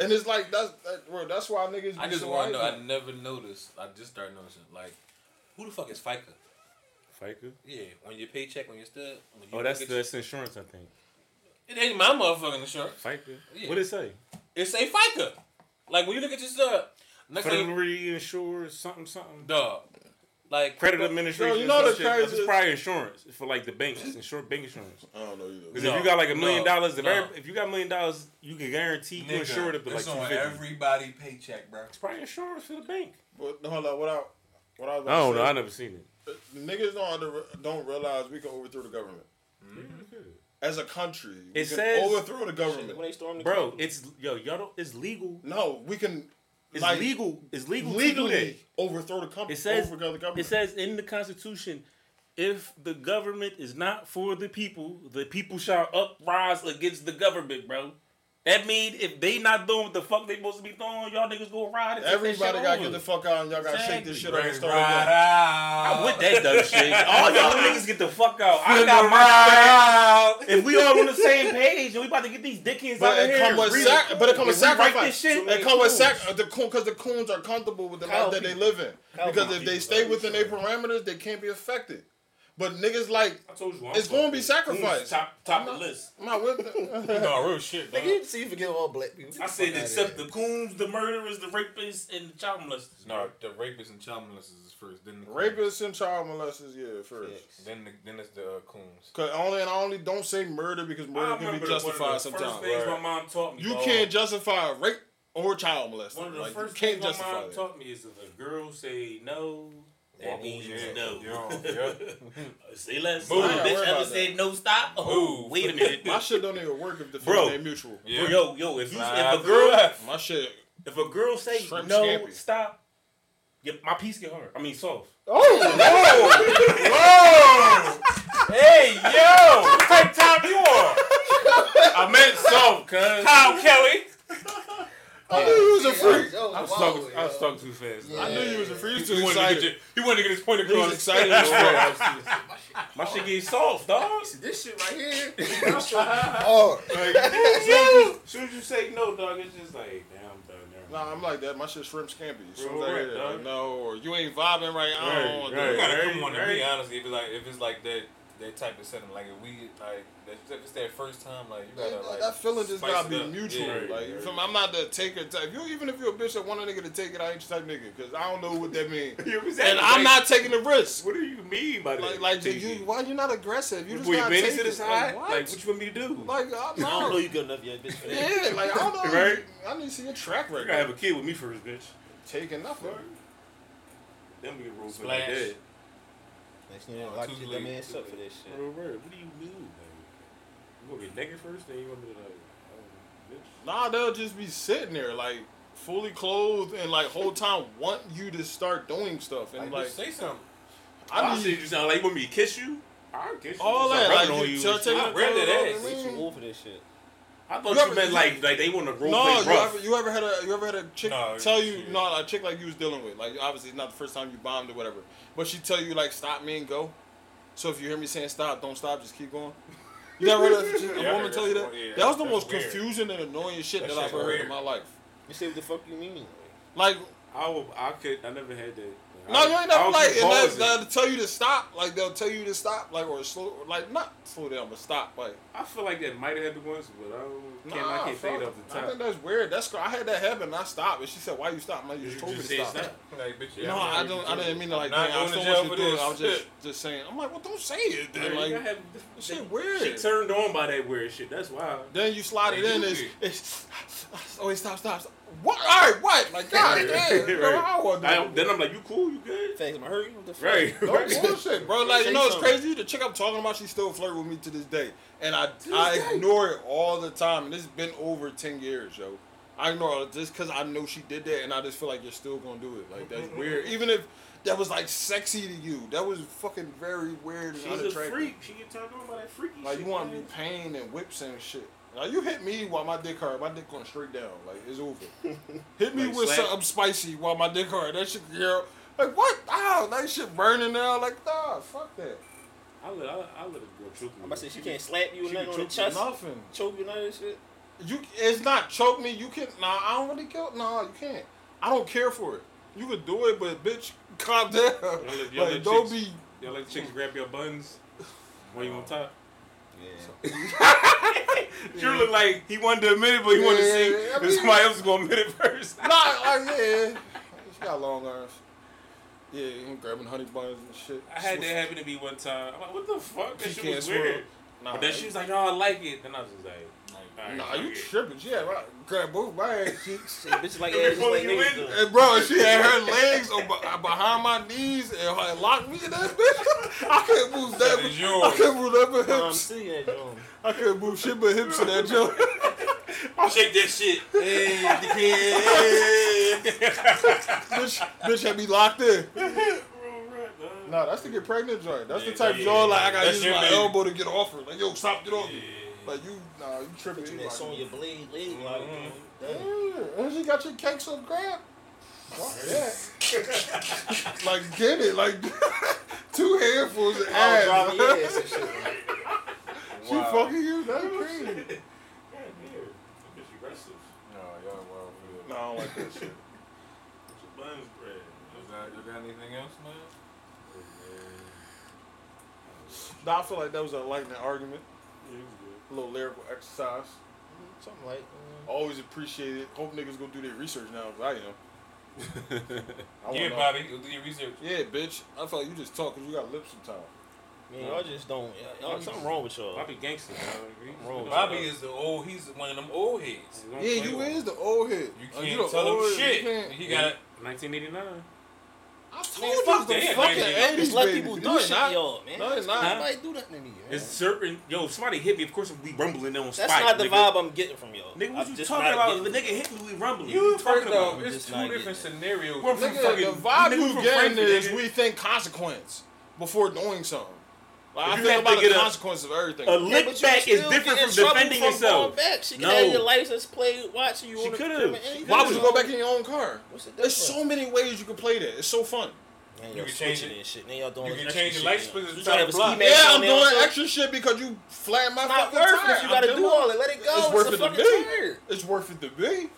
And it's like that's that, bro, that's why niggas. Be I just so want to know. I never noticed. I just started noticing. Like, who the fuck is FICA? FICA? Yeah, when your paycheck, when you're still. When you Oh, that's get that's insurance, I think. It ain't my motherfucking insurance. FICA. Yeah. What it say? It say FICA. Like when you look at your stuff, next thing, Federally insured something something. dog. Like Credit administration. Yo, you know the shit. crazy- It's probably insurance for like the banks, insurance, bank insurance. I don't know either. Because No, if you got like a million no, dollars, if, no. every- if you got a million dollars, you can guarantee you insured up to like it's on everybody paycheck, bro. It's probably insurance for the bank. But hold on, what I what I was I about don't to know. I never seen it. niggas don't under, don't realize we can overthrow the government mm-hmm. as a country. We It can says- overthrow the government When they storm the Bro, Capitol. it's yo, y'all don't. It's legal. No, we can It's like legal. It's legal to do legally that. overthrow the company. It says overthrow the government. it says in the Constitution, if the government is not for the people, the people shall uprise against the government, bro. That means if they not doing what the fuck they supposed to be doing, y'all niggas go ride and take that Everybody gotta get the fuck out and y'all gotta shake this Exactly. shit up and start right again. out. I'm with that dumb shit. [laughs] All y'all niggas get the fuck out. I got my out. If we all on the same page and we about to get these dickheads But out it here, come with re- sac- but it come with sacrifice. This shit. It come with sac the coon because the coons are comfortable with the Cow life that they live in. Cow Because if people, they stay within their parameters, they can't be affected. But niggas like I told you, I'm It's gonna be sacrificed. Who's Top, top I'm the not- list. I'm not with it. [laughs] No, real shit, dog. Nigga, you see, you forget all black people. I said except the coons, the murderers, the rapists, and the child molesters. No, the rapists and child molesters is first. Then the coons. Rapists and child molesters, yeah, first. Then the, then it's the uh, coons. Cause only and I only don't say murder because I murder can remember be one of the justified first sometimes. things my mom taught me. You dog. can't justify rape or child molesting. One of the like, first you can't things my mom that. taught me is if a girl say no, that Well, means yeah, no. yeah, yeah. say less. Move. If I a ain't bitch worried ever about said no stop. Oh, Move. wait a [laughs] minute. My shit don't even work if the Bro. feeling ain't mutual. Yeah. Bro, yo, yo, if you Slide if a girl the. My shit. if a girl say Shrimp no scampi. stop, yeah, my piece get hard. I mean soft. Oh, [laughs] whoa, Hey, yo! What type of time you on? I meant soft, cuz. Kyle Kelly. I knew you was a freak. I was talking. I was talking too fast. I knew you was a freak. You He too wanted, to get excited. he wanted to get his point He was across. excited as fuck. [laughs] My shit get soft, dog. This shit right here. [laughs] oh, Like, [laughs] as, soon as you, as soon as you say no, dog, it's just like, damn, I'm done. Nah, I'm like that. My shit shrimp scampi. As soon as I hear right, that, dog. no, or you ain't vibing right. I don't want right. You gotta come on to Right. me, honestly. If it's like if it's like that that type of setting, like if we like if it's that first time, like you gotta That, like that feeling just spice gotta it be up. mutual. Yeah, like, you right. feel me? I'm not the taker type. You even if you're a bitch that want a nigga to take it, I ain't your type nigga because I don't know what that means. [laughs] Yeah, and exactly. I'm Like, not taking the risk. What do you mean by that? Like, like Take you, it. why you not aggressive? You just Put your gotta take to the it. side. Like, what? Like, what you want me to do? Like, I'm I don't know not. you good enough yet, bitch. For that. Yeah, like I don't [laughs] know. Right? I need to see your track You record. gotta have a kid with me first, bitch. Taking nothing. Then we get rolled for Splash. like that. Next thing you know, lock Too your dumb ass up for this shit. Bro, bro, what do you mean? Like, you gonna get naked first, then you want me to like, oh, bitch? Nah, they'll just be sitting there like fully clothed and like whole time want you to start doing stuff and Like, like say something. I I see need you sound like you want me to kiss you. I'll kiss you. all that. rubbing Like on you, you tell and take shit. your I read that clothes ass. I thought You you, ever- meant like like they want to role No, play you rough. ever, you ever had a you ever had a chick No, tell you shit. no a chick like you was dealing with like obviously it's not the first time you bombed or whatever, but she tell you like stop me and go. So if you hear me saying stop, don't stop, just keep going. You never heard of [laughs] a Yeah, woman tell you that. that? Yeah, that was the most weird. confusing and annoying shit That that, I've shit's ever heard in my life. You say what the fuck you mean? Like I will. I could. I never had that. No, you ain't I never like, just and pausing. that, they'll tell you to stop. Like they'll tell you to stop, like or slow, like not slow down, but stop. Like I feel like that might have happened once, but I don't. Can't, nah, I can't think fuck. it off the I think that's weird. That's I had that happen. and I stopped, and she said, "Why you stop?" I'm like, "You You just told me to stop." stop. [laughs] Like, bitch, yeah, No, I'm I don't. I didn't mean to like. Not Dang, I going to still jail want you for to do it. this. I was just [laughs] just saying. I'm like, well, don't say it. Then Like, like, have, shit weird. She turned on by that weird shit. That's why. then you slide it in. do It's, [sighs] oh, it. it's oh, wait, stop, stop, stop. What? All right, what? Like, God Right. damn, [laughs] bro, I want I, then I'm like, you cool? You good? Thanks, am I hurting? What the fuck? Right. No right. bullshit, bro. [laughs] Like, you Say know, it's crazy. The chick I'm talking about, she still flirt with me to this day, and I this I ignore it all the time. And this has been over ten years, yo. I ignore it just because I know she did that, and I just feel like you're still gonna do it. Like that's mm-hmm. weird. Even if that was like sexy to you. That was fucking very weird and She's a unattractive. freak. She get turned on by that freaky Like shit. Like you want to be pain and whips and shit. Like you hit me while my dick hard, my dick going straight down. Like it's over. [laughs] hit me Like with slap- something spicy while my dick hard. That shit, girl. Like what? Ow, that shit burning now. Like nah, fuck that. I let I, I let it go choke me. I'm about to say she can't slap you She nothing can on the choke you chest, Nothing. choke you, none of that shit. You, it's not choke me. You can't. Nah, I don't really care. Nah, you can't. I don't care for it. You could do it, but bitch, calm down. let- y'all like let don't chicks- be. Y'all let chicks grab your buns while you on top. Yeah. [laughs] Drew look like he wanted to admit it, but he wanted to see I if somebody else was gonna admit it first. [laughs] Nah, like yeah. She got long arms. Yeah, him grabbing honey buns and shit. I had that happen to me one time. I'm like, what the fuck? That She shit was swirl. weird. Nah, But then she was like, no, I like it. Then I was just like, alright, Nah, you it. tripping. She had right, grab both my ass [laughs] cheeks. Shit, bitches like They that, just like you niggas in? do. And bro, she had her legs on, uh, behind my knees and her locked me in that bitch. I couldn't move that. That but- is yours. I couldn't move that but hips. see that joint. I couldn't move shit but hips in that joint. I [laughs] Shake that shit. bitch, bitch had me locked in. Nah, that's to get pregnant joint. That's the type yeah, joint like I gotta use my baby. elbow to get off her. Like yo, stop, get off me. Like you, nah, you tripping. You You that like- song your blade leg like. Mhm. Damn. Yeah, and she got your cakes on grab. Fuck that. [laughs] like get it, like [laughs] two handfuls of ass. driving ass and shit. [laughs] She fucking you, that's crazy. God damn. That bitch aggressive. No, y'all wild for No, I don't like that shit. What's your buns bread? You got, you got anything else, man? Nah, I feel like that was a lightning argument, Yeah, it was good. A little lyrical exercise. Something like. mm. Always appreciate it. Hope niggas go do their research now, 'cause I am. [laughs] I Yeah, wanna know. Bobby, do your research. Yeah, bitch. I feel like you just talk because you got lips sometimes. Man, y'all just don't. Y'all, something wrong with y'all. Bobby gangster, bro. Wrong. Bobby is the old. He's one of them old heads. Yeah, you is the old head. You Uh, can't the tell him old- you shit. can't- He got. 1989. I told Man, you fuck it's the fucking Like, 80s, Just let baby. people do No, shit not. y'all, man. No, it's not. Nobody do nothing to me. Man. It's certain. Yo, somebody hit me. Of course, we rumbling on spot. That's not the nigga. vibe I'm getting from y'all. Nigga, what I'm you talking about? The getting- nigga hit me, we rumbling. You What you first talking off, about? it's Just two not different getting scenarios. We're from Nigga, fucking- the vibe nigga you from getting Frankford, is nigga. we think consequence before doing something. Like, If I you think have about to the get a- consequences of everything. A Yeah, lick but you back is different from trouble defending from yourself. going Back. She can No. have your license plate watching you She on the could've. crib and She anything. Why would you go back in your own car? What's the There's so many ways you can play that. It's so fun. Man, You y'all can change it. and shit. Then y'all doing You can change the shit, light man. You inside trying to have a block. ski mask Yeah, I'm doing also? extra shit because you flat my fucking worth tire. it. You gotta I'm do all it. Let it go. It's worth it to fucking me. It's worth it to me.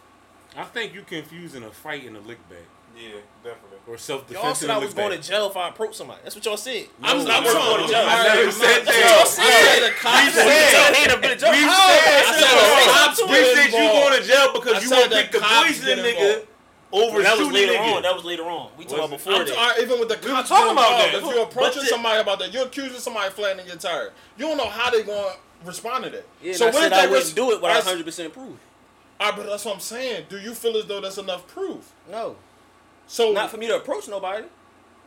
I think you confusing a fight and a lick back Yeah, definitely. Or self Y'all defense said and I was going to jail if I approached somebody. That's what y'all said. I'm No, not we're talking going to jail. I never said that. y'all said. the cops We said- said- Ain't a bit. We said, I said, the "Oh, cops I'm we said you going to jail because you said want to pick the poison nigga over That was later nigga. on. That was later on. We talking Was about before I'm that. t- even with the cops talking about that. If you're approaching somebody about that, you're accusing somebody of flattening your tire. You don't know how they going to respond to that. Yeah, so and I said I wouldn't do it without that's- 100 percent proof. All ah, right, but that's what I'm saying. Do you feel as though that's enough proof? No, So not for me to approach nobody.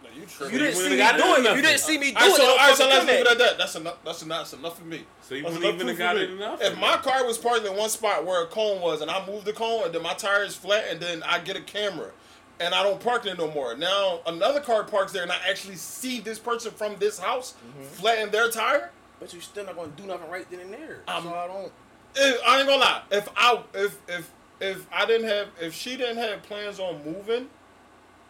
No, you You didn't wouldn't see have me got it do in nothing. you didn't see me do All right, it, so, then all right, so let's leave it at that. That's enough. That's enough. That's enough for me. So you wouldn't even have proof got it enough. If my car was parked in one spot where a cone was, and I moved the cone, and then my tire is flat, and then I get a camera, and I don't park there no more. Now another car parks there, and I actually see this person from this house mm-hmm. flatten their tire. But you're still not gonna do nothing right then and there. I'm- so I don't. If, I ain't gonna lie. If I if if if I didn't have if she didn't have plans on moving,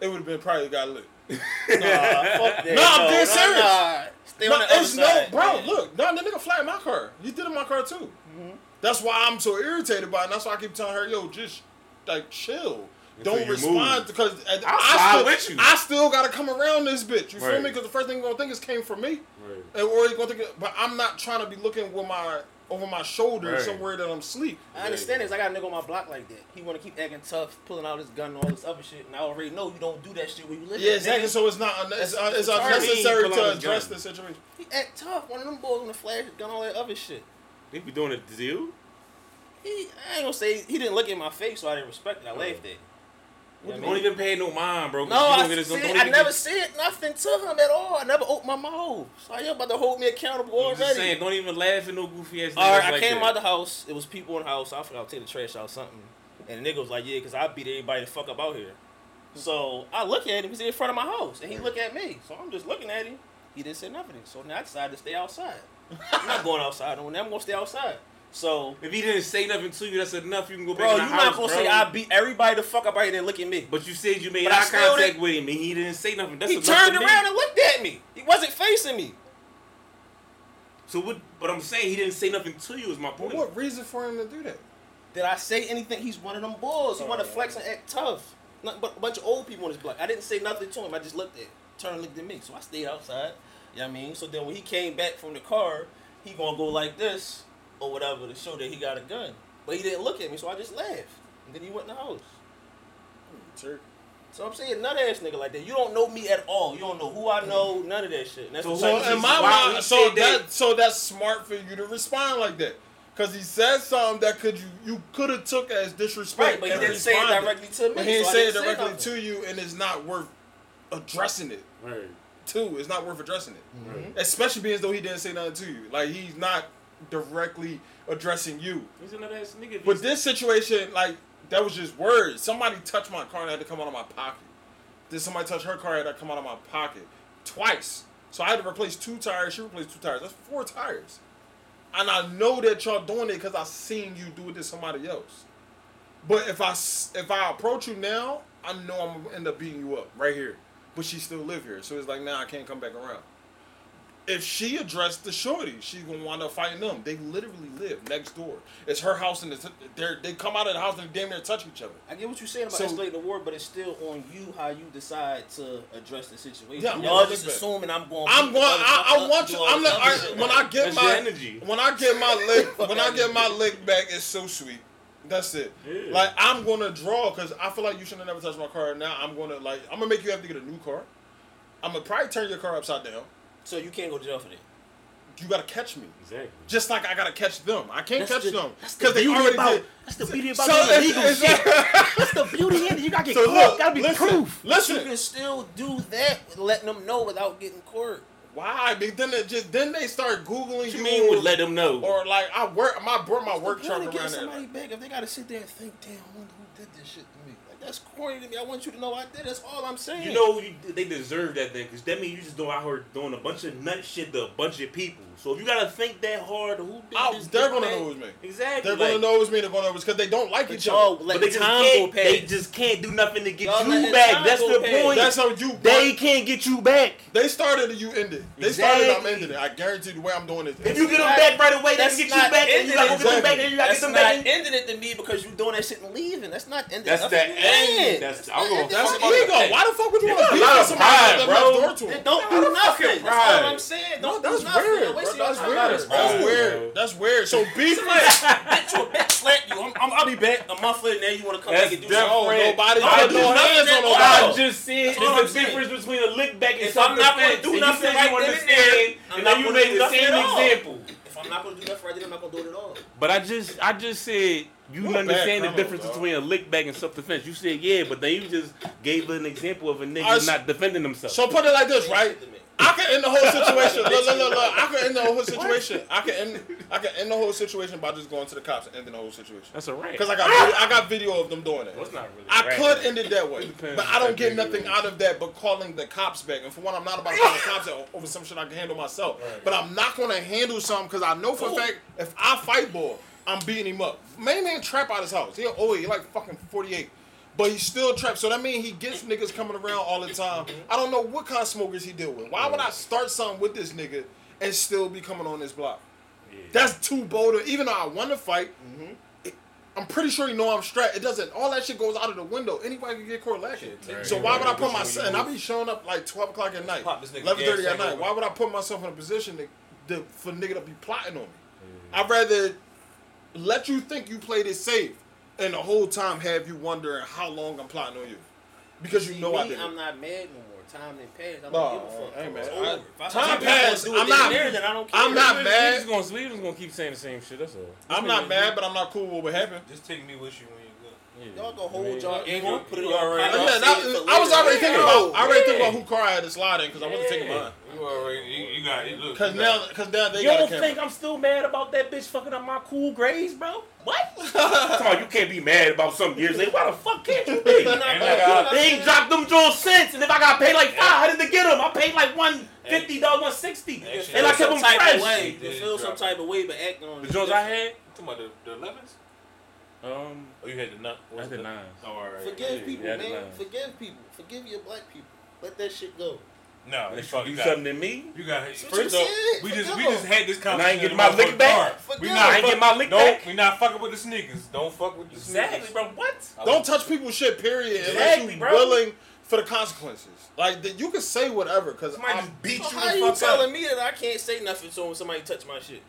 it would have been probably got lit. Nah, [laughs] fuck that. No, I'm dead serious. Nah. Stay No, on the other it's no, side. bro. man. Look, no, the nigga flattened my car. He did in my car too. Mm-hmm. That's why I'm so irritated by it. And that's why I keep telling her, yo, just like chill. Until Don't respond because I, I'll I side still, with you. I still gotta come around this bitch. You feel me? Because the first thing you're gonna think is came from me, Right. and or you're gonna think, but I'm not trying to be looking with my over my shoulder Right. somewhere that I'm asleep. I understand this. I got a nigga on my block like that. He want to keep acting tough, pulling out his gun and all this other shit. And I already know you don't do that shit when you live. Yeah, nigga. exactly. So it's not unne- it's, That's- it's that's what I mean, unnecessary to address gun. the situation. He act tough. One of them boys on the flash gun, all that other shit. They be doing a deal. He, I ain't gonna say he didn't look in my face, so I didn't respect it. I laughed at. it. What Don't mean? even pay no mind, bro. No, I, get this- I never said nothing to him at all. I never opened my mouth. So you about to hold me accountable I'm just already. saying, don't even laugh at no goofy ass. All right, I like came that. out the house. It was people in the house. I forgot to take the trash out something. And the nigga was like, "Yeah, cause I beat everybody the fuck up out here." So I look at him. He's in front of my house, and he look at me. So I'm just looking at him. He didn't say nothing. So now I decided to stay outside. I'm not going outside on that. I'm gonna stay outside. So, If he didn't say nothing to you, that's enough. You can go back bro, you're not gonna bro. say I beat everybody the fuck up right there. Look at me. But you said you made But eye contact with him, and he didn't say nothing. That's He turned to around and looked at me. He wasn't facing me. So what? But I'm saying he didn't say nothing to you. Is my point. what reason for him to do that? Did I say anything? He's one of them bulls. He want to oh. flex and act tough. Nothing but a bunch of old people on his block. I didn't say nothing to him. I just looked at, him, turned and looked at me. So I stayed outside. You know what I mean? So then when he came back from the car, he gonna go like this or whatever to show that he got a gun. But he didn't look at me, so I just laughed. And then he went in the house. Turk. So I'm saying nut ass nigga like that. You don't know me at all. You don't know who I know. None of that shit. And that's So what So in my why mind, so that- that so that's smart for you to respond like that. Cause he said something that could you you could have took as disrespect. right, but he and didn't say it directly to me. But he didn't so say it didn't directly nothing. to you, and it's not worth addressing it. Right. Too, it's not worth addressing it. Mm-hmm. Especially being as though he didn't say nothing to you. Like he's not directly addressing you. He's another ass nigga. But this situation, like that was just words. Somebody touched my car and I had to come out of my pocket. Then somebody touched her car and I had to come out of my pocket twice. So I had to replace two tires. She replaced two tires. That's four tires. And I know that y'all doing it because I seen you do it to somebody else. But if I if I approach you now, I know I'm gonna end up beating you up right here. But she still live here, so it's like now I can't come back around. If she addressed the shorty, she gonna wind up fighting them. They literally live next door. It's her house and they're, they come out of the house and they damn near touch each other. I get what you're saying about So- escalating the war, but it's still on you how you decide to address the situation. Yeah, I'm Y'all just assuming I'm going. I'm going. I, I want you. I'm not. I, when I get That's my energy. when I get my lick [laughs] when I get my lick back, it's so sweet. That's it. Yeah. Like I'm gonna draw because I feel like you should have never touched my car. Now I'm gonna like I'm gonna make you have to get a new car. I'm gonna probably turn your car upside down. So you can't go to jail for that. You gotta catch me. Exactly. Just like I gotta catch them. I can't That's catch the- them that's the they beauty already about- did. that's the beauty about So doing it's- illegal it's shit. like- That's the beauty in it. You gotta get So caught. look, gotta be listen, proof. listen. You can still do that, with letting them know without getting court. Why? Because then it just then they start googling What you, you mean would let them know? or like I work my brought my work What's the truck point around there. somebody back if they gotta sit there and think, damn, I wonder who did this shit to me. Like that's corny to me. I want you to know I did. That's all I'm saying. You know you, they deserve that then, because that means you just doing out here doing a bunch of nut shit to a bunch of people. So if you gotta think that hard, who did Oh, this? they're gonna that? know it was me. Exactly. They're like, gonna know it's me. They're gonna know it's because they don't like each other. Oh, let But they just time go can't. past. They just can't do nothing to get Y'all you back. time That's go the past. point. That's how you. they can't get you back. They started and you ended. They started. I'm Exactly. ending it. I guarantee the way I'm doing it. If you get them back right away, they that's can get you back. And you gotta get them back. Then you gotta get them not back. ending it to me because you doing that shit and leaving. That's not ending. That's it. The That's. That's I'm gonna. that's fuck ego. that. Why the fuck would you You want to got beat lot with somebody pride, that bro. left door to Then him? don't Out do of nothing. That's all pride. I'm saying. No, Don't that's do nothing. weird. Don't Bro. waste your That's weird. That's That's weird. bro. That's weird. So beef. [laughs] bitch you a bitch slap you. I'm, I'm, I'll be back a month later. Now you want to come back and do something? Oh, nobody I put do no nothing hands on at. I just said That's all there's a difference between a lick back and something. I'm not gonna do And nothing right you then and understand, and not then you gonna made the same example. If I'm not gonna do nothing right then, I'm not gonna do it at all. But I just, I just said you You're understand the criminal, difference dog. between a lick back and self defense. You said yeah, but then you just gave an example of a nigga not defending himself. So put it like this, right? Shit to me. I can end the whole [laughs] situation. look, look, look, look. I can end the whole situation. I can end. I can end the whole situation by just going to the cops and ending the whole situation. That's a right. Because I got video, I got video of them doing it. It's not really I right. could end it that way, depends but I don't get nothing out of that but calling the cops back. And for one, I'm not about to call the cops out over some shit I can handle myself. But I'm not going to handle something because I know for a fact if I fight ball, I'm beating him up. Main man trap out his house. He oh he like fucking 48. But he's still trapped. So that means he gets niggas coming around all the time. I don't know what kind of smokers he deal with. Why would I start something with this nigga and still be coming on this block? That's too bold. Even though I want to fight, it- I'm pretty sure you know I'm strapped. It doesn't. All that shit goes out of the window. Anybody can get caught lacking. Right. So why would I put myself? And I be showing up like 12 o'clock at night, Pop 11:30 at night. Why would I put myself in a position to, to for nigga to be plotting on me? I'd rather let you think you played it safe, and the whole time have you wondering how long I'm plotting on you, because you See, know me, I did. I'm not mad no more. Time didn't pass. I don't No, give a fuck. hey, man, It's over. I- time if I wanna passed. I'm not- there, then I don't care. I'm not We- mad. We just gonna, we just gonna keep saying the same shit. That's all. I'm not mad, but I'm not cool with what happened. Just take me with you when you go. Y'all gonna hold Man. y'all You anger, want- put it you on already- Yeah, that- I was later. already thinking about. I already Yeah. thinking about who car I had to slide in because I wasn't taking mine. You already, you, you got it. Look, Cause you now, cause now they You got don't think I'm still mad about that bitch fucking up my Cool Greys, bro? What? [laughs] Come on, you can't be mad about some years later. Why the fuck can't you be? [laughs] You're not- And you're I got- not They ain't dropped them Jones since, and if I got paid like five, how did they get them? I paid like one fifty dollars, one sixty, Actually, and I feel kept some them type fresh. of way. They You feel some type of way, but acting on The it. Jones I had, You talking about the, the 11s? Um, Oh, you had the nut. I had the nines. Oh, all right. Forgive Yeah, people, man. Forgive people. Forgive your black people. Let that shit go. No, They you fuck, you got, something to me. You got what first you off, we just we just had this And conversation. I ain't getting my lick back? We not I ain't getting my lick back? We not fucking with the sneakers. Don't fuck with the Exactly, sneakers. bro. What? Don't touch people's shit. Period. Unless you bro. willing for the consequences. Like that, you can say whatever. Cause I'm- just beat So you how the you fuck telling up. me that I can't say nothing so when somebody touch my shit?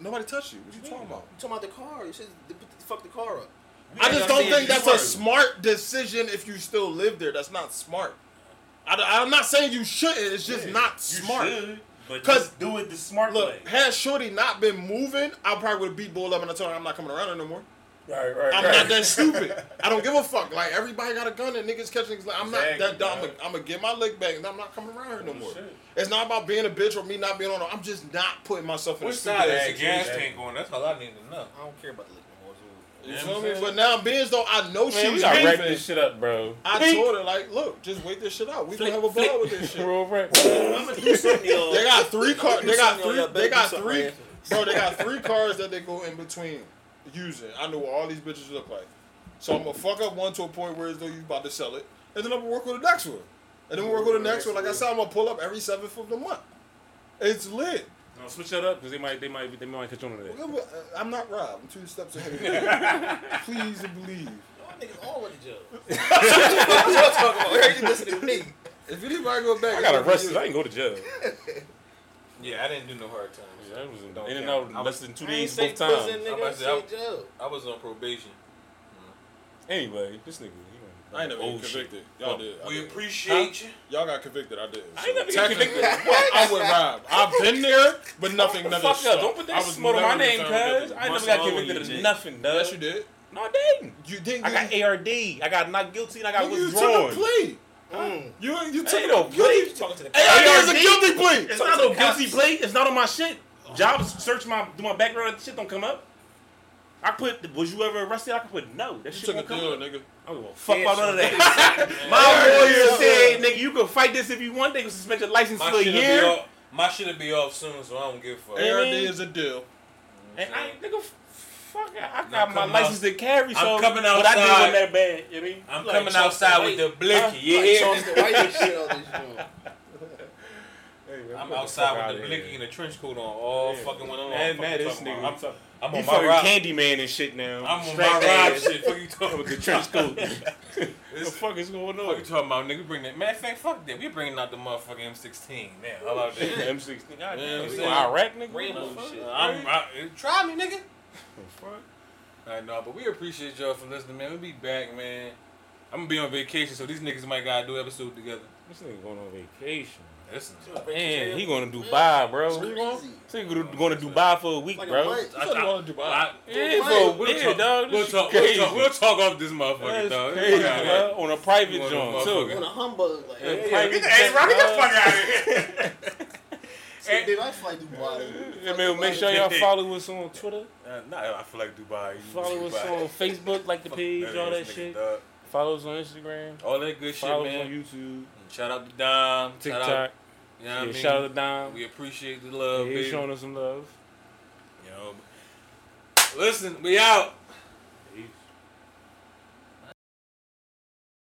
nobody touched you. What you talking about? You talking about the car? You should they put the, fuck the car up. I just don't think that's are. a smart decision if you still live there. That's not smart. I, am not saying you shouldn't. It's just not smart. but 'Cause- just do it the smart Look, way. had Shorty not been moving, I probably would have beat Bull up and I told her I'm not coming around her no more. Right, right, I'm not that stupid. [laughs] I don't give a fuck. Like everybody got a gun and niggas catching niggas. Like I'm Exactly, not that dumb. bro. I'm gonna get my lick back and I'm not coming around here no Oh, more. shit. It's not about being a bitch or me not being on. her. I'm just not putting myself in Which side stupid of ass that gas tank on? That's all I need to know. I don't care about the lick no more. so- You Yeah, feel I'm me? But now being as though I know she Man, we was gotta wrap this shit up, bro. I told her like, look, just wait this shit out. We gonna have a ball with this shit. [laughs] Roll right. I'm gonna do something, y'all. They got three cars. They got three. better They got three. Bro, they got [laughs] three cars that they go in between using. I know what all these bitches look like. So I'm gonna fuck up one to a point where as though you about to sell it, and then I'm gonna work with the next one, and then we work with the next one. Like I said, I'm gonna pull up every seventh of the month. It's lit. No, switch that up because they might, they might, they might catch on to that. Uh, I'm not Rob. I'm two steps ahead of you. [laughs] Please believe. Y'all niggas already judged. [laughs] What y'all talking about? Where you listening to me? If anybody go back, I got it's gonna arrested. I didn't go to jail. [laughs] Yeah, I didn't do no hard time. Yeah, I was in, Don't in and out I in was- less than two I days both times. prison, I'm nigga. I to say, said jail. I was on probation. Anyway, this nigga, you know, I ain't never old get convicted. shit. Y'all did. I We did. appreciate you. Y'all got convicted. I did. I ain't never get technically, convicted. I'm with Rob. I've been [laughs] there, but nothing. Fuck nothing up! Don't put I that was smoke on my never name, cuz guilty. I never What's got convicted you, of Jake? nothing, dog. Yes, you did. No, I didn't. You didn't. I got ARD. I got not guilty and I got you, you withdrawn. took a. Mm. You you took Ain't no plea. guilty. Talking to the ARD is a guilty plea. It's not no guilty plea. It's not on my shit. Jobs search my do my background. Shit don't come up. I put. Was you ever arrested? I can put no. That You shit took a won't deal, nigga. I don't give a fuck Yeah, about none of sure. that. [laughs] My lawyer said, nigga, you can fight this if you want. They can suspend your license My for a shit'll be year. off. My shit'll be off soon, so I don't give a fuck. Yeah. ARD is a deal. And I ain't, nigga, fuck it. I I'm got my coming license to carry, so I'm coming outside. what I did outside. wasn't that bad. You know what I mean? I'm Like coming outside with the blicky, Huh? yeah. Like Charleston White shit on this joint. I'm outside with the blicky and the trench coat on, all Yeah. fucking one on. Man, man, this nigga. about. I'm, talking, I'm on my rock. Candyman and shit now. I'm on Strap my rock ass shit. Fuck you talking [laughs] with the trench coat. what [laughs] the fuck is going on? What you talking about, nigga? Bring that. Matter of fact, fuck that. We bringing out the motherfucking M16 now. How about that? M16. God Yeah, damn, I'm you saying. Iraq nigga. Rambo What the fuck? shit. I'm, I, try me, nigga. What the fuck. I know, but we appreciate y'all for listening, man. We'll be back, man. I'm gonna be on vacation, so these niggas might gotta do episode together. This nigga going on vacation. Listen, Man, he going to Dubai, bro. Where you going? This nigga to Dubai for a week, Like bro. month. You said you to Dubai. I, Yeah, Right. for we'll, week, talk, dog. we'll, talk, we'll talk. We'll talk off this motherfucker, That's dog. crazy, Fuck out bro. On a private You joint, too. On a humbug, like, Yeah, hey, private Get the hey, Ron, get the fuck out of here. hey, babe, I fly Dubai. Yeah, man, make sure y'all follow us on Twitter. Uh, nah, I feel like Dubai. You Follow us Dubai. on Facebook, like the page, all that shit. Follow us on Instagram. All that good shit, man. Follow us on YouTube, Shout out to Dom. Shout TikTok. out, you know what Yeah, I mean? shout out to Dom. We appreciate the Yeah, love, he's baby. showing us some love. You know, listen, we out.